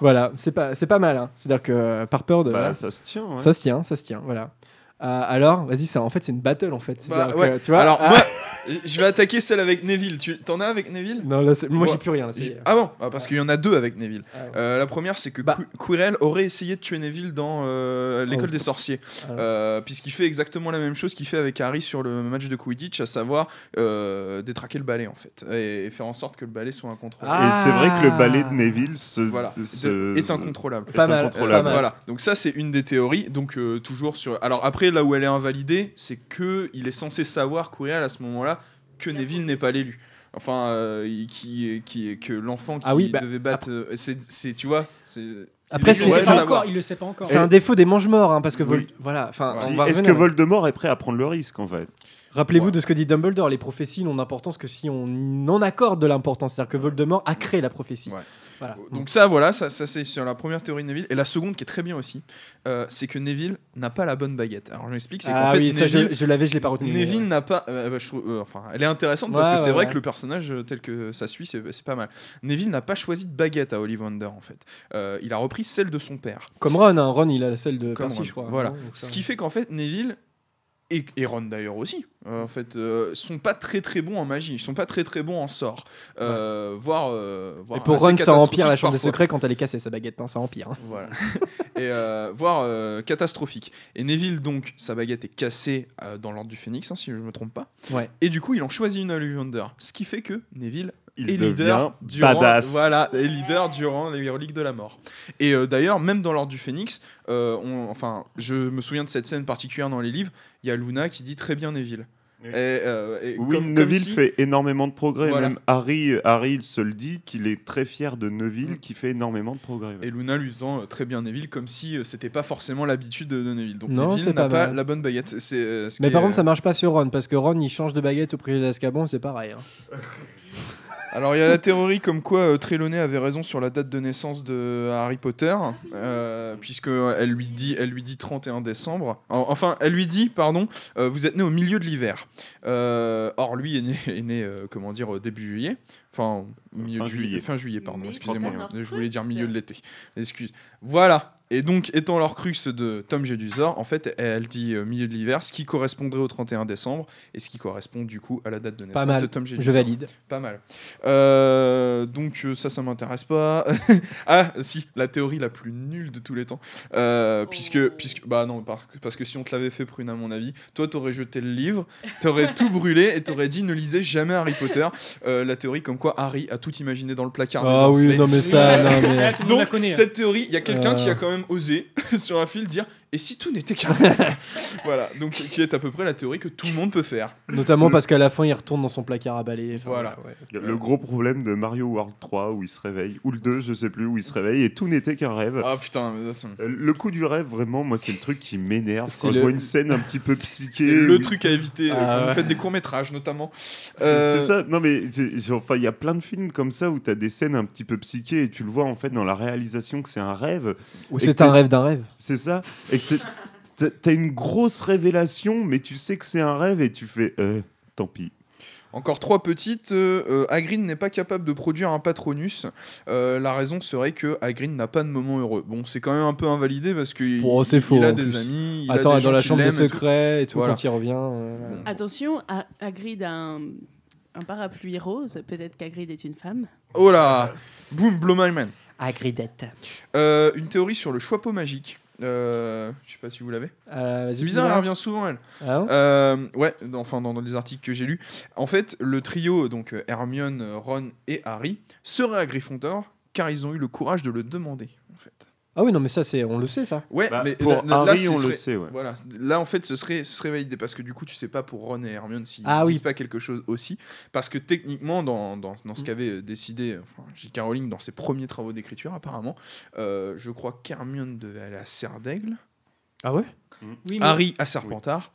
Voilà, c'est pas, c'est pas mal. hein. C'est-à-dire que euh, par peur de. Bah, voilà. ça se tient, ouais. Ça se tient, ça se tient. Voilà. Euh, alors, vas-y, ça, en fait, c'est une battle en fait. Bah, ouais. que, tu vois, Alors ah, moi, je vais attaquer celle avec Neville. Tu t'en as avec Neville? Non, là, c'est- moi, j'ai plus rien, là, Ah bon? Ah, Parce qu'il y en a deux avec Neville. Ah ouais. Euh, la première, c'est que Bah. Qu- Quirrell aurait essayé de tuer Neville dans euh, l'école Oh. des sorciers, Ah. Euh, puisqu'il fait exactement la même chose qu'il fait avec Harry sur le match de Quidditch, à savoir euh, détraquer le balai en fait, et, et faire en sorte que le balai soit incontrôlable. Et c'est vrai que le balai de Ah. Neville se, Voilà, se- de- est incontrôlable. est Pas mal, incontrôlable. pas mal. Voilà, donc ça c'est une des théories. Donc euh, toujours sur. Alors après là où elle est invalidée, c'est que il est censé savoir Quirrell à ce moment-là que Neville n'est pas l'élu. Enfin, euh, qui, qui, que l'enfant qui Ah oui, bah, devait battre, euh, c'est, c'est, tu vois, c'est. Après, il pas savoir. encore, il le sait pas encore. C'est un défaut des mange-morts, hein, parce que Vol- voilà. Enfin, Ouais. Est-ce que Voldemort est prêt à prendre le risque en fait? Rappelez-vous Ouais. de ce que dit Dumbledore, les prophéties n'ont d'importance que si on en accorde de l'importance. C'est-à-dire que Voldemort a créé la prophétie. Ouais. Voilà. Donc ça, voilà, ça, ça c'est sur la première théorie de Neville. Et la seconde qui est très bien aussi, euh, c'est que Neville n'a pas la bonne baguette. Alors je m'explique, c'est ah qu'en fait oui, ça, Neville, je l'avais, je l'ai pas retenu. Neville n'a pas. euh, bah, je trouve- euh, enfin, elle est intéressante parce Ouais, que c'est ouais, vrai que le personnage tel que ça suit, c'est c'est pas mal. Neville n'a pas choisi de baguette à Ollivander en fait. Il a repris celle de son père. Comme Ron, hein. Ron, il a celle de Comme Percy, Ron. je crois. Voilà. Ça- Ce qui fait qu'en fait Neville et, et Ron d'ailleurs aussi, euh, en fait, euh, sont pas très très bons en magie. Ils sont pas très très bons en sort. Euh, voire, voire Et pour Ron, ça empire la chambre des secrets quand elle est cassée, sa baguette. hein, ça empire. hein. Voilà. et voire catastrophique. Et Neville, donc, sa baguette est cassée dans l'ordre du Phénix, hein, si je me trompe pas. Ouais. Et du coup, il en choisit une à Ollivander. Ce qui fait que Neville Il devient leader durant, badass. voilà, est leader durant les reliques de la mort. Et euh, d'ailleurs, même dans l'ordre du Phénix, euh, on- enfin, je me souviens de cette scène particulière dans les livres. Il y a Luna qui dit très bien Neville. Et, euh, et Oui, comme- comme Neville si- fait énormément de progrès. Voilà. Même Harry, Harry il se le dit qu'il est très fier de Neville qui fait énormément de progrès. ouais. Et Luna lui faisant euh, très bien Neville, comme si euh, c'était pas forcément l'habitude de, de Neville. Donc Non, Neville n'a pas la bonne baguette. C'est, euh, ce Mais par est, contre, ça marche pas sur Ron parce que Ron il change de baguette au prisonnier d'Azkaban, c'est pareil. hein. Alors il y a la théorie comme quoi euh, Trelawney avait raison sur la date de naissance de Harry Potter, euh, puisque elle lui dit, elle lui dit 31 décembre. En- Enfin, elle lui dit, pardon, euh, vous êtes né au milieu de l'hiver. Euh, or lui est né, est né euh, comment dire, début juillet. Enfin, au milieu Fin de juillet. juillet. Fin juillet, pardon, excusez-moi. 31. Je voulais dire milieu de l'été. Excuse. Voilà. Et donc, étant l'Orcrux de Tom Jedusor, en fait, elle dit euh, milieu de l'hiver, ce qui correspondrait au 31 décembre, et ce qui correspond du coup à la date de naissance Pas mal. de Tom Je Jedusor. valide. Pas mal. Euh, donc euh, ça, ça m'intéresse pas. ah, si, la théorie la plus nulle de tous les temps. Euh, puisque, puisque, bah non, par- parce que si on te l'avait fait, Prune, à mon avis, toi, t'aurais jeté le livre, t'aurais tout brûlé et t'aurais dit ne lisez jamais Harry Potter. Euh, la théorie comme quoi Harry a tout imaginé dans le placard. Ah oui, non, mais ça, non, mais- Donc hein. cette théorie, il y a quelqu'un Euh. qui a quand même osé sur un fil dire et si tout n'était qu'un rêve Voilà, donc qui est à peu près la théorie que tout le monde peut faire. Notamment parce qu'à la fin il retourne dans son placard à balai. Enfin, Voilà. ouais. Le le gros problème de Mario World 3 où il se réveille, ou le 2, je sais plus, où il se réveille et tout n'était qu'un rêve. Ah putain, mais ça, c'est- Euh, Le coup du rêve, vraiment, moi, c'est le truc qui m'énerve. C'est Quand je vois une scène un petit peu psyché. C'est le où- truc à éviter euh, Ah quand vous ouais. faites des courts métrages notamment. Euh, C'est ça, non mais enfin il y a plein de films comme ça où tu as des scènes un petit peu psychées et tu le vois en fait dans la réalisation que c'est un rêve. Ou Et c'est que un t'es- rêve d'un rêve. C'est ça. Et t'as- t'as une grosse révélation mais tu sais que c'est un rêve et tu fais euh, tant pis. Encore trois petites. Euh, euh, Hagrid n'est pas capable de produire un Patronus. Euh, la raison serait que Hagrid n'a pas de moment heureux. Bon, c'est quand même un peu invalidé parce qu'il il faux, a des plus. amis. Il Attends, a dans des gens la chambre des l'aiment et tout. secrets et tout, Voilà. quand il revient. euh, Attention, Hagrid a un, un parapluie rose. Peut-être qu'Hagrid est une femme. Oh là Boum, blow my man. Hagridette. Euh, une théorie sur le choixpeau magique. Euh, je sais pas si vous l'avez. Euh, C'est bizarre, elle revient souvent elle. Ah Euh, ouais, enfin dans, dans les articles que j'ai lus. En fait, le trio donc euh, Hermione, Ron et Harry serait à Gryffondor car ils ont eu le courage de le demander. Ah oui, non, mais ça, c'est, on le sait, ça. Ouais, Bah, mais pour là- Harry, on le sait, ouais. Voilà, là en fait, ce serait, ce serait validé parce que du coup, tu sais pas pour Ron et Hermione s'ils Ah disent oui. pas quelque chose aussi, parce que techniquement, dans, dans, dans ce qu'avait euh, décidé, enfin, J.K. Rowling dans ses premiers travaux d'écriture, apparemment, euh, je crois qu'Hermione devait aller à Serre d'Aigle, Ah ouais? Oui, mais- Harry à Serpentard,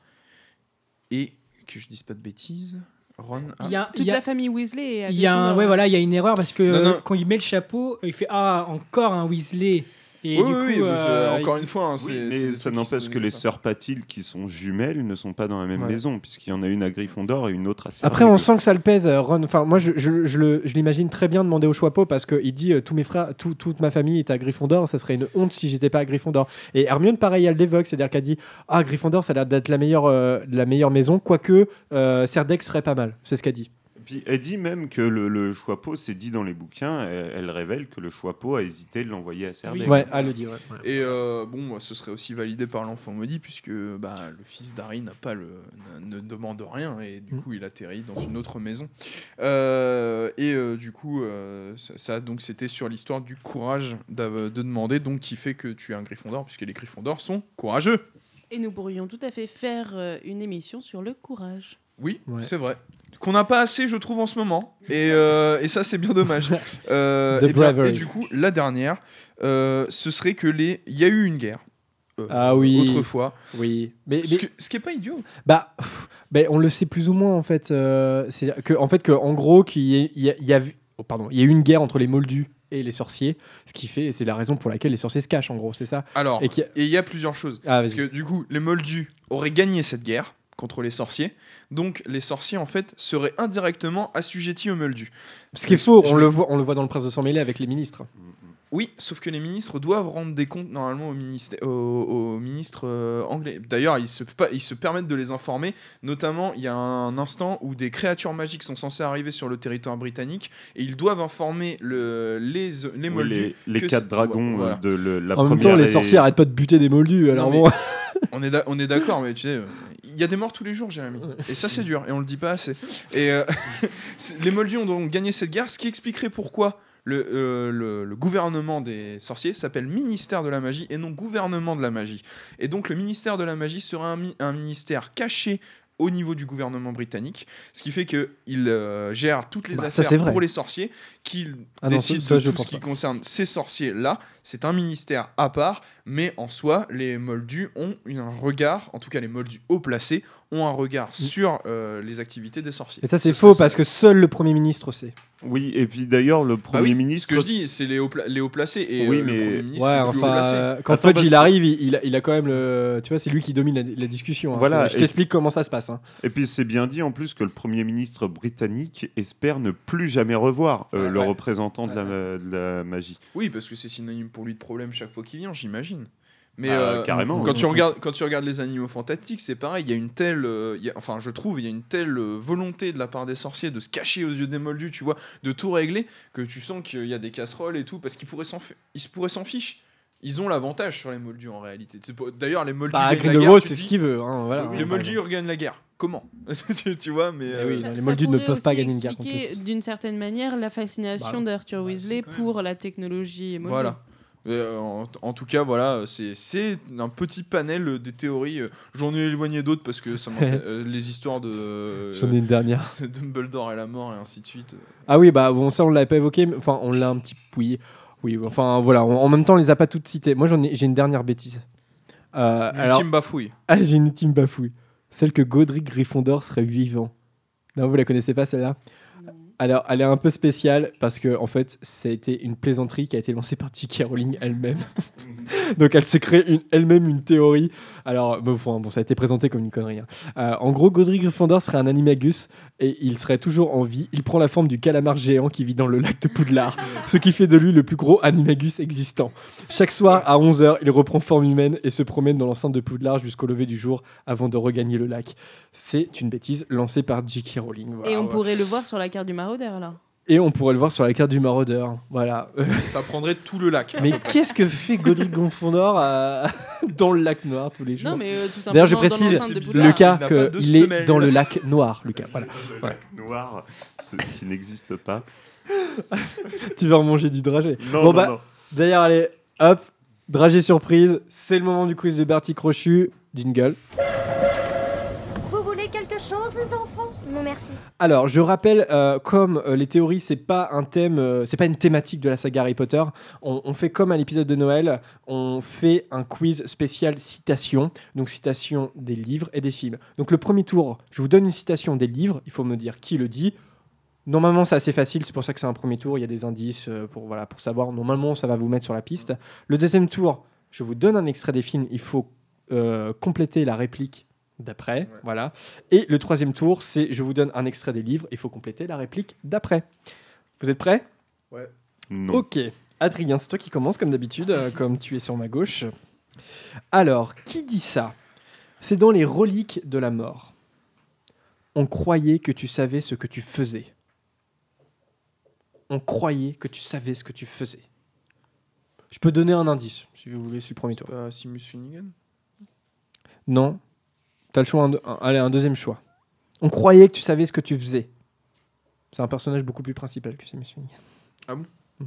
et que je dise pas de bêtises, Ron. à- Il y a, Toute il y a- la famille Weasley. il y a un, ouais, voilà, il y a une erreur parce que Non, non. euh, quand il met le chapeau, il fait ah encore un Weasley. Et Oui, du oui, coup, oui, euh, encore il- une fois, hein, mais ça n'empêche que les sœurs Patil qui sont jumelles ne sont pas dans la même Ouais. maison puisqu'il y en a une à Gryffondor et une autre à Serre Après, on sent que ça le pèse, euh, Ron. Enfin, moi, je, je, je le- je l'imagine très bien demander au Choixpeau parce qu'il dit euh, tous mes frères, tout- toute ma famille est à Gryffondor. Ça serait une honte si j'étais pas à Gryffondor. Et Hermione, pareil, elle l'évoque, c'est-à-dire qu'elle dit Ah, Gryffondor, ça a l'air d'être la meilleure, euh, la meilleure maison, quoique euh, Cerdex serait pas mal. C'est ce qu'elle dit. Puis elle dit même que le, le Choixpeau, c'est dit dans les bouquins, elle, elle révèle que le Choixpeau a hésité de l'envoyer à Serre d'Aigle. Ouais, elle le dit. ouais. Et euh, bon, ce serait aussi validé par l'enfant maudit, puisque bah, le fils d'Harry n'a pas le, ne, ne demande rien, et du Mm. coup, il atterrit dans une autre maison. Euh, et euh, du coup, euh, ça, ça, donc, c'était sur l'histoire du courage de demander, donc qui fait que tu es un Gryffondor, puisque les Gryffondors sont courageux. Et nous pourrions tout à fait faire une émission sur le courage. Oui, Ouais. c'est vrai. Qu'on n'a pas assez, je trouve, en ce moment. Et, euh, et ça, c'est bien dommage. Euh, The et, bien- bravery. et du coup, la dernière, euh, ce serait que les. Il y a eu une guerre. Ah oui. Autrefois. Oui. Mais, Ce, mais- que- ce qui est pas idiot. Bah, on le sait plus ou moins en fait. c'est que en fait que en gros qu'il y, a, y oh, pardon, il y a eu une guerre entre les Moldus et les sorciers, ce qui fait, c'est la raison pour laquelle les sorciers se cachent en gros, c'est ça. Alors, Et il y a plusieurs choses. Ah, Parce que du coup, les Moldus auraient gagné cette guerre contre les sorciers. Donc, les sorciers, en fait, seraient indirectement assujettis aux Moldus. Ce qui est faux, on le voit, on le voit dans le Prince de sang mêlé avec les ministres. Oui, sauf que les ministres doivent rendre des comptes normalement au, ministère, au, au ministre euh, anglais. D'ailleurs, ils se, ils se permettent de les informer. Notamment, il y a un instant où des créatures magiques sont censées arriver sur le territoire britannique et ils doivent informer le, les, les Oui, Moldus. les, les que quatre dragons voilà. euh, de le- la en même première temps, les et- sorciers arrêtent pas de buter des Moldus. Alors mais- bon. On est on est d'accord, mais tu sais, il y a des morts tous les jours, Jérémy. Et ça, c'est dur, et on le dit pas assez. Et euh, c'est- les Moldus ont donc gagné cette guerre, ce qui expliquerait pourquoi le, euh, le- le gouvernement des sorciers s'appelle ministère de la magie et non gouvernement de la magie. Et donc, le ministère de la magie sera un, mi- un ministère caché au niveau du gouvernement britannique, ce qui fait qu'il euh, gère toutes les Bah, affaires pour les sorciers, qu'il Ah non, décide ça, ça, de tout ce qui pas. concerne ces sorciers-là. C'est un ministère à part, mais en soi, les moldus ont un regard, en tout cas les moldus haut placés, ont un regard sur euh, les activités des sorciers. Mm. Et ça, c'est Ce faux parce que seul le Premier ministre sait. Oui, et puis d'ailleurs, le Bah Premier oui, ministre. Ce que je dis, c'est les les hauts placés. Et Oui, euh, mais- le Premier ministre, Ouais, c'est le plus haut enfin, placé. euh, quand Attends, Fudge il arrive, il, il a, il a quand même le. Tu vois, c'est lui qui domine la, la discussion. hein. Voilà, Je t'explique comment ça se passe. hein. Et puis c'est bien dit en plus que le Premier ministre britannique espère ne plus jamais revoir euh, Ouais, le ouais. représentant de la, de la magie. Oui, parce que c'est synonyme pour lui de problème chaque fois qu'il vient, j'imagine. Mais Ah, euh, carrément, quand oui. tu regardes quand tu regardes les animaux fantastiques, c'est pareil. Il y a une telle, euh, il y a- enfin, je trouve, il y a une telle euh, volonté de la part des sorciers de se cacher aux yeux des moldus, tu vois, de tout régler, que tu sens qu'il y a des casseroles et tout, parce qu'ils pourraient s'en, ils se pourraient s'en ficher. Ils ont l'avantage sur les moldus en réalité. D'ailleurs, les moldus Bah, gagnent la guerre. C'est ce qu'il veut. hein, voilà, les hein, moldus gagnent la guerre. Comment tu, tu vois, mais oui, Ça- les Moldus ne peuvent pas gagner une guerre expliquer, D'une certaine manière, la fascination Bah, d'Arthur Weasley pour la technologie moldue. Voilà. Euh, en, en tout cas, voilà, c'est c'est un petit panel euh, des théories. euh, J'en ai éloigné d'autres parce que ça euh, les histoires de euh, J'en ai une dernière. de Dumbledore et la mort et ainsi de suite. Ah oui, bah bon, ça on l'avait pas évoqué, mais enfin on l'a un petit oui, oui, enfin voilà, on- en même temps on les a pas toutes citées. Moi j'en ai, j'ai une dernière bêtise. Euh, Une alors- ultime bafouille. Ah j'ai une ultime bafouille. Celle que Godric Gryffondor serait vivant. Non, vous la connaissez pas celle-là? Alors, elle est un peu spéciale parce que en fait, ça a été une plaisanterie qui a été lancée par J.K. Rowling elle-même. Donc, elle s'est créée elle-même une théorie. Alors, bon, bon, ça a été présenté comme une connerie. hein. Euh, en gros, Godric Gryffondor serait un animagus et il serait toujours en vie. Il prend la forme du calamar géant qui vit dans le lac de Poudlard, ce qui fait de lui le plus gros animagus existant. Chaque soir à 11h, il reprend forme humaine et se promène dans l'enceinte de Poudlard jusqu'au lever du jour avant de regagner le lac. C'est une bêtise lancée par J.K. Rowling. Voilà, Et on ouais. pourrait le voir sur la carte du maraudeur, là. Et on pourrait le voir sur la carte du maraudeur. Voilà. Ça prendrait tout le lac. Mais qu'est-ce que fait Godric Gryffondor à- dans le lac noir tous les jours Non, mais, euh, tout D'ailleurs, je précise, pas de qu'il est dans le lac noir, Lucas. Voilà. Le lac noir, ce qui n'existe pas. tu vas manger du dragé? Non, bon, non, bah, non. d'ailleurs, allez, hop, dragé surprise. C'est le moment du quiz de Bertie Crochu. Jingle. Vous voulez quelque chose, les Alors, je rappelle, euh, comme euh, les théories, c'est pas un thème, euh, c'est pas une thématique de la saga Harry Potter. On, fait comme à l'épisode de Noël, on fait un quiz spécial citation, donc citation des livres et des films. Donc le premier tour, je vous donne une citation des livres, il faut me dire qui le dit. Normalement, c'est assez facile, c'est pour ça que c'est un premier tour. Il y a des indices pour voilà pour savoir. Normalement, ça va vous mettre sur la piste. Le deuxième tour, je vous donne un extrait des films. Il faut compléter la réplique d'après. Voilà. Et le troisième tour, c'est je vous donne un extrait des livres. Il faut compléter la réplique d'après. Vous êtes prêts? Ouais. Non. Ok. Adrien, c'est toi qui commence comme d'habitude, euh, comme tu es sur ma gauche. Alors, qui dit ça? C'est dans les reliques de la mort. On croyait que tu savais ce que tu faisais. On croyait que tu savais ce que tu faisais. Je peux donner un indice, si vous voulez, c'est le premier tour. Pas Simus Finnegan? Non. T'as le choix. Un, un- allez, un deuxième choix. On croyait que tu savais ce que tu faisais. C'est un personnage beaucoup plus principal que Seamus Finnegan. Ah bon Hmm.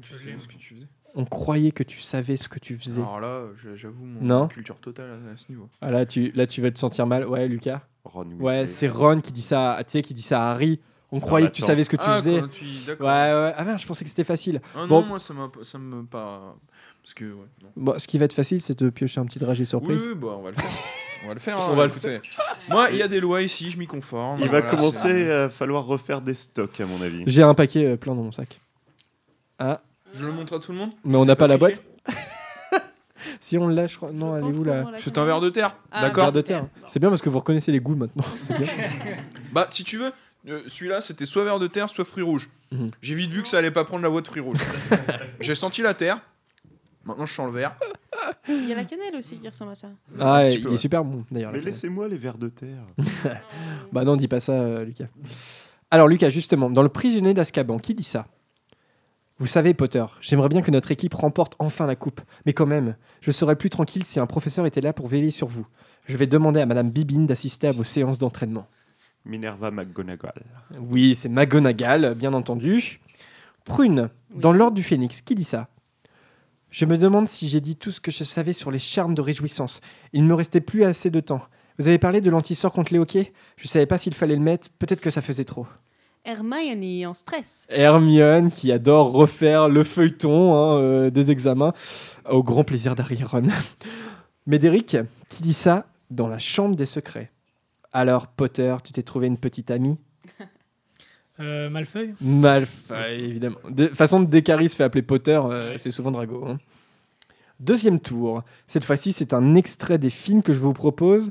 Tu sais ce que tu faisais On croyait que tu savais ce que tu faisais. Alors là, j'avoue, mon Non. culture totale à, ce niveau. Ah, là, tu, là, tu vas te sentir mal. Ouais, Lucas Ron Ouais, c'est Ron qui dit ça, à- tu sais, qui dit ça à Harry. On croyait que tu savais ce que tu Ah, faisais. tu- Ouais, ouais. Ah merde, je pensais que c'était facile. Ah non, bon, moi ça, ça me pas. Parce que, ouais, non. bon, ce qui va être facile, c'est de piocher un petit dragé Oui, surprise. oui, bah, on va le faire. On va le faire. On hein, va le écoutez. Moi, il y a des lois ici, je m'y conforme. Il va commencer à falloir refaire des stocks, à mon avis. J'ai un paquet euh, plein dans mon sac. Ah, Je le montre à tout le monde mais on n'a pas la boîte. si on l'a, je crois. Non, elle est où là C'est un verre de terre, Ah, d'accord Verre de terre. C'est bien parce que vous reconnaissez les goûts maintenant. C'est bien. Bah, si tu veux, euh, celui-là, c'était soit verre de terre, soit fruits rouges. Mhm. J'ai vite vu que ça allait pas prendre la voie de fruits rouges. J'ai senti la terre. Maintenant, je sens le verre. Il y a la cannelle aussi qui ressemble à ça. Ah, il peu, est ouais. super bon d'ailleurs. Mais la laissez-moi les vers de terre. Bah non, dis pas ça, euh, Lucas. Alors, Lucas, justement, dans Le prisonnier d'Azkaban, qui dit ça? Vous savez, Potter, j'aimerais bien que notre équipe remporte enfin la coupe. Mais quand même, je serais plus tranquille si un professeur était là pour veiller sur vous. Je vais demander à Madame Bibine d'assister à vos séances d'entraînement. Minerva McGonagall. Oui, c'est McGonagall, bien entendu. Prune, dans l'ordre du Phénix, qui dit ça? Je me demande si j'ai dit tout ce que je savais sur les charmes de réjouissance. Il ne me restait plus assez de temps. Vous avez parlé de l'anti-sort contre les hockey Je savais pas s'il fallait le mettre, peut-être que ça faisait trop. Hermione en stress. Hermione qui adore refaire le feuilleton hein, euh, des examens au grand plaisir d'Harry Ron. Médéric qui dit ça dans la chambre des secrets? Alors Potter, tu t'es trouvé une petite amie? Euh, Malfeuille Malfoy, évidemment. De façon, dès qu'Harry se fait appeler Potter, euh, c'est souvent Drago. hein. Deuxième tour. Cette fois-ci, c'est un extrait des films que je vous propose.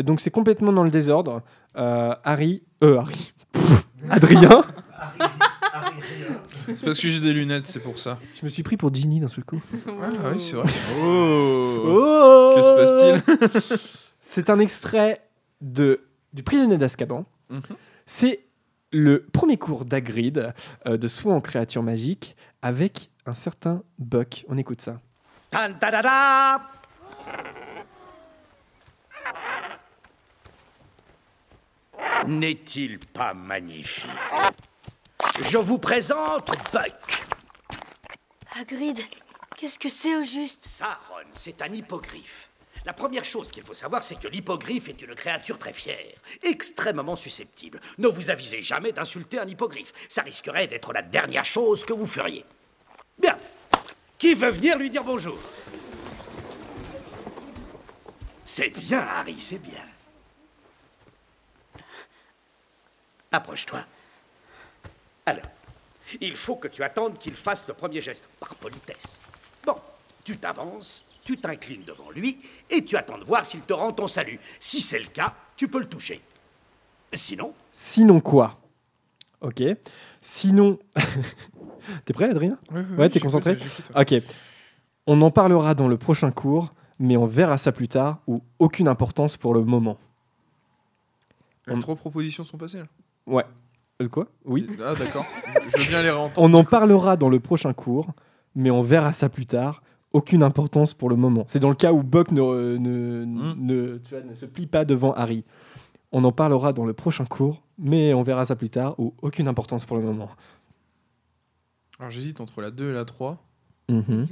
Donc, c'est complètement dans le désordre. Euh, Harry. Euh, Harry. Pff, Adrien. C'est parce que j'ai des lunettes, c'est pour ça. Je me suis pris pour Ginny d'un seul coup. Ah oui, c'est vrai. Oh, Oh Que se passe-t-il? C'est un extrait de, du prisonnier d'Azkaban. Mhm. C'est le premier cours d'Agrid euh, de soins en créatures magiques avec un certain Buck. On écoute ça. Tan, ta, da, da. N'est-il pas magnifique? Je vous présente Buck. Hagrid, qu'est-ce que c'est au juste? Ça, Ron, c'est un hippogriffe. La première chose qu'il faut savoir, c'est que l'hippogriffe est une créature très fière, extrêmement susceptible. Ne vous avisez jamais d'insulter un hippogriffe. Ça risquerait d'être la dernière chose que vous feriez. Bien. Qui veut venir lui dire bonjour? C'est bien, Harry, c'est bien. Approche-toi. Alors, il faut que tu attendes qu'il fasse le premier geste, par politesse. Bon, tu t'avances, tu t'inclines devant lui, et tu attends de voir s'il te rend ton salut. Si c'est le cas, tu peux le toucher. Sinon, Sinon quoi? Ok. Sinon. T'es prêt, Adrien? Ouais, t'es concentré? Ok. On en parlera dans le prochain cours, mais on verra ça plus tard ou aucune importance pour le moment. Les trois propositions sont passées là. Ouais. Euh, quoi? Oui. Ah d'accord. Je veux bien les réentendre. On en parlera dans le prochain cours, mais on verra ça plus tard. Aucune importance pour le moment. C'est dans le cas où Buck ne, ne, ne- tu vois, ne se plie pas devant Harry. On en parlera dans le prochain cours, mais on verra ça plus tard ou aucune importance pour le moment. Alors j'hésite entre la 2 et la 3. Mhm.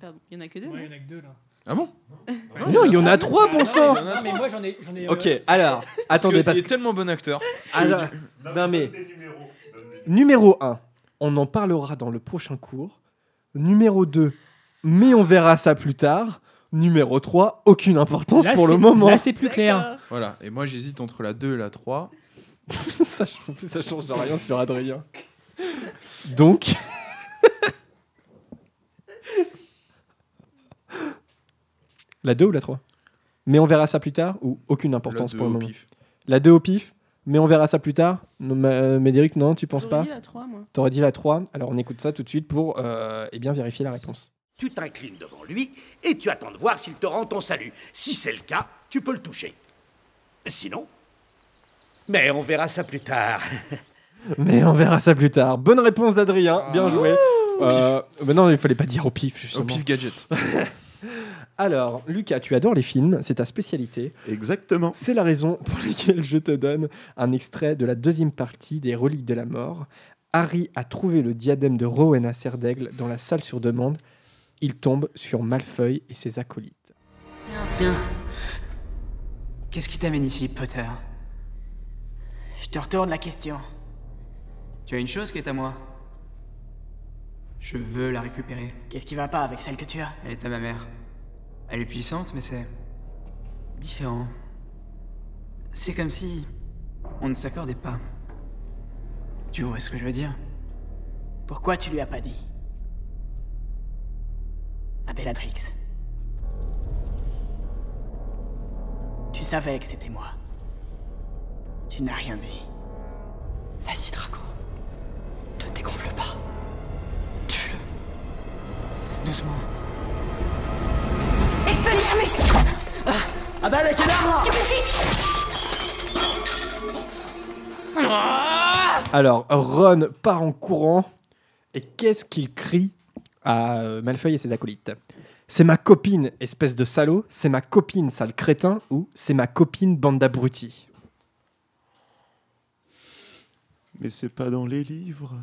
Pardon, il y en a que deux. Ouais, il non y en a que deux là. Ah bon? Non, il y en a trois, bon sang Non, mais moi j'en ai. j'en ai Ok, euh, alors, attendez, qu'il parce est que... tellement bon acteur. Alors, non mais... Numéro 1, on en parlera dans le prochain cours. Numéro 2, mais on verra ça plus tard. Numéro 3, aucune importance Là, pour le moment. Là, c'est plus clair. Voilà, et moi j'hésite entre la 2 et la 3. ça, change- ça change rien sur Adrien. Donc... la 2 ou la 3 Mais on verra ça plus tard ou aucune importance pour le au moment pif. La 2 au pif mais on verra ça plus tard. Non, euh, Médéric, non, tu penses J'aurais pas? dit la 3, moi. T'aurais dit la 3. Alors on écoute ça tout de suite pour euh, eh bien vérifier la réponse. Tu t'inclines devant lui, et tu attends de voir s'il te rend ton salut. Si c'est le cas, tu peux le toucher. Sinon, mais on verra ça plus tard. Mais on verra ça plus tard. Bonne réponse d'Adrien, bien joué. Euh, bah non, il fallait pas dire au pif. justement. Au pif gadget. Alors, Lucas, tu adores les films, c'est ta spécialité. Exactement. C'est la raison pour laquelle je te donne un extrait de la deuxième partie des Reliques de la Mort. Harry a trouvé le diadème de Rowena Serdaigle dans la salle sur demande. Il tombe sur Malfeuille et ses acolytes. Tiens, tiens. Qu'est-ce qui t'amène ici, Potter? Je te retourne la question. Tu as une chose qui est à moi. Je veux la récupérer. Qu'est-ce qui va pas avec celle que tu as? Elle est à ma mère. Elle est puissante, mais c'est. différent. C'est comme si. on ne s'accordait pas. Tu vois ce que je veux dire? Pourquoi tu lui as pas dit? À Bellatrix. Tu savais que c'était moi. Tu n'as rien dit. Vas-y, Draco. Ne dégonfle pas. Tue-le. Doucement. Expelliarmus Ah bah avec Alors, Ron part en courant. Et qu'est-ce qu'il crie? À euh, Malfeuille et ses acolytes C'est ma copine, espèce de salaud. C'est ma copine, sale crétin. Ou c'est ma copine, bande d'abrutis. Mais c'est pas dans les livres.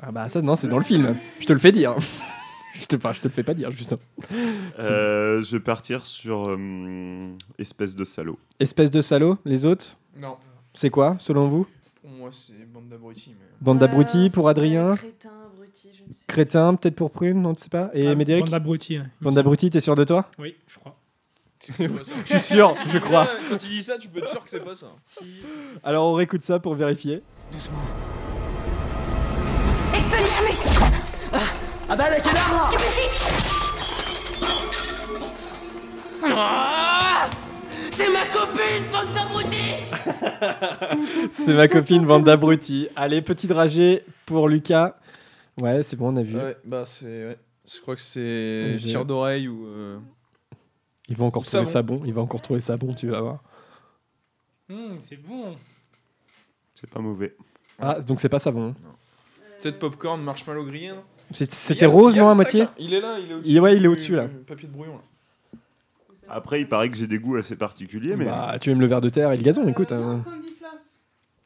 Ah bah ça, non, c'est dans le film. Je te le fais dire. je, te, enfin, je te le fais pas dire, justement. Euh, je vais partir sur euh, espèce de salaud. Espèce de salaud, les autres? Non. C'est quoi, selon vous? Pour moi, c'est bande d'abrutis. Mais... Bande d'abrutis pour Adrien? Crétin, abruti, je ne sais Crétin, peut-être pour Prune, non, tu sais pas Et Ah, Médéric bande d'abrutis, ouais, Bande d'abrutis, t'es sûr de toi? Oui, je crois. C'est que c'est pas ça. Je suis sûr, je crois. Quand il dit ça, tu peux être sûr que c'est pas ça. Alors on réécoute ça pour vérifier. Doucement. Expelliarmus Ah bah avec Ah C'est ma copine, bande d'abrutis C'est ma copine, bande d'abrutis. Allez, petit dragé pour Lucas. Ouais, c'est bon, on a vu. Ouais, bah c'est. ouais. Je crois que c'est cire d'oreille ou. euh, Il va encore Ou trouver savon. ça bon. Il va encore trouver ça bon, tu vas voir. Hum, c'est bon. C'est pas mauvais. Ah, donc c'est pas savon. Peut-être popcorn, marshmallow grillé. non y C'était rose, non, à moitié hein. Il est là, il est au-dessus. Il- Ouais, il est au-dessus, là. Papier de brouillon là. Après, il paraît que j'ai des goûts assez particuliers, mais. Bah, tu aimes le verre de terre et le gazon, écoute. hein.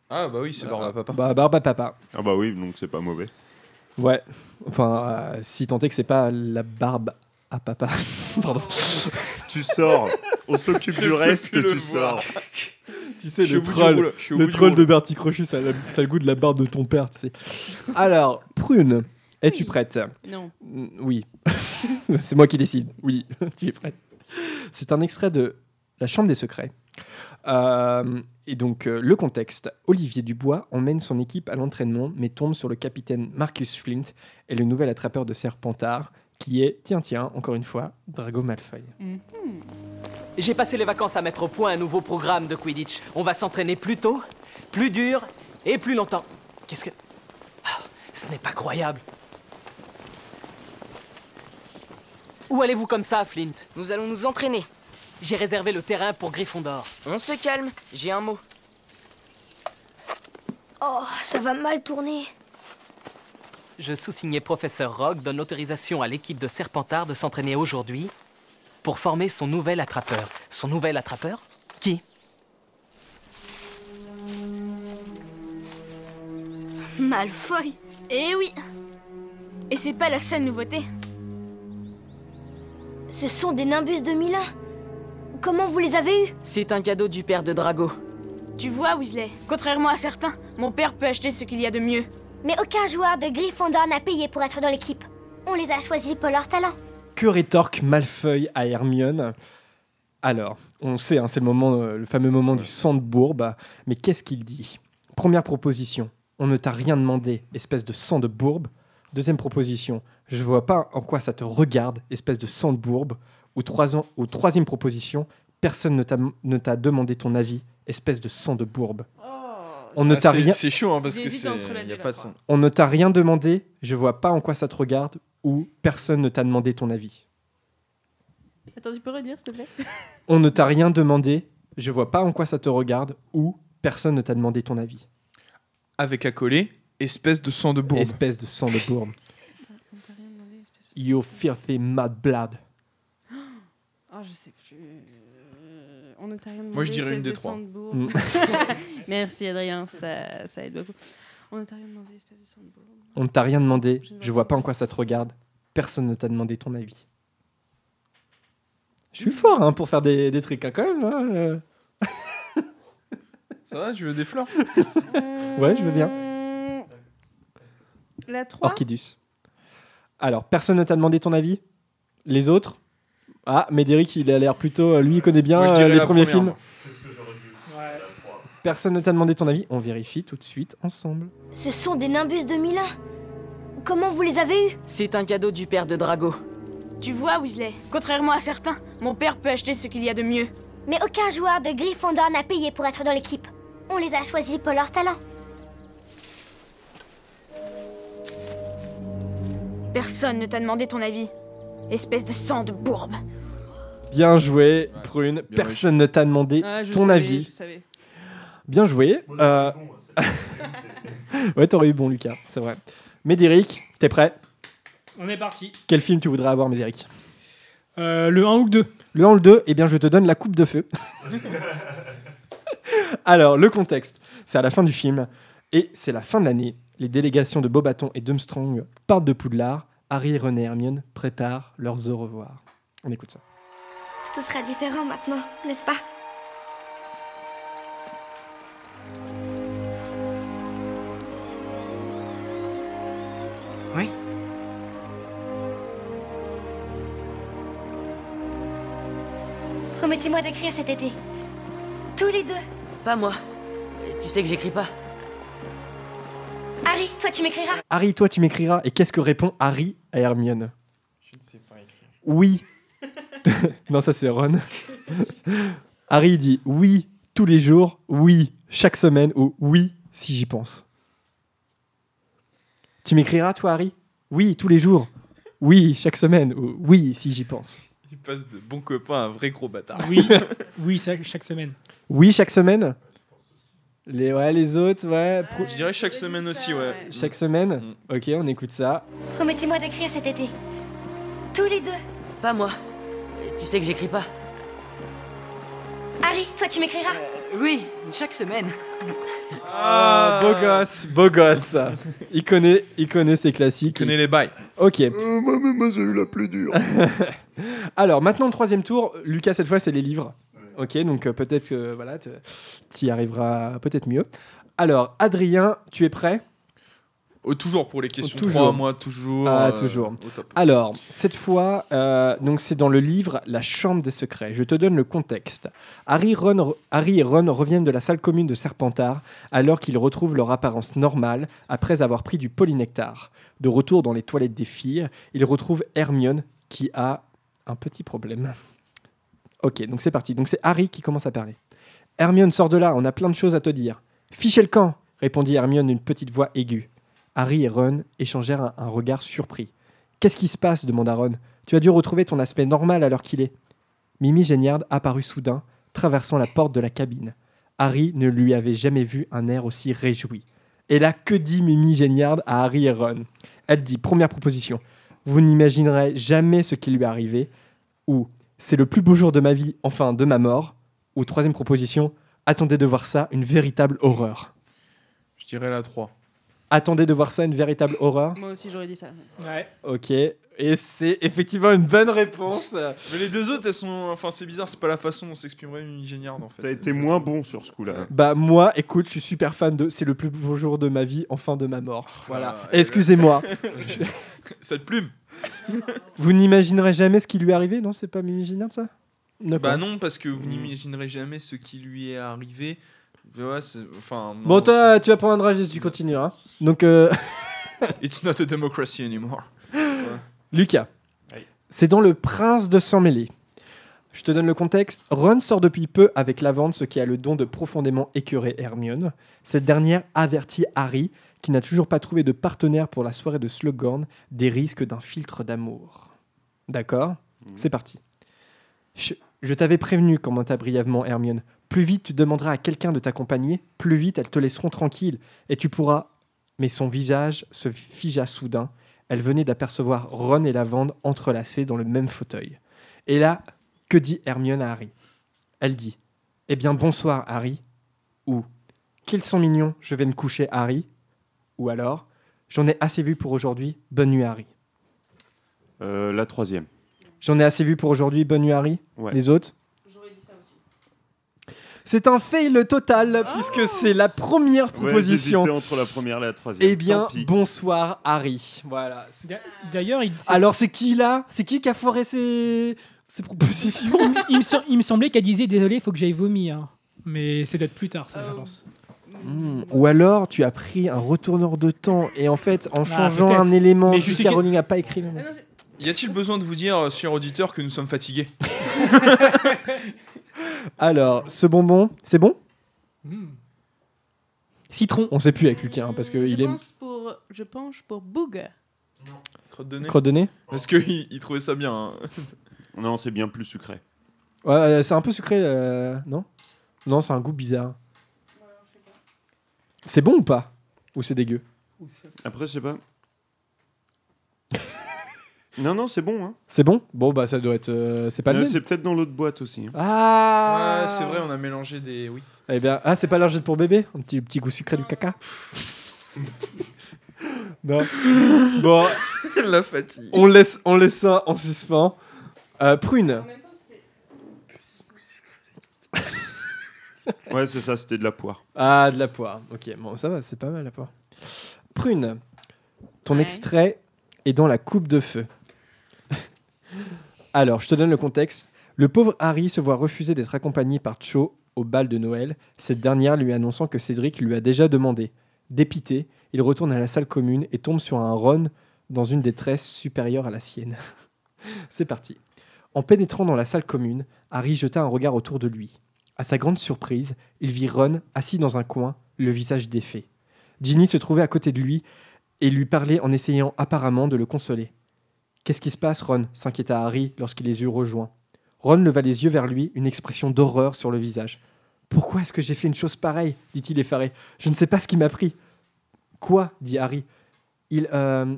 Ah bah oui, c'est barbe à papa. Bah, barbe à papa. Ah bah oui, donc c'est pas mauvais. Ouais. Enfin, euh, si tant est que c'est pas la barbe à papa. Pardon. Tu sors. On s'occupe du reste, le tu sors. Tu sais, le troll, le troll de. Bertie Crochu, ça a, le- ça a le goût de la barbe de ton père, tu sais. Alors, Prune, es-tu prête? Non. Mm, Oui. C'est moi qui décide. Oui, tu es prête. C'est un extrait de La Chambre des Secrets. Euh, et donc, euh, le contexte Olivier Dubois emmène son équipe à l'entraînement, mais tombe sur le capitaine Marcus Flint et le nouvel attrapeur de Serpentard, qui est, tiens, tiens, encore une fois, Drago Malfoy. J'ai passé les vacances à mettre au point un nouveau programme de Quidditch. On va s'entraîner plus tôt, plus dur et plus longtemps. Qu'est-ce que... Ah, ce n'est pas croyable. Où allez-vous comme ça, Flint? Nous allons nous entraîner. J'ai réservé le terrain pour Gryffondor. On se calme, j'ai un mot. Oh, ça va mal tourner. Je sous-signais Professeur Rogue donne l'autorisation à l'équipe de Serpentard de s'entraîner aujourd'hui pour former son nouvel attrapeur. Son nouvel attrapeur? Qui? Malfoy Eh oui Et c'est pas la seule nouveauté. Ce sont des Nimbus 2001 Comment vous les avez eus? C'est un cadeau du père de Drago. Tu vois, Weasley, contrairement à certains, mon père peut acheter ce qu'il y a de mieux. Mais aucun joueur de Gryffondor n'a payé pour être dans l'équipe. On les a choisis pour leur talent. Que rétorque Malfeuille à Hermione? Alors, on sait, hein, c'est le, moment, euh, le fameux moment du sang de bourbe, mais qu'est-ce qu'il dit? Première proposition, on ne t'a rien demandé, espèce de sang de bourbe. Deuxième proposition, je vois pas en quoi ça te regarde, espèce de sang de bourbe. Ou, trois ans, ou troisième proposition, personne ne t'a- t'a demandé ton avis, espèce de sang de bourbe. On ne Ah, t'a rien. C'est chaud hein, parce que c'est. de. On ne t'a rien demandé, je vois pas en quoi ça te regarde, ou personne ne t'a demandé ton avis. Attends, tu peux redire, s'il te plaît? On ne t'a rien demandé, je vois pas en quoi ça te regarde, ou personne ne t'a demandé ton avis. Avec accolé, espèce de sang de bourbe. Espèce de sang de bourbe. You filthy mad blood. Oh, je sais plus. Euh, On ne t'a rien demandé. Moi, je dirais une des de trois. Mm. Merci, Adrien, ça, ça aide beaucoup. On ne t'a rien demandé, espèce de sang de bourbe. On ne t'a rien demandé, je vois pas en quoi ça te regarde, personne ne t'a demandé ton avis. Je suis fort hein, pour faire des, des trucs hein, quand même. hein, euh. Ça va, tu veux des fleurs? Ouais, je veux bien. La 3 Orchidus. Alors, personne ne t'a demandé ton avis? Les autres? Ah, Médéric, il a l'air plutôt. euh, Lui, il connaît bien Moi, je euh, dirais les premiers première, films. Personne ne t'a demandé ton avis On vérifie tout de suite ensemble. Ce sont des Nimbus 2001 Comment vous les avez eus? C'est un cadeau du père de Drago. Tu vois, Weasley, contrairement à certains, mon père peut acheter ce qu'il y a de mieux. Mais aucun joueur de Gryffondor n'a payé pour être dans l'équipe. On les a choisis pour leur talent. Personne ne t'a demandé ton avis. Espèce de sang de bourbe. Bien joué, Prune. Personne ne t'a demandé Ah, je ton savais, avis. je savais. Bien joué. Euh, ouais, t'aurais eu bon, Lucas, c'est vrai. Médéric, t'es prêt? On est parti. Quel film tu voudrais avoir, Médéric? Euh, le 1 ou le 2 Le 1 ou le 2 Eh bien, je te donne la coupe de feu. Alors, le contexte, c'est à la fin du film, et c'est la fin de l'année. Les délégations de Bobaton et Dumstrong partent de Poudlard, Harry, et Hermione préparent leurs au revoir. On écoute ça. Tout sera différent maintenant, n'est-ce pas? Oui. Promettez-moi d'écrire cet été. Tous les deux. Pas moi. Tu sais que j'écris pas. Harry, toi tu m'écriras. Harry, toi tu m'écriras. Et qu'est-ce que répond Harry à Hermione? Je ne sais pas écrire. Oui. non, ça c'est Ron. Harry dit oui tous les jours, oui chaque semaine ou oui si j'y pense. Tu m'écriras toi Harry? Oui tous les jours. Oui chaque semaine ou oui si j'y pense. Il passe de bon copain à un vrai gros bâtard. Oui, oui, chaque semaine. Oui chaque semaine? Les, ouais, les autres, ouais. pro- Je dirais chaque semaine aussi, ouais. Chaque semaine Ok, on écoute ça. Promettez-moi d'écrire cet été. Tous les deux. Pas moi. Tu sais que j'écris pas. Harry, toi tu m'écriras. Oui, chaque semaine. Ah, beau gosse, beau gosse. Il connaît, il connaît ses classiques. Il connaît les bails. Ok. moi, moi j'ai eu la plus dure. Alors maintenant le troisième tour, Lucas cette fois c'est les livres. Ok, donc euh, peut-être que voilà, tu y arriveras peut-être mieux. Alors Adrien, tu es prêt? Oh, toujours pour les questions Toujours. 3, moi, toujours. Ah, euh, toujours. au top. Alors, cette fois, euh, donc c'est dans le livre La Chambre des Secrets. Je te donne le contexte. Harry, Ron- Harry et Ron reviennent de la salle commune de Serpentard alors qu'ils retrouvent leur apparence normale après avoir pris du polynectar. De retour dans les toilettes des filles, ils retrouvent Hermione qui a un petit problème. Ok, donc c'est parti. Donc c'est Harry qui commence à parler. Hermione, sors de là, on a plein de choses à te dire. Fichez le camp, répondit Hermione d'une petite voix aiguë. Harry et Ron échangèrent un, regard surpris. Qu'est-ce qui se passe demanda Ron. Tu as dû retrouver ton aspect normal à l'heure qu'il est. Mimi Géniard apparut soudain, traversant la porte de la cabine. Harry ne lui avait jamais vu un air aussi réjoui. Et là, que dit Mimi Géniard à Harry et Ron? Elle dit Première proposition, vous n'imaginerez jamais ce qui lui est arrivé, ou c'est le plus beau jour de ma vie, enfin de ma mort, ou troisième proposition, attendez de voir ça, une véritable horreur. Je dirais la 3. Attendez de voir ça, une véritable horreur. Moi aussi, j'aurais dit ça. Ouais. Ok, et c'est effectivement une bonne réponse. Mais les deux autres, elles sont. Enfin, c'est bizarre, c'est pas la façon dont s'exprimerait une géniarde en fait. T'as été moins bon sur ce coup-là. Bah moi, écoute, je suis super fan de C'est le plus beau jour de ma vie, enfin de ma mort. Voilà. Ah, Excusez-moi. Cette plume Vous n'imaginerez jamais ce qui lui est arrivé, non C'est pas Mimi Géniard, ça. Bah non, parce que vous n'imaginerez jamais ce qui lui est arrivé. Ouais, c'est- enfin. non. Bon, toi, tu vas prendre un dragé si tu continues. Hein. Donc, euh, It's not a democracy anymore. Lucas, c'est dans Le Prince de sang mêlé. Je te donne le contexte. Ron sort depuis peu avec Lavande, ce qui a le don de profondément écœurer Hermione. Cette dernière avertit Harry, qui n'a toujours pas trouvé de partenaire pour la soirée de Slughorn, des risques d'un filtre d'amour. D'accord C'est parti. Je, je t'avais prévenu, commenta brièvement Hermione. Plus vite tu demanderas à quelqu'un de t'accompagner, plus vite elles te laisseront tranquille, et tu pourras. Mais son visage se figea soudain. Elle venait d'apercevoir Ron et Lavande entrelacés dans le même fauteuil. Et là, que dit Hermione à Harry? Elle dit Eh bien, bonsoir, Harry. Ou Qu'ils sont mignons, je vais me coucher, Harry. Ou alors J'en ai assez vu pour aujourd'hui, bonne nuit, Harry. Euh, la troisième. J'en ai assez vu pour aujourd'hui, bonne nuit, Harry. Ouais. Les autres C'est un fail total, puisque c'est la première Ouais, proposition. j'hésitais entre la première et la troisième. eh bien, bonsoir, Harry. Voilà. D'a- D'ailleurs, il. Alors, c'est qui là? C'est qui qui a foiré ses, ses propositions? Il, me sem- il me semblait qu'elle disait désolé, il faut que j'aille vomir. Mais c'est peut-être plus tard, ça, je pense. Ou alors, tu as pris un retourneur de temps et en fait, en Ah, changeant un élément, Mais je J.K. que- Rowling n'a pas écrit le nom. Y a-t-il besoin de vous dire, euh, cher auditeur, que nous sommes fatigués? Alors, ce bonbon, c'est bon? Hmm. Citron. On sait plus avec Lucas, hein, parce je, qu'il est pense pour, je penche pour Boog. Crotte de nez crotte de nez? Parce qu'il il trouvait ça bien. hein. Non, c'est bien plus sucré. Ouais, euh, c'est un peu sucré, euh, non? Non, c'est un goût bizarre. C'est bon ou pas? Ou c'est dégueu? Après, je sais pas. non, non, c'est bon. Hein. C'est bon? Bon, bah ça doit être. euh, c'est pas le Euh, même. c'est peut-être dans l'autre boîte aussi. hein. Ah Ouais, c'est vrai, on a mélangé des. Oui. Eh bien, ah, c'est pas l'argent pour bébé? Un petit, petit goût sucré du caca? Non. Bon, La fatigue. On laisse, on laisse ça en suspens. Euh, prune. Ouais, c'est ça, c'était de la poire. Ah, de la poire. Ok, bon, ça va, c'est pas mal la poire. Prune, ton Ouais. extrait est dans la coupe de feu. Alors, je te donne le contexte. Le pauvre Harry se voit refuser d'être accompagné par Cho au bal de Noël, cette dernière lui annonçant que Cédric lui a déjà demandé. Dépité, il retourne à la salle commune et tombe sur un Ron dans une détresse supérieure à la sienne. C'est parti. En pénétrant dans la salle commune, Harry jeta un regard autour de lui. À sa grande surprise, il vit Ron assis dans un coin, le visage défait. Ginny se trouvait à côté de lui et lui parlait en essayant apparemment de le consoler. Qu'est-ce qui se passe, Ron? s'inquiéta Harry lorsqu'il les eut rejoints. Ron leva les yeux vers lui, une expression d'horreur sur le visage. Pourquoi est-ce que j'ai fait une chose pareille? dit-il effaré. Je ne sais pas ce qui m'a pris. Quoi? dit Harry. Il, euh,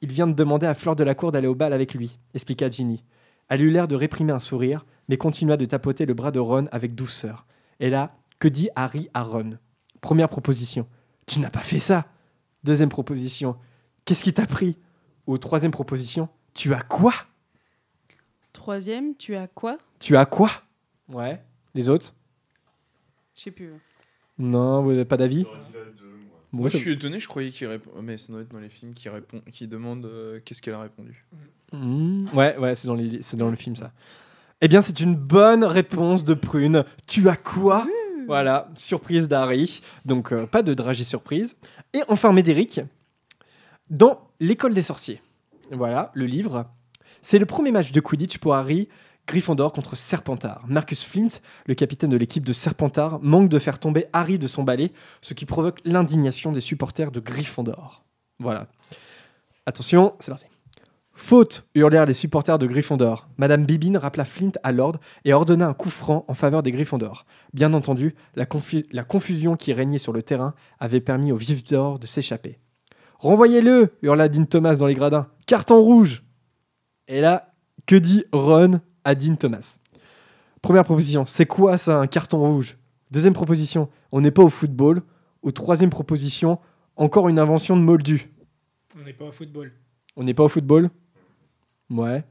il vient de demander à Fleur de la Cour d'aller au bal avec lui, expliqua Ginny. Elle eut l'air de réprimer un sourire, mais continua de tapoter le bras de Ron avec douceur. Et là, que dit Harry à Ron? Première proposition. Tu n'as pas fait ça. Deuxième proposition. Qu'est-ce qui t'a pris? Ou troisième proposition. Tu as quoi? Troisième, tu as quoi? Tu as quoi? Ouais. Les autres? Je sais plus. Non, vous n'avez pas d'avis? Moi, je suis étonné, je croyais qu'il répond. Mais ça doit être dans les films qui répond, qui demande euh, qu'est-ce qu'elle a répondu. Hmm, Ouais, ouais, c'est dans, les- c'est dans le film ça. Eh bien, c'est une bonne réponse de Prune. Tu as quoi? Voilà, surprise d'Harry. Donc, euh, pas de dragée surprise. Et enfin, Médéric, dans L'école des sorciers. Voilà, le livre. C'est le premier match de Quidditch pour Harry, Gryffondor contre Serpentard. Marcus Flint, le capitaine de l'équipe de Serpentard, manque de faire tomber Harry de son balai, ce qui provoque l'indignation des supporters de Gryffondor. Voilà. Attention, c'est parti. Faute hurlèrent les supporters de Gryffondor. Madame Bibine rappela Flint à l'ordre et ordonna un coup franc en faveur des Gryffondor. Bien entendu, la confusion qui régnait sur le terrain avait permis aux vifs d'or de s'échapper. Renvoyez-le hurla Dean Thomas dans les gradins. Carton rouge Et là, que dit Ron? Dean Thomas Première proposition, c'est quoi ça, un carton rouge? Deuxième proposition, on n'est pas au football. Ou troisième proposition, encore une invention de Moldu. On n'est pas au football. On n'est pas au football? Ouais.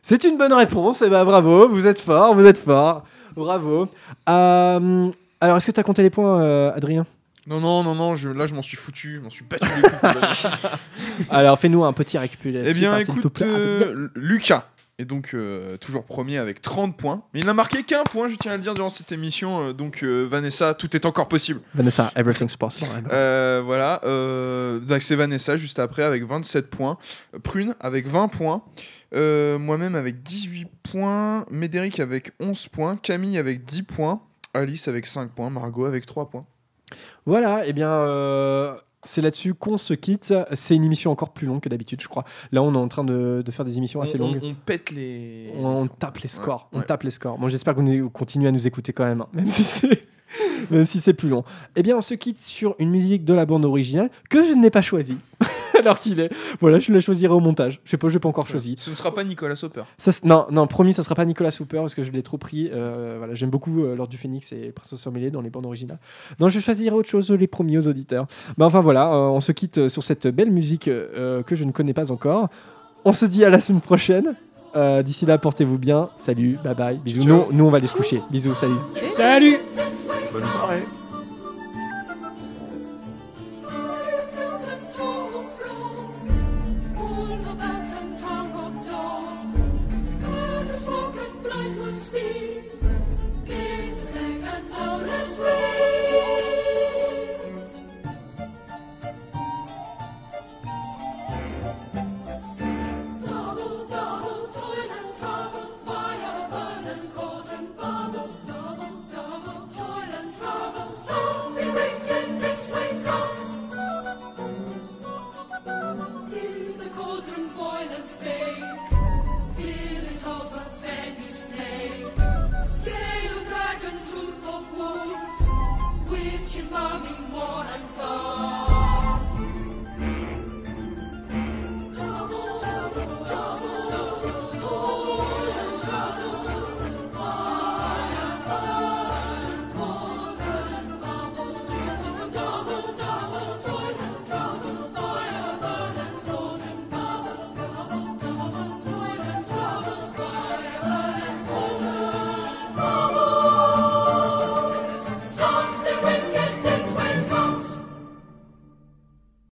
C'est une bonne réponse, et bah bravo, vous êtes fort, vous êtes fort. Bravo. Euh, alors, est-ce que tu as compté les points, euh, Adrien? Non, non, non, non, je, là je m'en suis foutu, je m'en suis battu. Alors, fais-nous un petit récapitulatif. Eh bien, s'il te écoute, plaît. euh, Lucas est donc euh, toujours premier avec 30 points. Mais il n'a marqué qu'un point, je tiens à le dire, durant cette émission. euh, donc, euh, Vanessa, tout est encore possible. Vanessa, everything's possible. Euh, voilà, euh, donc c'est Vanessa juste après avec 27 points. Prune avec 20 points. Euh, Moi-même avec 18 points. Médéric avec 11 points. Camille avec 10 points. Alice avec 5 points. Margot avec 3 points. Voilà, et bien, euh, c'est là-dessus qu'on se quitte. C'est une émission encore plus longue que d'habitude, je crois. Là, on est en train de, de faire des émissions assez On- on- longues. On, pète les. On, on tape les scores. On ouais. tape les scores. Bon, j'espère que vous continuez à nous écouter quand même, hein, même si c'est. Même si c'est plus long. Eh bien, on se quitte sur une musique de la bande originale que je n'ai pas choisie. Alors qu'il est. Voilà, je la choisirai au montage. Je sais pas, je n'ai pas encore choisi. Ce ne sera pas Nicolas. Ça, c'est- non, non, promis, ça sera pas Nicolas Souper parce que je l'ai trop pris. Euh, voilà, j'aime beaucoup euh, Lord du Phénix et Princesse Sormelé dans les bandes originales. Non, je choisirai autre chose, les promis aux auditeurs. Mais enfin voilà, euh, on se quitte sur cette belle musique euh, que je ne connais pas encore. On se dit à la semaine prochaine. Euh, D'ici là, portez-vous bien. Salut, bye bye, bisous. Nous, nous, on va aller se coucher. Bisous, salut. Salut Bonne soirée.